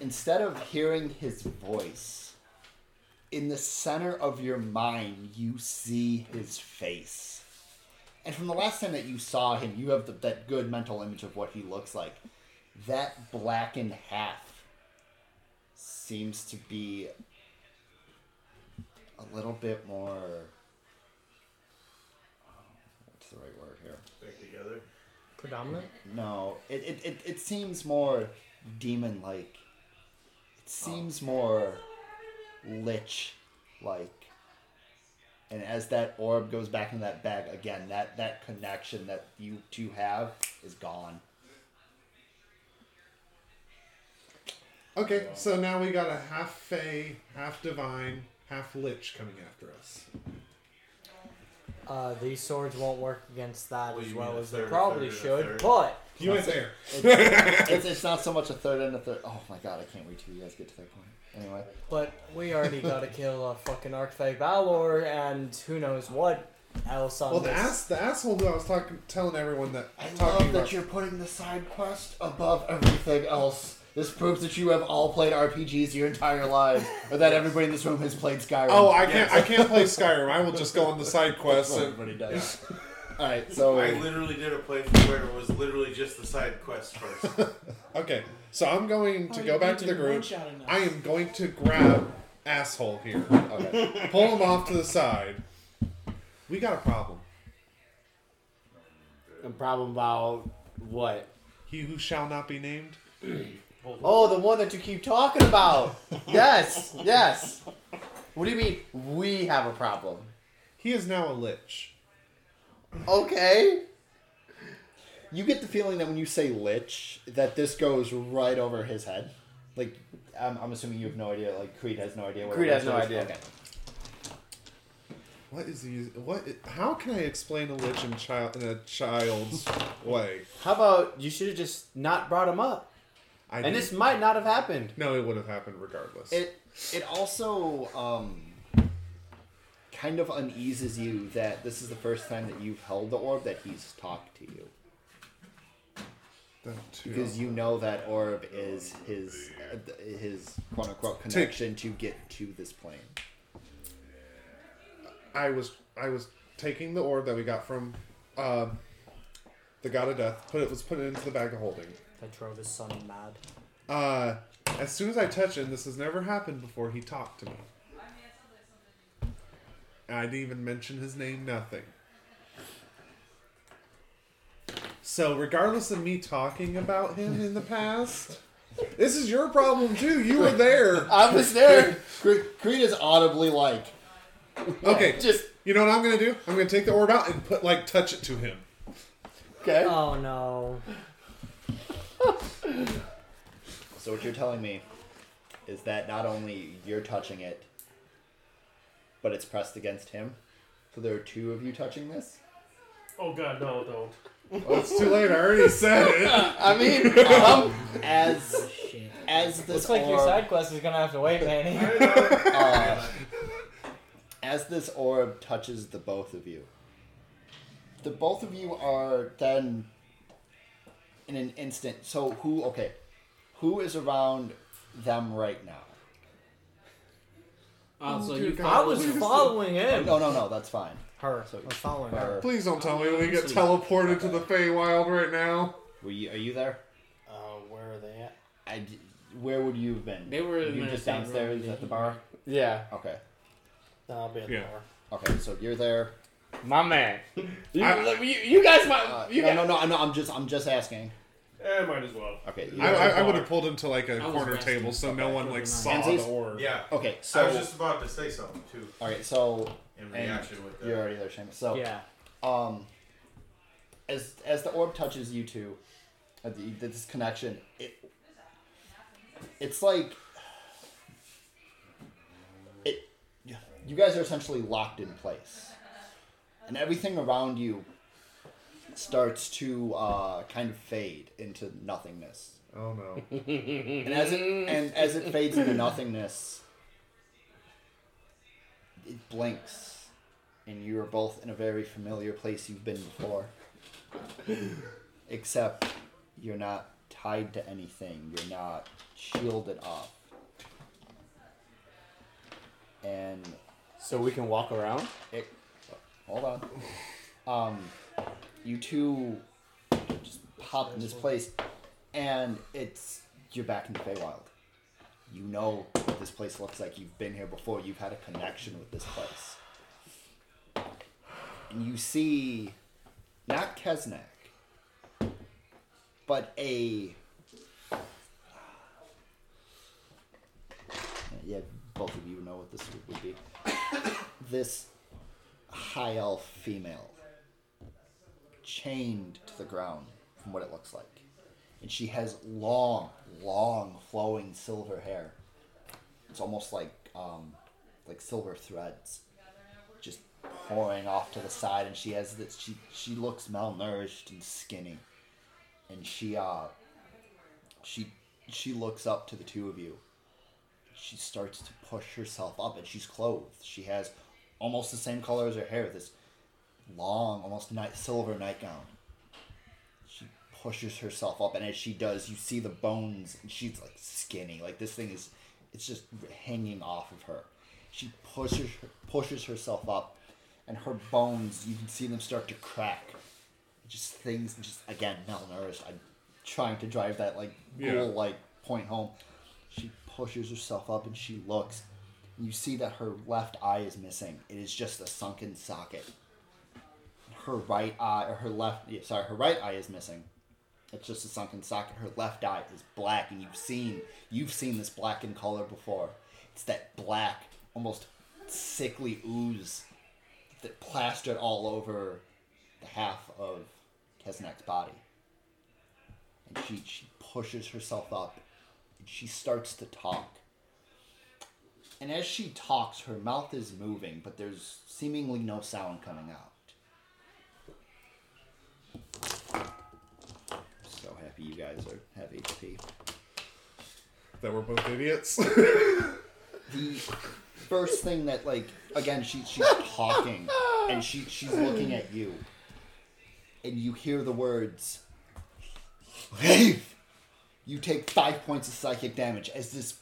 instead of hearing his voice, in the center of your mind, you see his face. And from the last time that you saw him, you have the, that good mental image of what he looks like. That blackened half seems to be a little bit more. What's the right word here? Back together. Predominant? No, it, it, it, it seems more demon like. It oh. seems more lich like. And as that orb goes back in that bag again, that, that connection that you two have is gone. Okay, so now we got a half Fey, half Divine, half Lich coming after us. Uh, these swords won't work against that Well, as you well mean a as they third, a probably third, a should. third? But You went there. it's, it's not so much a third and a third. Oh my god, I can't wait till you guys get to that point. Anyway, but we already gotta kill a fucking Archfey Balor and who knows what else on Well, the this. ass, the asshole who I was talking, telling everyone that I talking love that about. you're putting the side quest above everything else. This proves that you have all played RPGs your entire lives, or that everybody in this room has played Skyrim. Oh, I can't. I can't play Skyrim. I will just go on the side That's quests. what And, everybody does. All right, so I literally did a playthrough where it was literally just the side quest first. okay, so I'm going to Oh, go back to the group. I am going to grab asshole here. okay. Pull him off to the side. We got a problem. A problem about what? He who shall not be named. Oh, the one that you keep talking about. yes, yes. What do you mean we have a problem? He is now a lich. Okay. You get the feeling that when you say lich, that this goes right over his head. Like, I'm, I'm assuming you have no idea. Like, Creed has no idea. What Creed has no is. idea. Okay. What is he? What? How can I explain a lich in child in a child's way? How about you should have just not brought him up, I and didn't- this might not have happened. no, it would have happened regardless. It it also um kind of uneases you that this is the first time that you've held the orb that he's talked to you That too. because you know that orb is his uh, his quote unquote connection to get to this plane. I was I was taking the orb that we got from um, the god of death. Put it was put it into the bag of holding. I drove his son mad. Uh, as soon as I touch him, this has never happened before. He talked to me. I didn't even mention his name. Nothing. So, regardless of me talking about him in the past, this is your problem too. You were there. I was there. Creed, Creed is audibly like, Okay, just you know what I'm gonna do? I'm gonna take the orb out and put like touch it to him. okay. Oh no. So what you're telling me is that not only you're touching it, but it's pressed against him. So there are two of you touching this. Oh god, no, don't. Well, it's too late. I already said it. I mean, um, as Shit. as this Looks like your orb, side quest is gonna have to wait, Manny. uh, as this orb touches the both of you, the both of you are then in an instant. So who? Okay, who is around them right now? Oh, so you I was following him. no, no, no. That's fine. Her. So- I was following her. Or- Please don't tell me we get teleported to the Feywild right now. Were you? Are you there? Uh, where are they at? I d where would you have been? They were you just downstairs room. at the bar. Yeah, Okay. No, I'll be at Yeah. the bar. Okay. So you're there. my man. You, I- you, you guys might. Uh, you no, guys, no, no, no. I'm just, I'm just asking. Eh, might as well. Okay. I, you're- I, I would have pulled him to like a I was corner resting. table so no one like saw Menzies? the orb. Yeah. okay. So I So. was just about to say something too all right, So. in And reaction with You're that. already there, Seamus. So. Yeah. Um. As as the orb touches you two, uh, the, this connection, it. It's like. It. You guys are essentially locked in place, and everything around you starts to uh, kind of fade into nothingness. Oh no. And as it and as it fades into nothingness, it blinks, and you are both in a very familiar place you've been before. Except you're not tied to anything. You're not shielded off. And so we can walk around. it hold on. Um you two just pop in this place and it's you're back in the Feywild. You know what this place looks like. You've been here before. You've had a connection with this place. And you see not Kesnek, but a yeah, both of you know what this would be. this high elf female chained to the ground from what it looks like. And she has long, long flowing silver hair. It's almost like um, like silver threads. just pouring off to the side, and she has this. She she looks malnourished and skinny, and she uh she she looks up to the two of you. She starts to push herself up, and she's clothed. She has almost the same color as her hair. This long, almost night silver nightgown. She pushes herself up, and as she does, you see the bones, and she's like skinny. Like this thing is, it's just hanging off of her. She pushes pushes herself up, and her bones, you can see them start to crack. Just things, just again malnourished. I'm trying to drive that like Yeah. like point home. She pushes herself up, and she looks. And you see that her left eye is missing. It is just a sunken socket her right eye or her left sorry her right eye is missing. It's just a sunken socket. Her left eye is black and you've seen you've seen this black in color before. It's that black almost sickly ooze that plastered all over the half of Kesnek's body. And she, she pushes herself up and she starts to talk. And as she talks her mouth is moving but there's seemingly no sound coming out you guys are have HP. That we're both idiots. The first thing that like again she she's talking and she she's looking at you. And you hear the words Leave You take five points of psychic damage as this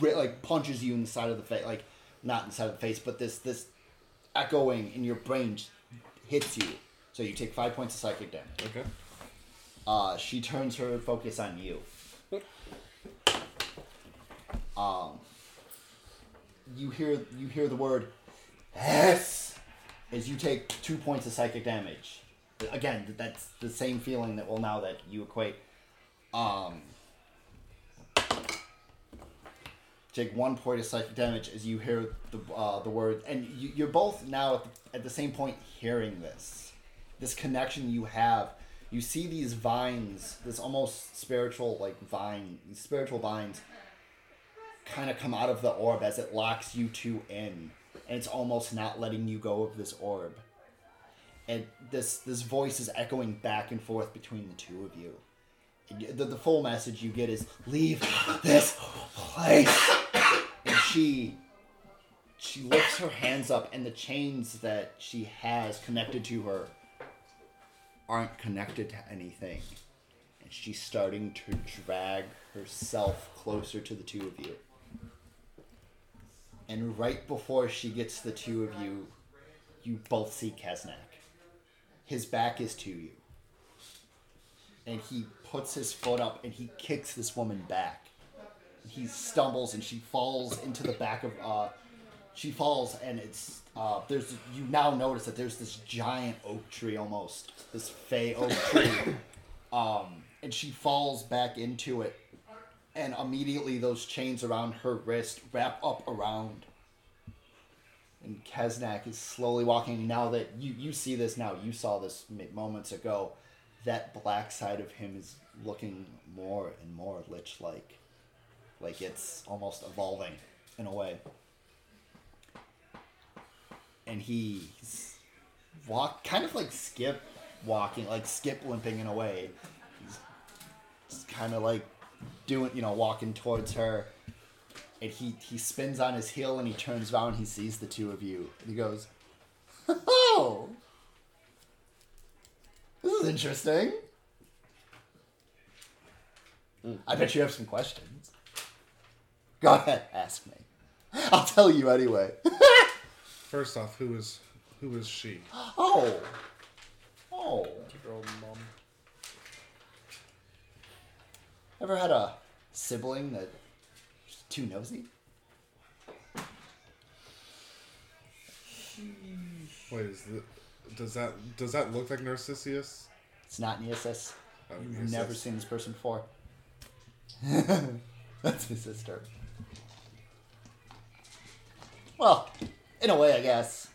like punches you in the side of the face like not inside of the face, but this this echoing in your brain hits you. So you take five points of psychic damage. okay. Uh, she turns her focus on you. Um, you hear you hear the word yes as you take two points of psychic damage. Again, that's the same feeling that well now that you equate. Um, take one point of psychic damage as you hear the uh, the word, and you, you're both now at the, at the same point hearing this. This connection you have you see these vines, this almost spiritual like vine, spiritual vines kind of come out of the orb as it locks you two in, and it's almost not letting you go of this orb. And this this voice is echoing back and forth between the two of you. The, the full message you get is leave this place. And she she lifts her hands up and the chains that she has connected to her aren't connected to anything. And she's starting to drag herself closer to the two of you. And right before she gets the two of you, you both see Kesnak. His back is to you. And he puts his foot up and he kicks this woman back. He stumbles and she falls into the back of uh she falls and it's uh there's you now notice that there's this giant oak tree almost. This fey oak tree. um and she falls back into it and immediately those chains around her wrist wrap up around. And Kesnak is slowly walking. Now that you, you see this now, you saw this moments ago. That black side of him is looking more and more lich like. Like it's almost evolving in a way. And he's walk kind of like skip walking, like skip limping in a way. He's kind of like doing, you know, walking towards her. And he, he spins on his heel and he turns around and he sees the two of you. And he goes, Oh! This is interesting. I bet you have some questions. Go ahead, ask me. I'll tell you anyway. First off, who is who is she? Oh! Oh. Your old mom. Ever had a sibling that was too nosy? Wait, is the, does that does that look like Narcissus? It's not Neosis. Oh, You've Narcissus. never seen this person before. That's his sister. Well, in a way, I guess.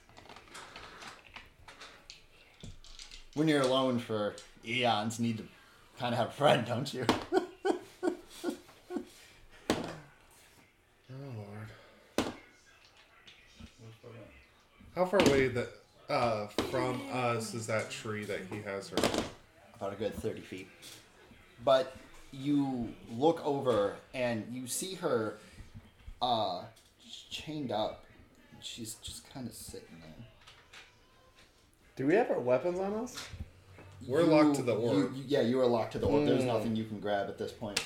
When you're alone for eons, you need to kind of have a friend, don't you? Oh Lord. How far away that uh, from us is that tree that he has her? about a good 30 feet. But you look over and you see her uh, chained up. She's just kind of sitting there. Do we have our weapons on us? We're locked to the orb. you- yeah, you are locked to the orb. There's Mm. nothing you can grab at this point.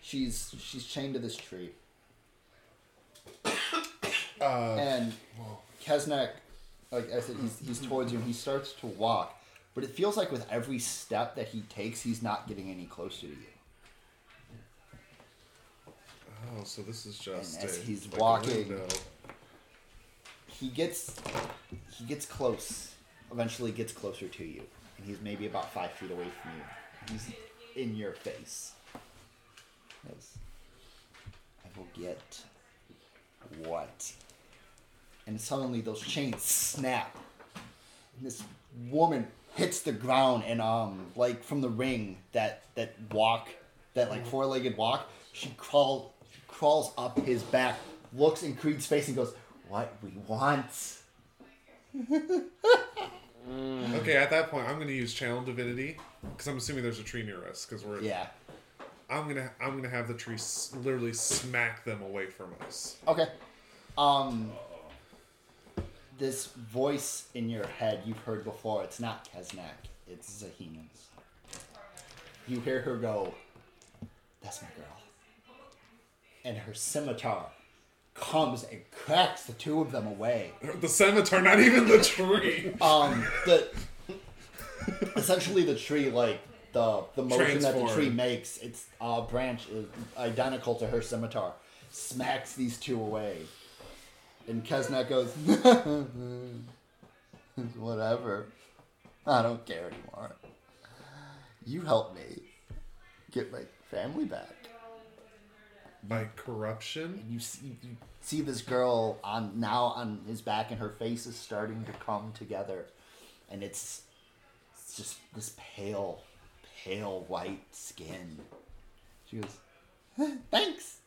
She's she's chained to this tree. Uh, and Kesnek, like I said, he's, he's towards you and he starts to walk. But it feels like with every step that he takes, he's not getting any closer to you. oh, so this is just And as a, he's like a walking- window. He gets he gets close eventually gets closer to you and he's maybe about five feet away from you. He's in your face. Yes. i will get what? And suddenly those chains snap. And this woman hits the ground and um like from the ring that that walk that like four-legged walk she crawls crawls up his back looks in creed's face and goes what we want Okay, at that point, I'm going to use channel divinity because I'm assuming there's a tree near us because we're. yeah I'm gonna I'm gonna have the tree s- literally smack them away from us. okay um this voice in your head you've heard before it's not Kesnak, it's Zahina's. You hear her go, That's my girl. And her scimitar comes and cracks the two of them away. The scimitar, not even the tree. Um the essentially the tree like the the motion that the tree makes, its uh, branch is identical to her scimitar. Smacks these two away. And Kesnak goes, Whatever. I don't care anymore. You help me get my family back. By corruption. And you see, you see this girl on now on his back, and her face is starting to come together, and it's, it's just this pale, pale white skin. She goes, "Thanks."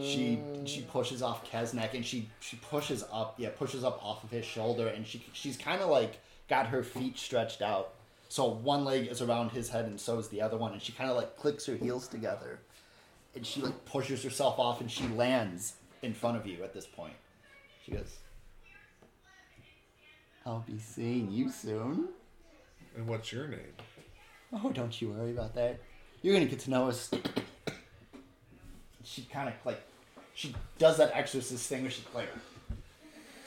she she pushes off Kesnek and she she pushes up yeah pushes up off of his shoulder and she she's kind of like got her feet stretched out so one leg is around his head and so is the other one and she kind of like clicks her heels together and she like pushes herself off and she lands in front of you at this point she goes I'll be seeing you soon And what's your name? Oh, don't you worry about that. You're gonna get to know us. she kind of like, she does that exorcist thing where she like,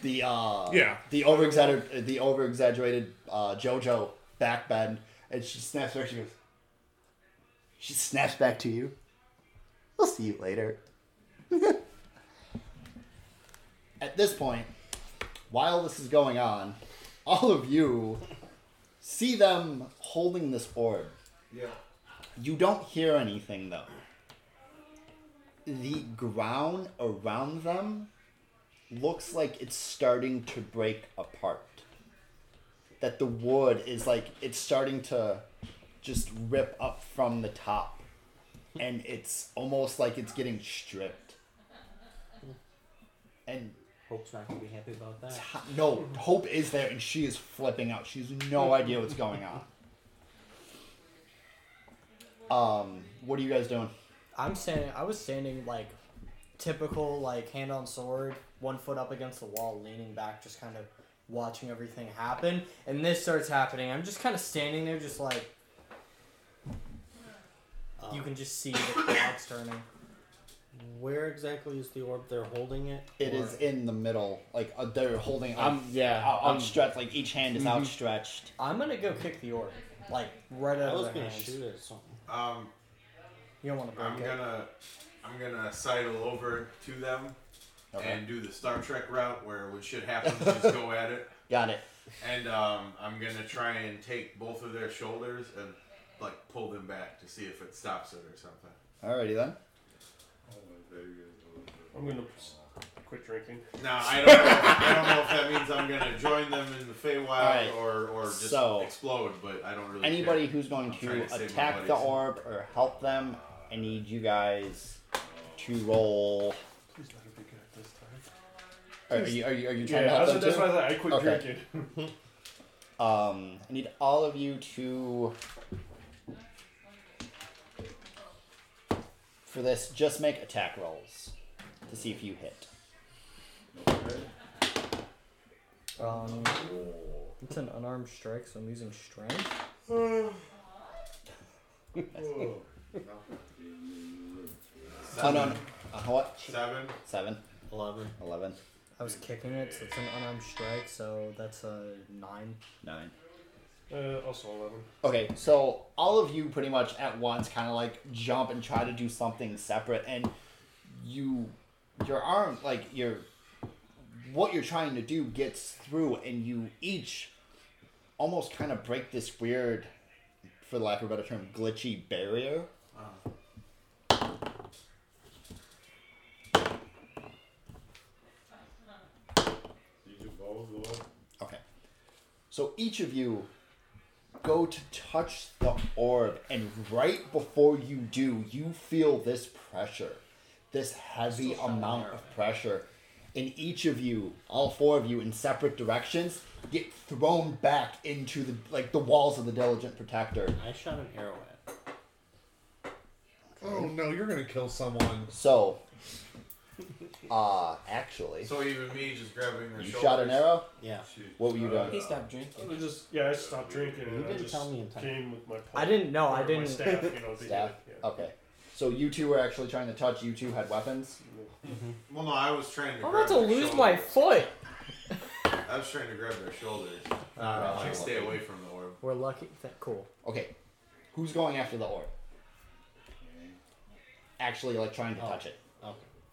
the uh, Yeah. the over exaggerated, the over exaggerated uh, JoJo back bend, and she snaps back. She goes, she snaps back to you. We'll see you later. At this point, while this is going on, all of you see them holding this orb. Yeah. You don't hear anything though. The ground around them looks like it's starting to break apart. That the wood is like it's starting to just rip up from the top. And it's almost like it's getting stripped. And Hope's not gonna be happy about that. T- no, Hope is there and she is flipping out. She has no idea what's going on. Um, what are you guys doing? I'm standing. I was standing like typical, like hand on sword, one foot up against the wall, leaning back, just kind of watching everything happen. And this starts happening. I'm just kind of standing there, just like you can just see the clogs turning. Where exactly is the orb? They're holding it. It Or- is in the middle, like uh, they're holding. Like, I'm yeah. out- I'm, outstretched, like each hand is Mhm. outstretched. I'm gonna go kick the orb, like right out I of was their gonna hands. shoot at something. Um, You don't want to break I'm it. gonna, I'm gonna sidle over to them Okay. and do the Star Trek route where what should happen is just go at it. Got it. And um, I'm gonna try and take both of their shoulders and like pull them back to see if it stops it or something. Alrighty then. I'm gonna quit drinking. Now I don't know. I don't know if that means I'm gonna join them in the Feywild Alright, or or just so- explode, but I don't really. Anybody care. who's going to to attack the orb or help them, I need you guys to roll. Are, are you are you, are you trying to help that's, them that's too? why I, thought I quit Okay. drinking. Um, I need all of you to. For this, just make attack rolls to see if you hit. Um, it's an unarmed strike, so I'm using strength. Oh no, no. Uh, what? Seven. Seven, Eleven. eleven, I was kicking it, so it's an unarmed strike, so that's a nine. nine. Uh, also 11. Okay, so all of you pretty much at once kind of like jump and try to do something separate, and you, your arm, like your, what you're trying to do gets through, and you each almost kind of break this weird, for lack of a better term, glitchy barrier. Okay. So each of you go to touch the orb, and right before you do, you feel this pressure, this heavy amount of pressure. And each of you, all four of you, in separate directions, get thrown back into the like the walls of the diligent protector. I shot an arrow at. Oh no, you're gonna kill someone. So, uh, actually, So even me just grabbing their you shoulders. shot an arrow. Yeah. What were you Uh, doing? He stopped drinking. I just yeah, I stopped drinking and You I didn't just tell me in time. came with my. I didn't know, I or didn't- My staff, you know, to Staff. get yeah. Okay. So you two were actually trying to touch. You two had weapons. Well, no, I was trying to. I'm grab about to their lose my shoulders. foot. I was trying to grab their shoulders. Ah, like okay. stay away from the orb. We're lucky. That cool. Okay. Who's going after the orb? Actually, like trying to Oh. touch it.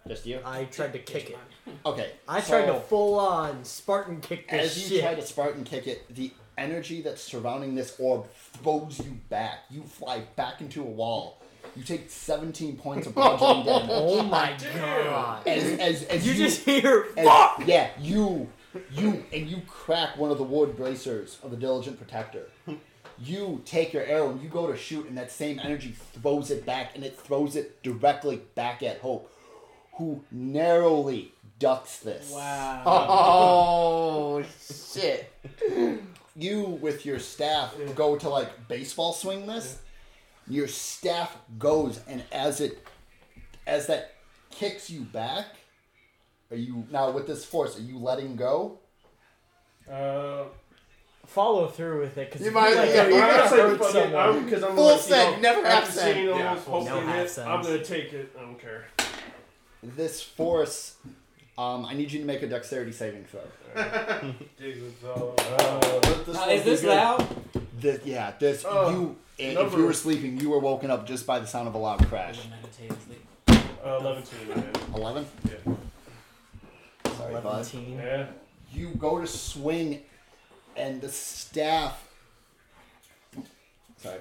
Okay. Just you. I tried to kick it. Okay. I tried to full on Spartan kick this As you shit. try to Spartan kick it, the energy that's surrounding this orb throws you back. You fly back into a wall. You take 17 points of bludgeoning damage. oh my god. As, as, as You you, just hear as- fuck. Yeah, you, you, and you crack one of the wood bracers of the Diligent Protector. You take your arrow and you go to shoot, and that same energy throws it back, and it throws it directly back at Hope, who narrowly ducks this. Wow. Oh shit! you with your staff go to like baseball swing this your staff goes and as it as that kicks you back are you now with this force are you letting go Uh, Follow through with it because You might- like, yeah, you're I'm gonna gonna say hurt fuck it. I'm because I'm Full like, send, you know, never half after send. seeing all Yeah, those full Hope send. No half hit. I'm gonna take it. I don't care. This force um, i need you to make a dexterity saving throw Uh, let this Now, one is be this good. loud? this, yeah this Oh, you if number- you were sleeping you were woken up just by the sound of a loud crash Uh, 11 man. 11 Yeah. sorry bud 11. Yeah. you go to swing and the staff sorry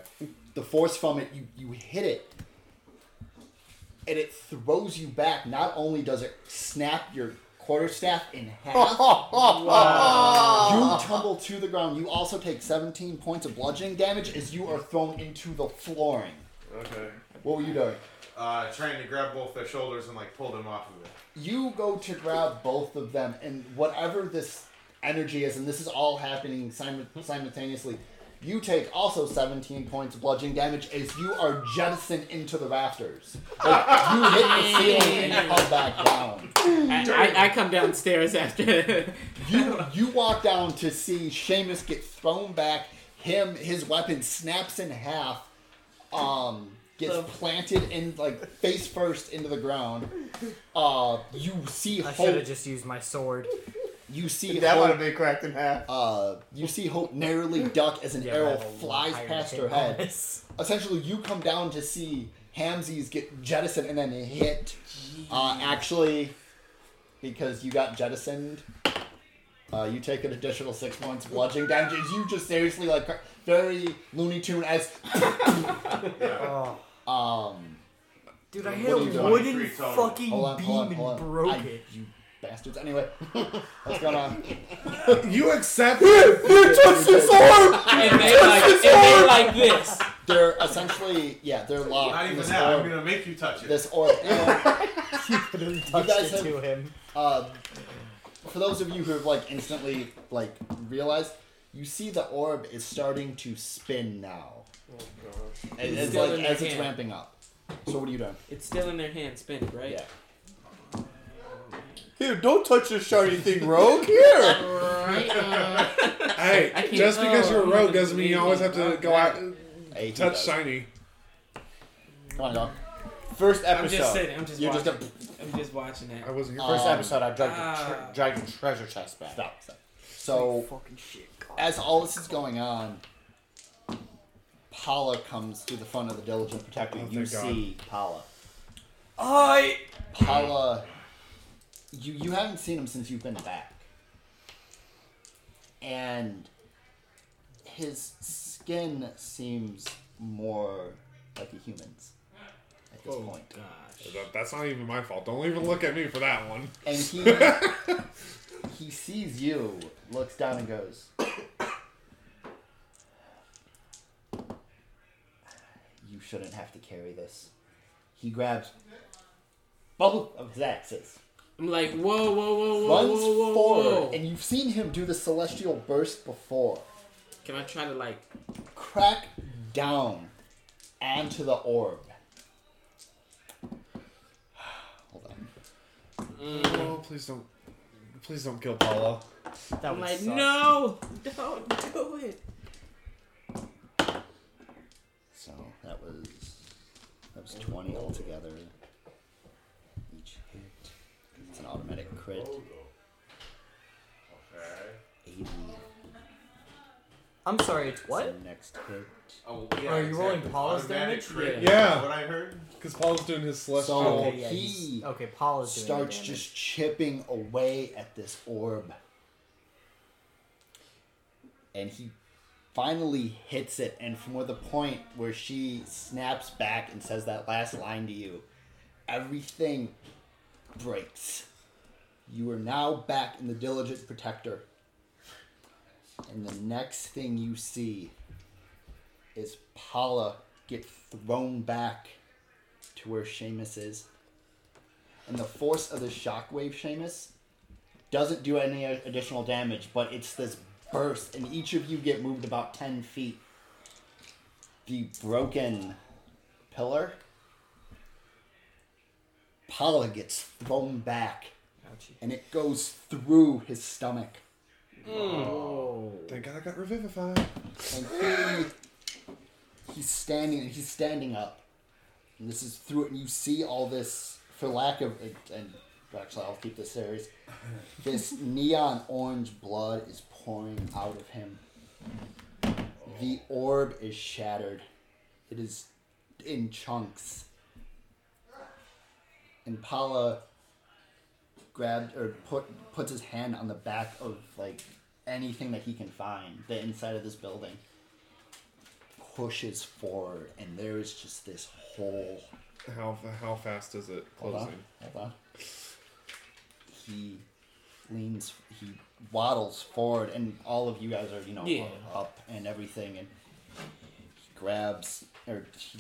the force from it you, you hit it and it throws you back. Not only does it snap your quarterstaff in half you tumble to the ground. You also take 17 points of bludgeoning damage as you are thrown into the flooring. Okay. what were you doing? Uh, trying to grab both their shoulders and like pull them off of it. you go to grab both of them, and whatever this energy is, and this is all happening sim- simultaneously, you take also 17 points of bludgeoning damage as you are jettisoned into the rafters. Like, you hit the ceiling and you come back down. I, I, I come downstairs after. You you walk down to see Seamus get thrown back. Him, his weapon snaps in half. Um, gets planted in like face first into the ground. Uh, you see I should have just used my sword. You see That would Hope have been cracked in half. uh, you see Hope narrowly duck as an Yeah, arrow flies past her head. bonus. Essentially, you come down to see Hamsies get jettisoned and then hit. Uh, actually, because you got jettisoned, uh, you take an additional six points bludgeoning damage. You just seriously like very Looney Tune as Oh, um. dude, I hit a wooden Free total. fucking Hold on, beam hold on, and broke I- it. You bastards. Anyway, what's going on? You accept You touched his arm. and they like, and they like this. they're essentially yeah, they're locked. Not in even this that. I'm orb. gonna make you touch it. This orb. and, you literally you touched guys it have to him. uh, for those of you who have like instantly like realized, you see the orb is starting to spin now. Oh gosh. As, It's as, still like in as it's hand. ramping up. So what are you doing? It's still in their hand, spinning, right? Yeah. Here, don't touch this shiny thing, rogue. Here. Right. Uh, Hey, just because you're a oh, rogue doesn't mean you always have to go out and Hey, he touch does. shiny. Come on, dog. First episode. I'm episode. just sitting. I'm just You're just watching. gonna- I'm just watching it. I wasn't here. Uh, First Um, episode, I dragged, ah. the tre- dragged the treasure chest back. Stop. stop. So fucking shit. God. as all this is going on, Paula comes to the front of the Diligent Protector. Oh, you thank God. see Paula. I. Paula, you you haven't seen him since you've been back, and his skin seems more like a human's at this Oh point, gosh. That- That's not even my fault. Don't even look at me for that one. and he he sees you, looks down, and goes. You shouldn't have to carry this. He grabs both of his axes. I'm like, whoa, whoa, whoa, whoa, runs whoa, whoa, forward, whoa. and you've seen him do the celestial burst before. Can I try to like? Crack down onto the orb. Hold on. Oh, please don't. Please don't kill Paula. That I'm would like, suck. no, don't do it. So that was that was twenty altogether. Each hit. It's an automatic crit. Eighty. I'm sorry. It's what? the Next hit. Oh, Are you rolling Paula's Automatic damage? crit. Yeah. What I heard. Because Paula's doing his celestial. So Okay, yeah, he he's- okay, Paul is doing starts damage. just chipping away at this orb. And he finally hits it, and from where the point where she snaps back and says that last line to you, everything breaks. You are now back in the Diligent Protector. And the next thing you see is Paula get thrown back to where Seamus is. And the force of the shockwave, Seamus, doesn't do any additional damage, but it's this burst, and each of you get moved about 10 feet. The broken pillar, Paula gets thrown back, and it goes through his stomach. Oh. Thank God I got revivified. and he he's standing he's standing up and this is through it and you see all this for lack of and actually i'll keep this serious this neon orange blood is pouring out of him the orb is shattered it is in chunks and paula grabbed or put puts his hand on the back of like anything that he can find the inside of this building pushes forward and there is just this hole How how fast is it hold on closing? hold on he leans he waddles forward and all of you guys are you know Yeah. up and everything and he grabs or he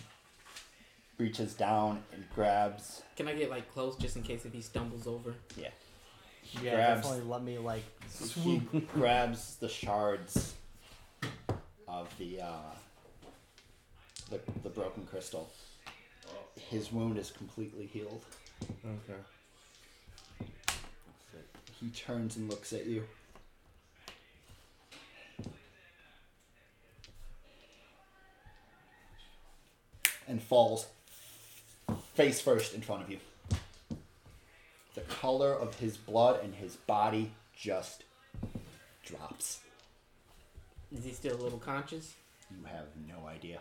reaches down and grabs Can I get like close just in case if he stumbles over? yeah Yeah, grabs definitely let me like he grabs the shards of the uh, the, the broken crystal. His wound is completely healed. Okay. He turns and looks at you. And falls face first in front of you. The color of his blood and his body just drops. Is he still a little conscious? You have no idea.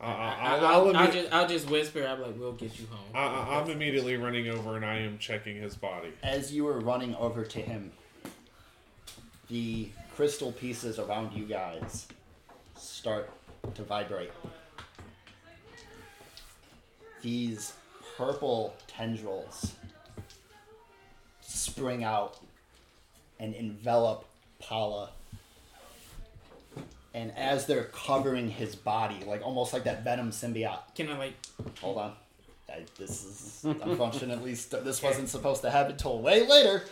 Uh, I, I'll, I'll, I'll, I'll just I'll just whisper. I'm like, we'll get you home. I, I- I'm immediately running over and I am checking his body. As you are running over to him, the crystal pieces around you guys start to vibrate. These purple tendrils spring out and envelop Paula. And as they're covering his body, like almost like that venom symbiote. Can I like? Hold on. I, this is unfortunately st- this wasn't supposed to happen till way later.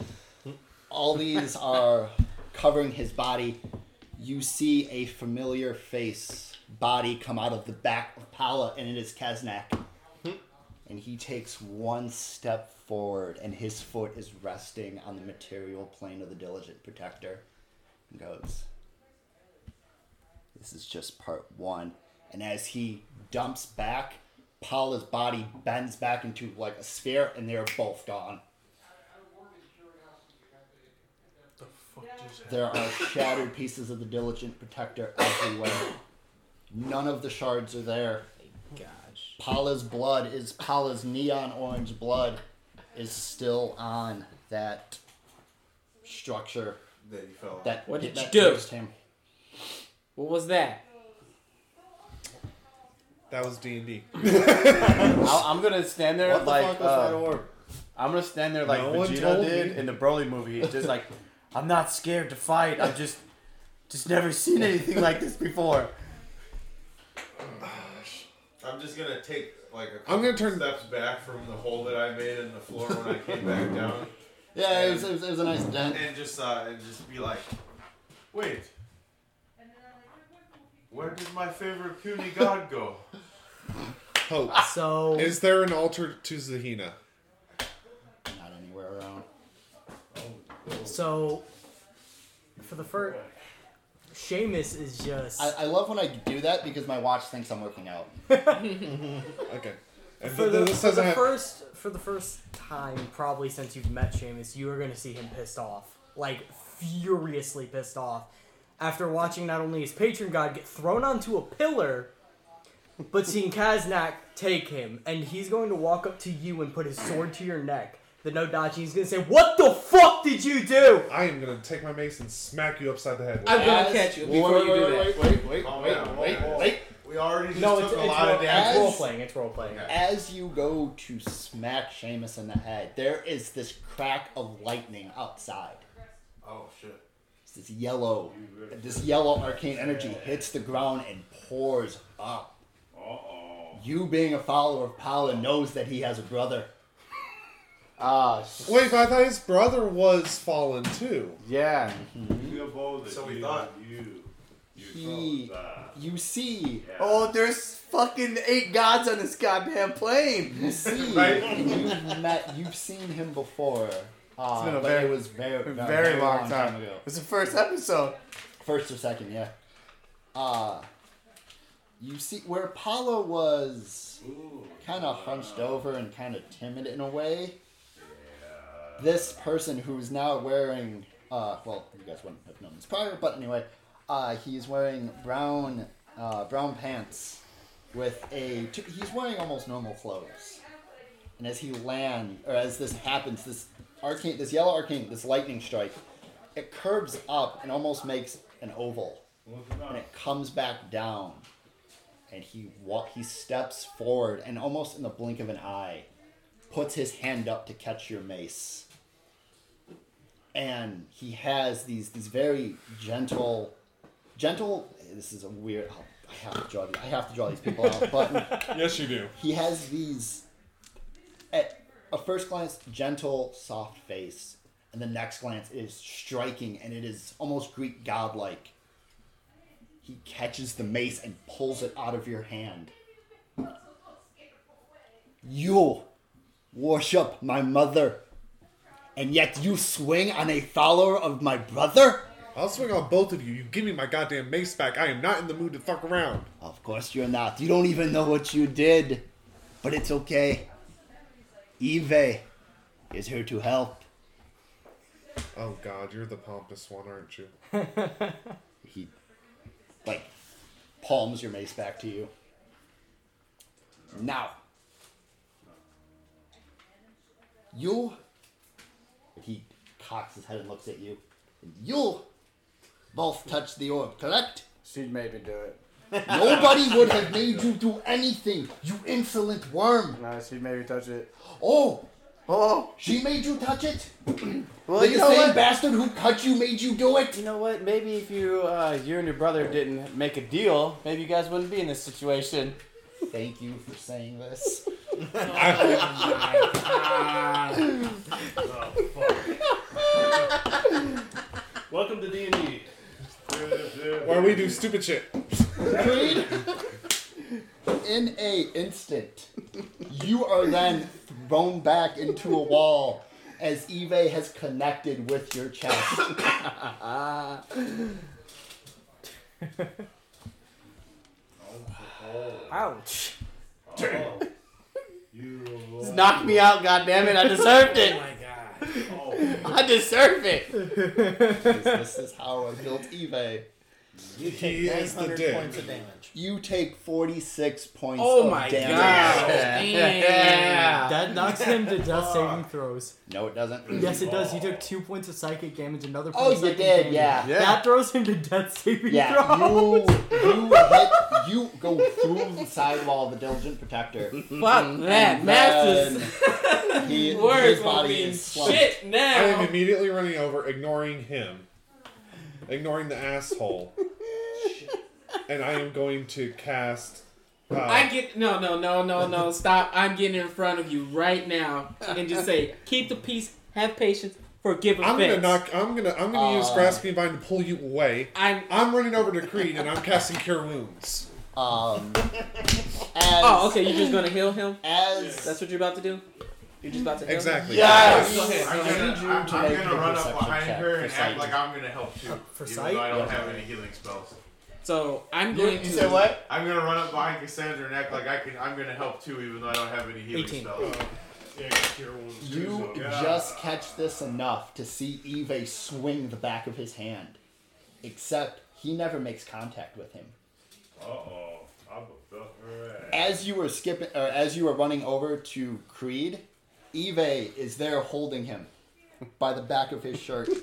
All these are covering his body. You see a familiar face, body come out of the back of Pala, and it is Kaznak. And he takes one step forward, and his foot is resting on the material plane of the Diligent Protector, and goes, This is just part one. And as he dumps back, Paula's body bends back into like a sphere, and they're both gone. The fuck just? There are shattered pieces of the Diligent Protector everywhere. None of the shards are there. Gosh. Paula's blood is Paula's neon orange blood is still on that structure That he fell. that What did that you do? him. What was that? That was D and D. I'll- I'm gonna stand there What the like fuck was uh, that? I'm gonna stand there like No Vegeta did me. in the Broly movie, just like I'm not scared to fight. I've just just never seen anything like this before. I'm just gonna take like a I'm gonna turn- steps back from the hole that I made in the floor when I came back down, Yeah, it was, it was, it was a nice dent. and just uh, and just be like, wait, where did my favorite puny god go? Hope. So Is there an altar to Zahina? Not anywhere around. so for the first, Seamus is just I, I love when I do that because my watch thinks I'm working out. Okay. And for the, this for doesn't the have. first for the first time probably since you've met Seamus, you are going to see him pissed off, like furiously pissed off, after watching not only his patron god get thrown onto a pillar, but seeing Kaznak take him, and he's going to walk up to you and put his sword to your neck. The Nodachi is going to say, "What the fuck did you do?" I am gonna take my mace and smack you upside the head. I'm it. gonna As- catch you before wait, you do wait, that. Wait, wait, Calm wait, down, wait, whoa, whoa. wait. We already just No, took it's, a it's, lot role, of it's damage. role playing. It's role playing. Okay. As you go to smack Seamus in the head, there is this crack of lightning outside. Oh shit! It's this yellow, this yellow arcane energy hits the ground and pours up. Uh oh. You, being a follower of Paula, knows that he has a brother. Ah, Wait, but I thought his brother was fallen too. yeah. So we thought you. You He, you see, Oh, there's fucking eight gods on this goddamn plane. you see, Right? you've met, you've seen him before. Uh, It's been a but very- it was very, very, very long time. ago. It's the first episode. First or second, yeah. Uh you see where Paula was kind of hunched over and kind of timid in a way. This person who's now wearing uh well, you guys wouldn't have known this prior, but anyway, uh he's wearing brown uh brown pants with a t- he's wearing almost normal clothes. And as he land or as this happens, this arcane this yellow arcane, this lightning strike, it curves up and almost makes an oval. And it comes back down. And he he steps forward and almost in the blink of an eye puts his hand up to catch your mace and he has these these very gentle gentle this is a weird oh, I have to draw these, I have to draw these people out but Yes, you do. he has these at a first glance gentle soft face and the next glance is striking and it is almost greek godlike. He catches the mace and pulls it out of your hand. You worship my mother and yet you swing on a follower of my brother I'll swing on both of you. You give me my goddamn mace back. I am not in the mood to fuck around. Of course you're not. You don't even know what you did. But it's okay. Eve is here to help. Oh god, you're the pompous one, aren't you? He, like, palms your mace back to you. Now, you. He cocks his head and looks at you. You both touched the orb, correct? She made me do it. Nobody would have made you do anything, you insolent worm. No, she made me touch it. Oh, Oh, She made you touch it. well, the you know same what? bastard who cut you made you do it. You know what? Maybe if you, uh, you and your brother didn't make a deal, maybe you guys wouldn't be in this situation. Thank you for saying this. Oh oh, Welcome to D and D. Where we do stupid shit. Creed, in a instant, you are then thrown back into a wall as Eve has connected with your chest. Oh. Ouch. Oh. Just knock me out, goddammit! I deserved it. Oh it. my god. I deserve it. this is how I built Eve. You take He is the 900 dick. points of damage. You take 46 points Oh of my damage. god. Yeah. That knocks him to death saving throws. No, it doesn't. Yes, it does. He oh. took two points of psychic damage, another oh, point Oh, of you psychic did, damage. yeah. Yeah. That throws him to death saving Yeah, throws. you you hit you go through the sidewall of the diligent protector. Fuck that. and Masters. then He, Words his body is slumped. shit I am immediately running over, ignoring him, ignoring the asshole, and I am going to cast. Uh, I get no no no no no stop! I'm getting in front of you right now and just say, keep the peace, have patience, forgive I'm gonna knock. I'm gonna. I'm gonna use Uh, grasping vine to pull you away. I'm I'm running over to Creed and I'm casting Cure Wounds. Um, as, oh okay. You're just gonna heal him. As That's what you're about to do. You're just about to heal Exactly. Yes! Him? Go. I'm gonna, need you I'm, to I'm make gonna run up behind her and sight. act like I'm gonna help too. For even sight? though I don't have any healing spells. So I'm going to. You say what? I'm gonna run up behind Cassandra and act like I can. I'm gonna help too, even though I don't have any healing 18. spells. Yeah, cure wounds too, You just catch this enough to see Eve swing the back of his hand, except he never makes contact with him. Uh oh. I'm a right. As you were skipping, or as you were running over to Creed, Eve is there holding him by the back of his shirt.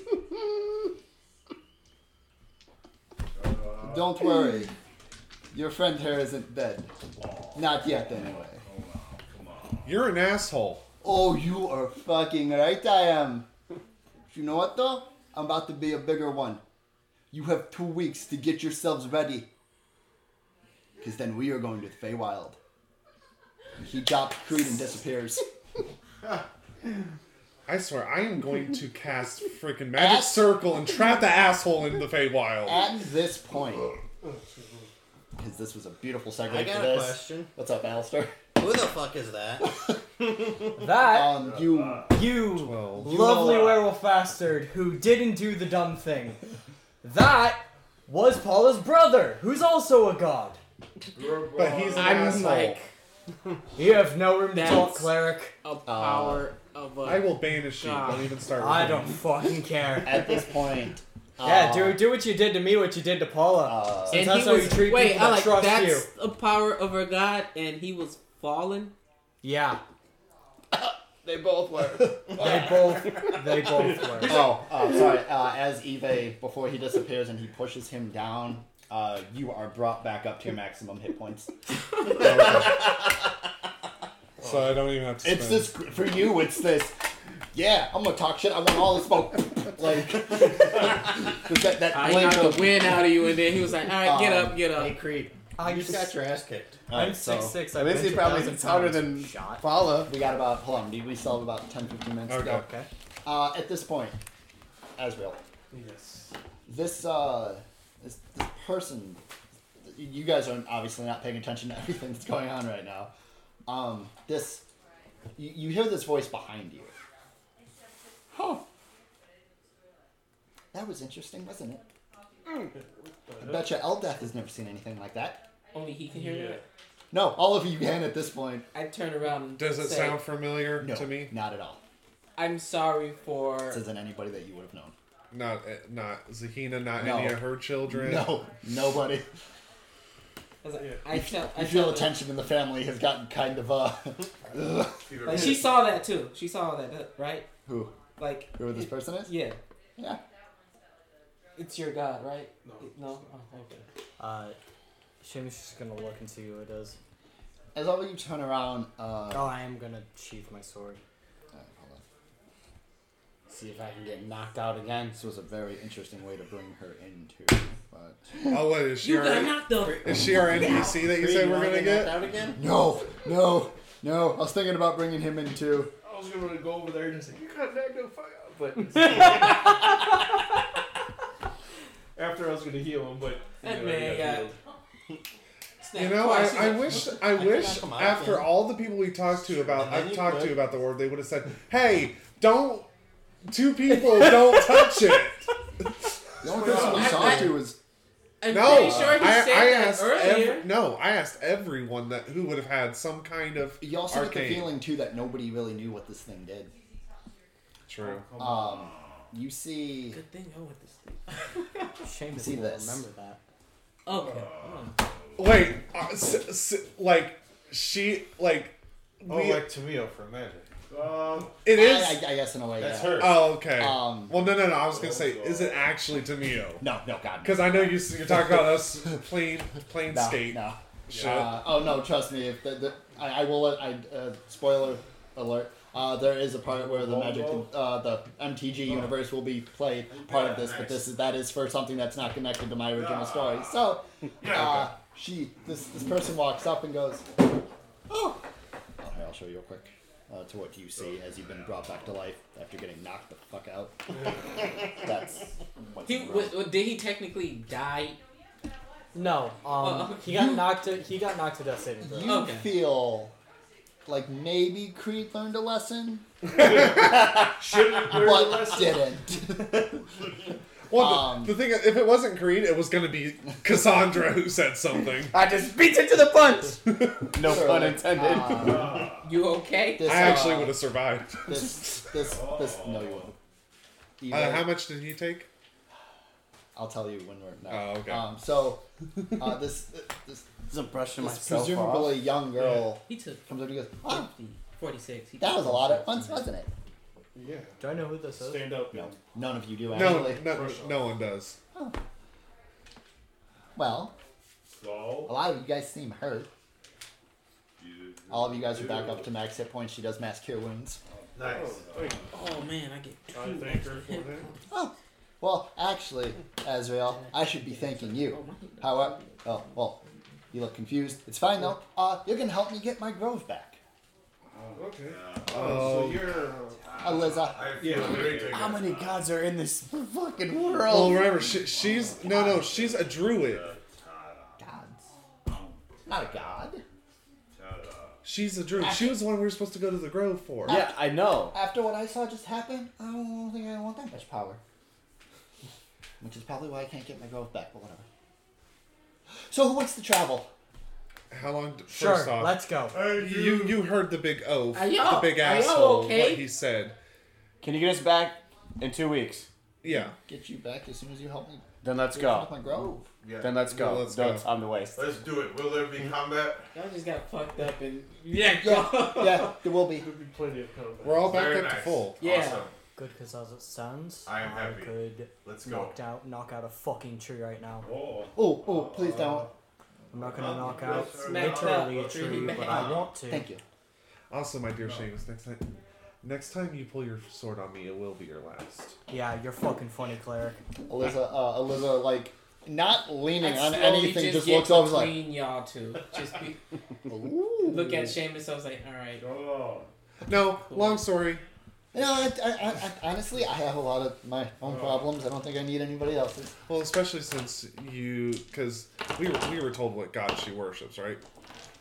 Don't worry, your friend here isn't dead. Not yet, anyway. You're an asshole. Oh, you are fucking right, I am. You know what though? I'm about to be a bigger one. You have two weeks to get yourselves ready. Because then we are going to the Feywild. He drops Creed and disappears. I swear, I am going to cast freaking magic At- circle and trap the asshole in the Feywild. At this point, because this was a beautiful segue I for got a this. question. What's up, Alistair? Who the fuck is that? That Um, you you Twelve. lovely will, uh, werewolf bastard who didn't do the dumb thing. That was Paula's brother, who's also a god. But he's an I'm asshole. like You have no room to talk, cleric. a power of a. I will banish you. Don't even start. I don't fucking care. at this point. Yeah, uh, do do what you did to me, what you did to Paula. Uh, Since and that's he how was you treat wait. people I that like trust that's you. a power of a god, and he was fallen. Yeah, they both were. they both they both were. oh, uh, sorry. Uh, as Eve, before he disappears and he pushes him down, uh, you are brought back up to your maximum hit points. So I don't even have to. It's spend. this for you. It's this. Yeah, I'm gonna talk shit. I want all the smoke. like that, that I blink knocked of. the wind out of you, and then he was like, "All right, get Um, up, get up." Hey Creed, I you just got your ass kicked. I'm Alright, six so six. At least he probably is taller than shot. Paula. we got about. Hold on. We still have about 10, 15 minutes to Okay. go. Okay. Uh, at this point, Azrael, Yes. this uh, this, this person, you guys are obviously not paying attention to everything that's going on right now. Um, this, you, you hear this voice behind you. Huh. That was interesting, wasn't it? I bet you Eldath has never seen anything like that. Only he can hear Yeah. it. No, all of you can at this point. I turn around. And Does it say, sound familiar No, to me? not at all. I'm sorry for. This isn't anybody that you would have known. Not, uh, not Zahina. Not No. any of her children. No, nobody. I, was like, Yeah. I tell. I You feel tell the tension in the family has gotten kind of uh. Like she saw that too. She saw that, uh, right? Who? Like. Who this person is? Yeah. Yeah. It's your god, right? No. No. Oh, okay. Uh, Shim's just gonna look and see who it is. As all of you turn around, uh, Oh, I am gonna sheath my sword. See if I can get knocked out again. This was a very interesting way to bring her into, but Oh, what is she? You Our, got knocked up. is she our NPC that you said we're gonna knocked get? out again? no, no, no. I was thinking about bringing him in too. I was gonna go over there and just say, "You got knocked out, fuck out," but after I was gonna heal him, but That you know, man got- You know, I, I wish, I I wish gotta come out after all the people we talked to about, I've talked to about the word, they would have said, "Hey, don't, two people don't touch it." The only person we I- talked to was I'm No, pretty sure he I, said I that asked earlier. ev- no, I asked everyone that who would have had some kind of You also get the arcane. feeling too that nobody really knew what this thing did. True. Um, you see, Good thing I went to sleep. Seamus See will this. remember that. Okay. Wait, uh, s- s- like she, like Oh, we, like Tamiyo for magic. Um, it I. I, I guess in a way, That's yeah. her. oh, okay. Um, well, no, no, no. I was gonna say, is it actually Tamiyo? no, no, God, Because I know you, you're talking about us plain, plain no, skate. no. Shit. Uh, oh no, trust me. If the, the I, I will let I uh, spoiler alert. Uh, there is a part where the magic, uh, the MTG universe will be played part of this, but this is that is for something that's not connected to my original story. So, uh, she this this person walks up and goes, "Oh, oh here, I'll show you real quick." Uh, to what you see as you've been brought back to life after getting knocked the fuck out. That's what's He, wrong. was, did he technically die? No, um, Oh, he got knocked. To, he got knocked to death saving throw. You Okay. feel like maybe Creed learned a lesson, shouldn't learn the but lesson. didn't. Well, Um, the, the thing, if it wasn't Creed, it was gonna be Cassandra who said something. I just beat it to the punch. no So, pun intended. um, You okay? this, I actually uh, would have survived. This, this, this. No, you won't. You Uh, how much did he take? I'll tell you when we're. No. Oh, okay. Um, so, uh, this, this, Just I'm brushing this myself presumably off. young girl He took comes up and goes, "Oh, 46. He that was a lot of 46. fun, wasn't it?" Yeah. Do I know who this is? Stand up. No, none of you do No, actually. no, no one does. Well, a No. lot of you guys seem hurt. All of you guys are back up to max hit points. She does mass cure wounds. Nice. Oh, wait. Oh man, I get two. I thank her for that. Oh, well, actually, Azrael, I should be thanking you. However, oh well, you look confused. It's fine though. Uh, you're gonna help me get my grove back, Okay. Oh. so you're. Eliza. I Yeah, feel very great. How many gods are in this fucking Well, world? remember, she, she's no, no, she's a druid. Gods. Not a god. She's a druid. She was the one we were supposed to go to the grove for. yeah, I know. After what I saw just happen, I don't think I want that much power. Which is probably why I can't get my grove back, but whatever. So who wants to travel? How long? d- Sure, First off, let's go. you you heard the big oath, Are y'all- the big are y'all asshole. okay? What he said. Can you get us back in two weeks? Yeah. Get you back as soon as you help me Then let's with go. my grove. Yeah. Then let's go. Well, let's That's go. on the waste. Let's do it. Will there be combat? Y'all just got fucked up and yeah, Yeah, go. yeah, there will be. Could be plenty of combat. We're all back Very up to full. Yeah. Awesome. Good, because as it stands, I am happy. could Let's go. knock out knock out a fucking tree right now. Oh. Oh, oh, please don't. Uh, I'm not gonna knock out Smack literally a tree tree, but. I want to. Thank you. Also, my dear Seamus, next time, next time you pull your sword on me, it will be your last. Yeah, you're fucking funny, cleric. Eliza, uh, Eliza, like, not leaning on anything, just just get looks over like, between y'all two. Just be, ooh. look at Seamus. I was like, all right. Oh. No, long story. You know, I, I, I, honestly, I have a lot of my own oh. problems. I don't think I need anybody else's. Well, especially since you, because we were we were told what god she worships, right?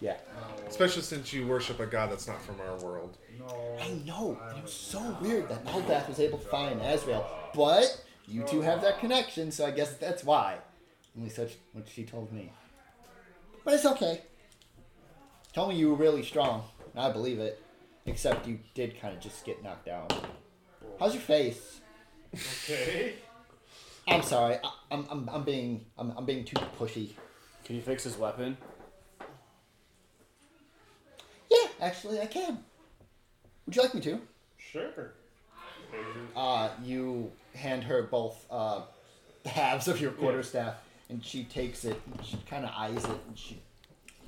Yeah. Especially since you worship a god that's not from our world. I know. It was so weird that Eldath was able to find Azrael. But you two have that connection, so I guess that's why. At least that's what she told me. But it's okay. Tell me you were really strong. and I believe it. Except you did kind of just get knocked down. How's your face? Okay. I'm sorry. I, I'm, I'm, I'm being I'm, I'm being too pushy. Can you fix his weapon? Yeah, actually, I can. Would you like me to? Sure. Uh, you hand her both uh, halves of your quarterstaff, and she takes it. And she kind of eyes it, and she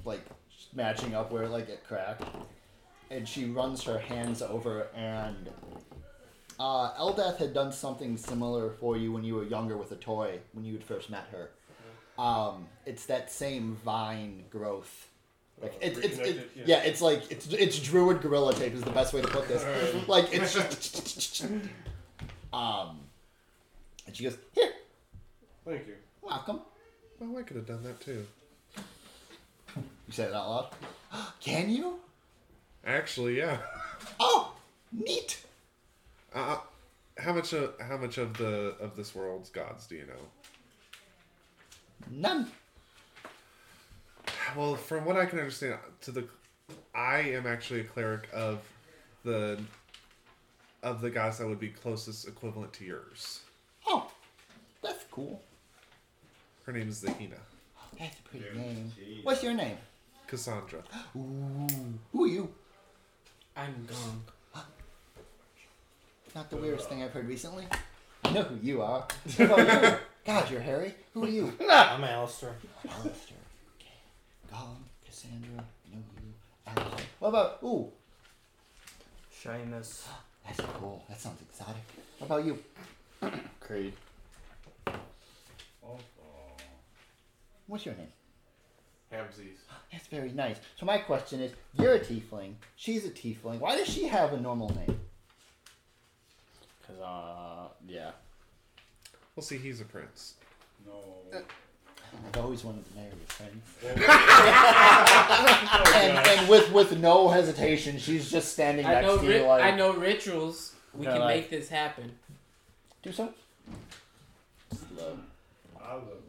like matching up where like it cracked, and she runs her hands over, and Uh, Eldath had done something similar for you when you were younger with a toy when you had first met her. Um, it's that same vine growth. Like it's, it's, it's yeah. yeah. it's like it's it's druid gorilla tape is the best way to put this. Alright. Like it's just um, and she goes here, Thank you. welcome. Oh, I could have done that too. You say it out loud. Can you? Actually, yeah. Oh, neat. Uh, how much of how much of the of this world's gods do you know? None. Well, from what I can understand, to the, I am actually a cleric of the, of the gods that would be closest equivalent to yours. Oh, that's cool. Her name is Zahina, That's a pretty name. What's your name? Cassandra. Ooh, who are you? I'm gone. Not the weirdest thing I've heard recently. I know who you are. You? God, you're Harry. Who are you? I'm Alistair. Alistair. Okay. Gollum, Cassandra, know you. Alistair. What about? Ooh, Shyness. that's cool. That sounds exotic. What about you? Creed. What's your name? Hamsies. That's very nice. So my question is, you're a tiefling. She's a tiefling. Why does she have a normal name? Cause uh, yeah. Well, see, he's a prince. No. I've always wanted to marry a prince. and, and with with no hesitation, she's just standing I next know. to Ri- you like, I know rituals. We Kinda can like- make this happen. do so. Slow. Push it.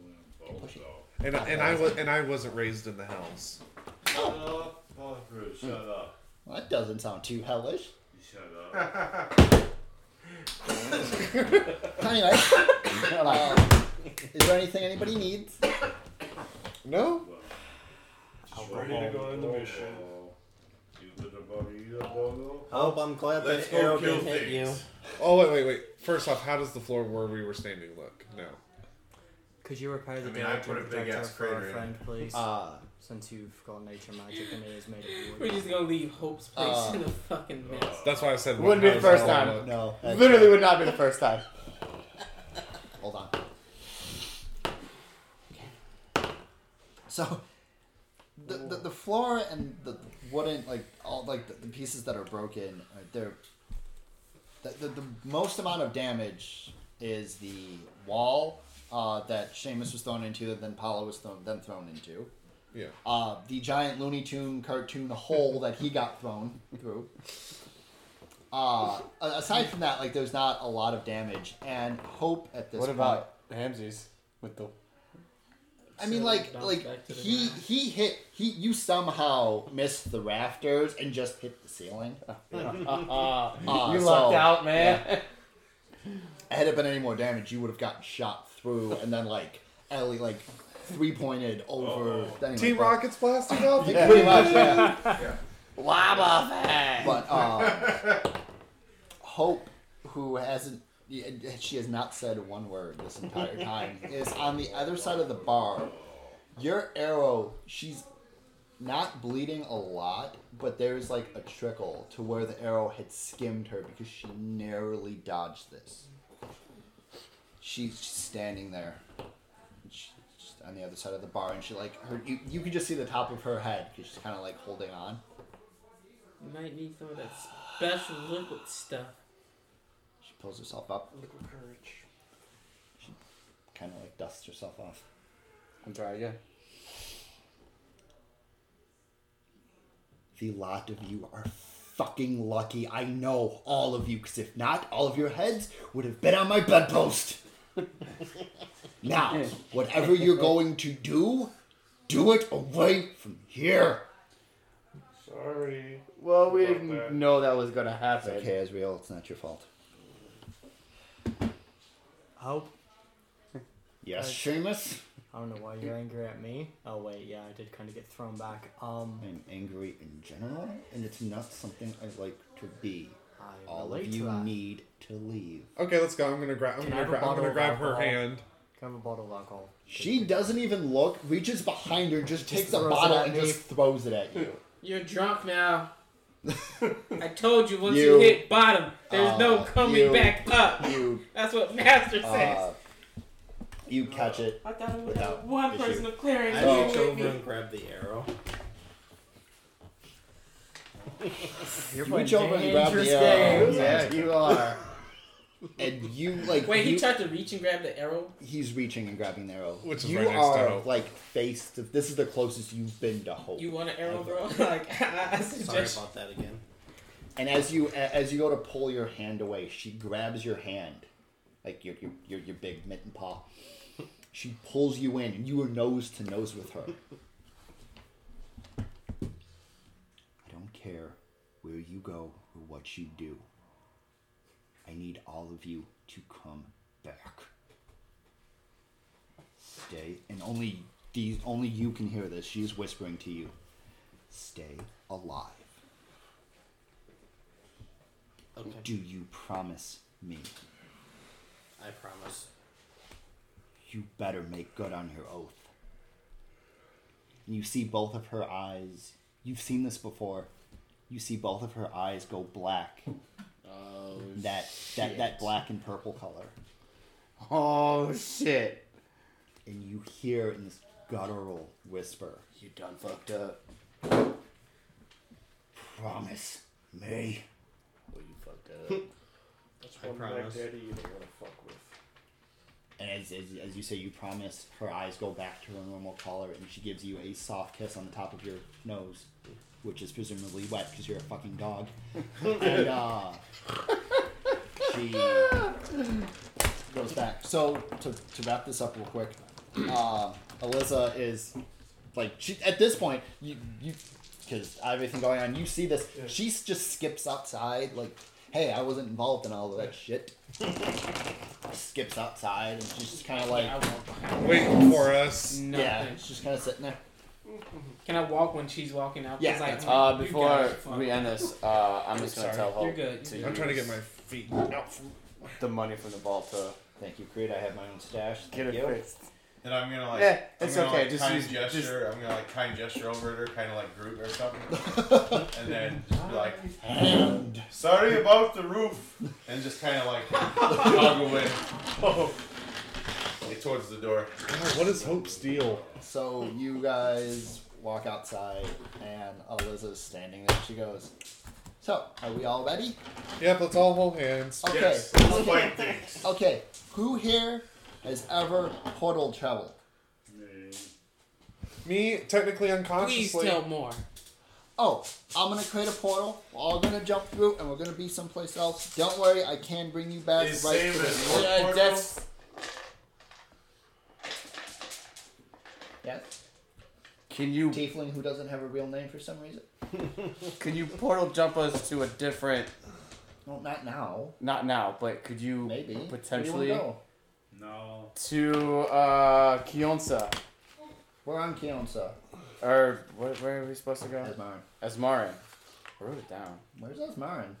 And and I was and I wasn't raised in the hells. Shut up, Alfred. Shut up. Well, that doesn't sound too hellish. Shut up. Anyway, um, is there anything anybody needs? No. Ready to go on the mission. Oh, I'm glad Let's that go arrow kill didn't hit you. things. Oh wait, wait, wait. First off, how does the floor where we were standing look? No. Could you repair the I mean, I damage put a big ass her for our crater in friend, please? Uh, Since you've got nature magic and it is made of We're wood. just gonna leave Hope's place Uh, in a fucking mess. That's why I said. Wouldn't be the does first the time. look? no. that's- Literally would not be the first time. Hold on. Okay. So, the, the the floor and the wooden like all like the, the pieces that are broken, uh, they're the, the the most amount of damage is the wall uh, that Seamus was thrown into, that then Paula was thrown then thrown into. Yeah. Uh, the giant Looney Tune cartoon hole that he got thrown through. Uh, aside from that, like there's not a lot of damage, and hope at this What point. about Hamsies with the? I mean, So like, like back to the he ground. he hit he. You somehow missed the rafters and just hit the ceiling. Uh, Uh, you so, lucked out, man. Had it been any more damage, you would have gotten shot through and then like Ellie like three pointed over. Anyway, Team but- Rocket's blasting off. Yeah, pretty much, yeah. Lava fan. But uh, Hope, who hasn't, she has not said one word this entire time, is on the other side of the bar. Your arrow, she's not bleeding a lot, but there's like a trickle to where the arrow had skimmed her because she narrowly dodged this. She's standing there. She's just on the other side of the bar, and she like her. You, you can just see the top of her head because she's kind of like holding on. You might need some of that special liquid stuff. She pulls herself up, Liquid courage. She kind of like dusts herself off. I'm trying again. The lot of you are fucking lucky. I know all of you, because if not, all of your heads would have been on my bedpost. Now, whatever you're going to do, do it away from here. Sorry. Well, we didn't that. know that was gonna It's happen. okay, Azrael. It's not your fault. Hope. Yes, Uh, Seamus. I don't know why you're angry at me. Oh wait, yeah, I did kind of get thrown back. Um, I'm angry in general, and it's not something I like to be. I All relate of to you that. need to leave. Okay, let's go. I'm gonna grab. I'm Can I gonna, have a gra- I'm bottle gonna of grab her alcohol? hand. Can I have a bottle of alcohol? She doesn't even look, reaches behind her, just, Just takes a throws it bottle at and me. just throws it at you. You're drunk now. I told you once you, You- hit bottom, there's no uh, coming you- back up. You That's what Master says. uh, you catch it. I thought it was without one issue. person of clearing. I So- reach over and grab the arrow. You're You playing reach over and grab the arrow. Uh, games. Yeah, you are. And you like Wait, he you, tried to reach and grab the arrow. he's reaching and grabbing the arrow. Which is you right next to are Hope. like face to this is the closest you've been to hope. You want an arrow, bro? like I, I Sorry suggest. about that again. And as you a- as you go to pull your hand away, she grabs your hand, like your your your, your big mitten paw. She pulls you in, and you are nose to nose with her. I don't care where you go or what you do. I need all of you to come back. Stay, and only these only you can hear this. She's whispering to you. Stay alive. Okay. Do you promise me? I promise. You better make good on your oath. And you see both of her eyes. You've seen this before. You see both of her eyes go black. Oh, That that that black and purple color. Oh shit! And you hear in this guttural whisper, You done fucked up. "Promise me." Well, you fucked up. That's I one promise. Mac Daddy you don't want to fuck with. And as, as, as you say, you promise, her eyes go back to her normal color, and she gives you a soft kiss on the top of your nose, which is presumably wet because you're a fucking dog. and uh, she goes back. So to, to wrap this up real quick, uh, Alyssa is like she at this point you you because everything going on, you see this. She just skips outside like. Hey, I wasn't involved in all of that shit. Skips outside and she's just kind of like, I. Waiting for us. Nothing. yeah, she's just kind of sitting there. Can I walk when she's walking out? Yeah, like, Uh, before we end this, uh, I'm just gonna tell Hope You're good, to you're I'm trying to get my feet out from the money from the vault to Thank you, Creed. I have my own stash. get it you. fixed. And I'm gonna like, Yeah, I'm it's gonna, okay, Like, just kind use- gesture. just- I'm gonna like kind gesture over at her, kind of like Groot or something, and then just be like, And "Sorry about the roof," and just kind of like jog away. Like, towards the door. God, what is Hope's deal? so you guys walk outside, and Eliza's standing there. She goes, "So, are we all ready?" Yep, let's all hold hands. Okay. Yes, let's okay. fight things. Okay. Who here has ever portal traveled? Me, Me, technically unconsciously. Please tell more. Oh, I'm gonna create a portal. We're all gonna jump through, and we're gonna be someplace else. Don't worry, I can bring you back Is right same to as the. Orc portal? that's Yeah. Can you Tiefling who doesn't have a real name for some reason. can you portal jump us to a different? Well, not now. Not now, but could you Maybe. potentially Where do you wanna No. to uh Kionsa go? We're on Kionsa. or where, where are we supposed to go? Asmarin. Asmarin. I wrote it down. Where's Asmarin?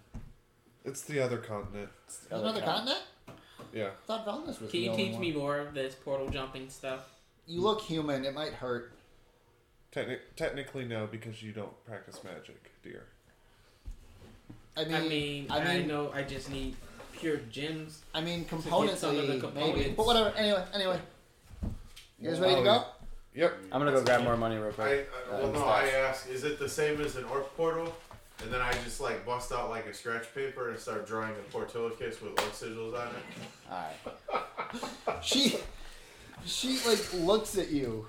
It's the other continent. It's the There's other another count. continent? Yeah. I thought Valnus was Can the you only teach one. me more of this portal jumping stuff? You look human. It might hurt. Techni- technically, no, because you don't practice magic, dear. I mean, I mean, I I, mean- know I just need pure gems. I mean, get some of the componently, maybe. components. But whatever. Anyway, anyway. You guys ready to go? Yep. I'm gonna go grab more money real I, quick. I, well, um, no, I ask, is it the same as an orc portal? And then I just like bust out like a scratch paper and start drawing a portillicus with orc sigils on it. Alright. She, she like looks at you,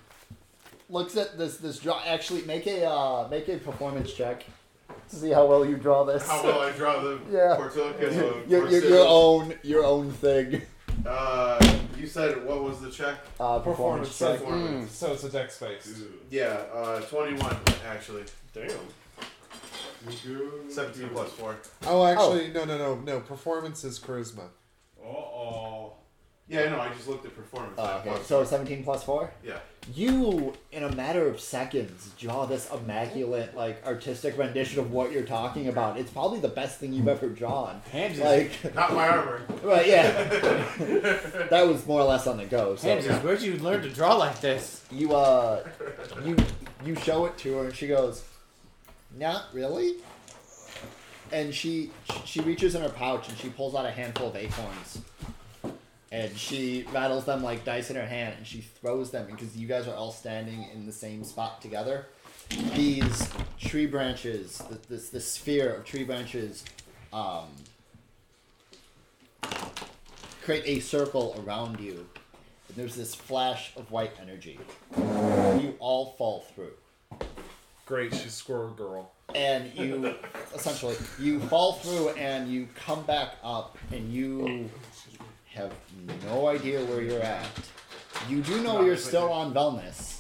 looks at this this draw. Actually, make a uh, make a performance check to see how well you draw this. How well I draw the Yeah. portillicus with your, your, your own your own thing. Uh, you said what was the check? Uh, performance, Performance check. check. Performance. So it's a dex space. Yeah, uh, 21 actually. Damn. 17 plus 4. Oh, actually, no, no, no, no. Performance is charisma. Uh oh. Yeah, no, I just looked at performance. Not okay, plus so four. 17 plus 4? Yeah. You, in a matter of seconds, draw this immaculate, like, artistic rendition of what you're talking about. It's probably the best thing you've ever drawn. Hamsies. Like, Not my armor. right, yeah. that was more or less on the go. So, Hamsies, where'd you learn to draw like this? you, uh, you, you show it to her, and she goes, Not really? and she she reaches in her pouch and she pulls out a handful of acorns. And she rattles them like dice in her hand, and she throws them because you guys are all standing in the same spot together. These tree branches, th- this this sphere of tree branches, um, create a circle around you, and there's this flash of white energy. You all fall through Great, she's Squirrel Girl. and you essentially you fall through and you come back up and you have no idea where you're at. You do know you're still on Velness.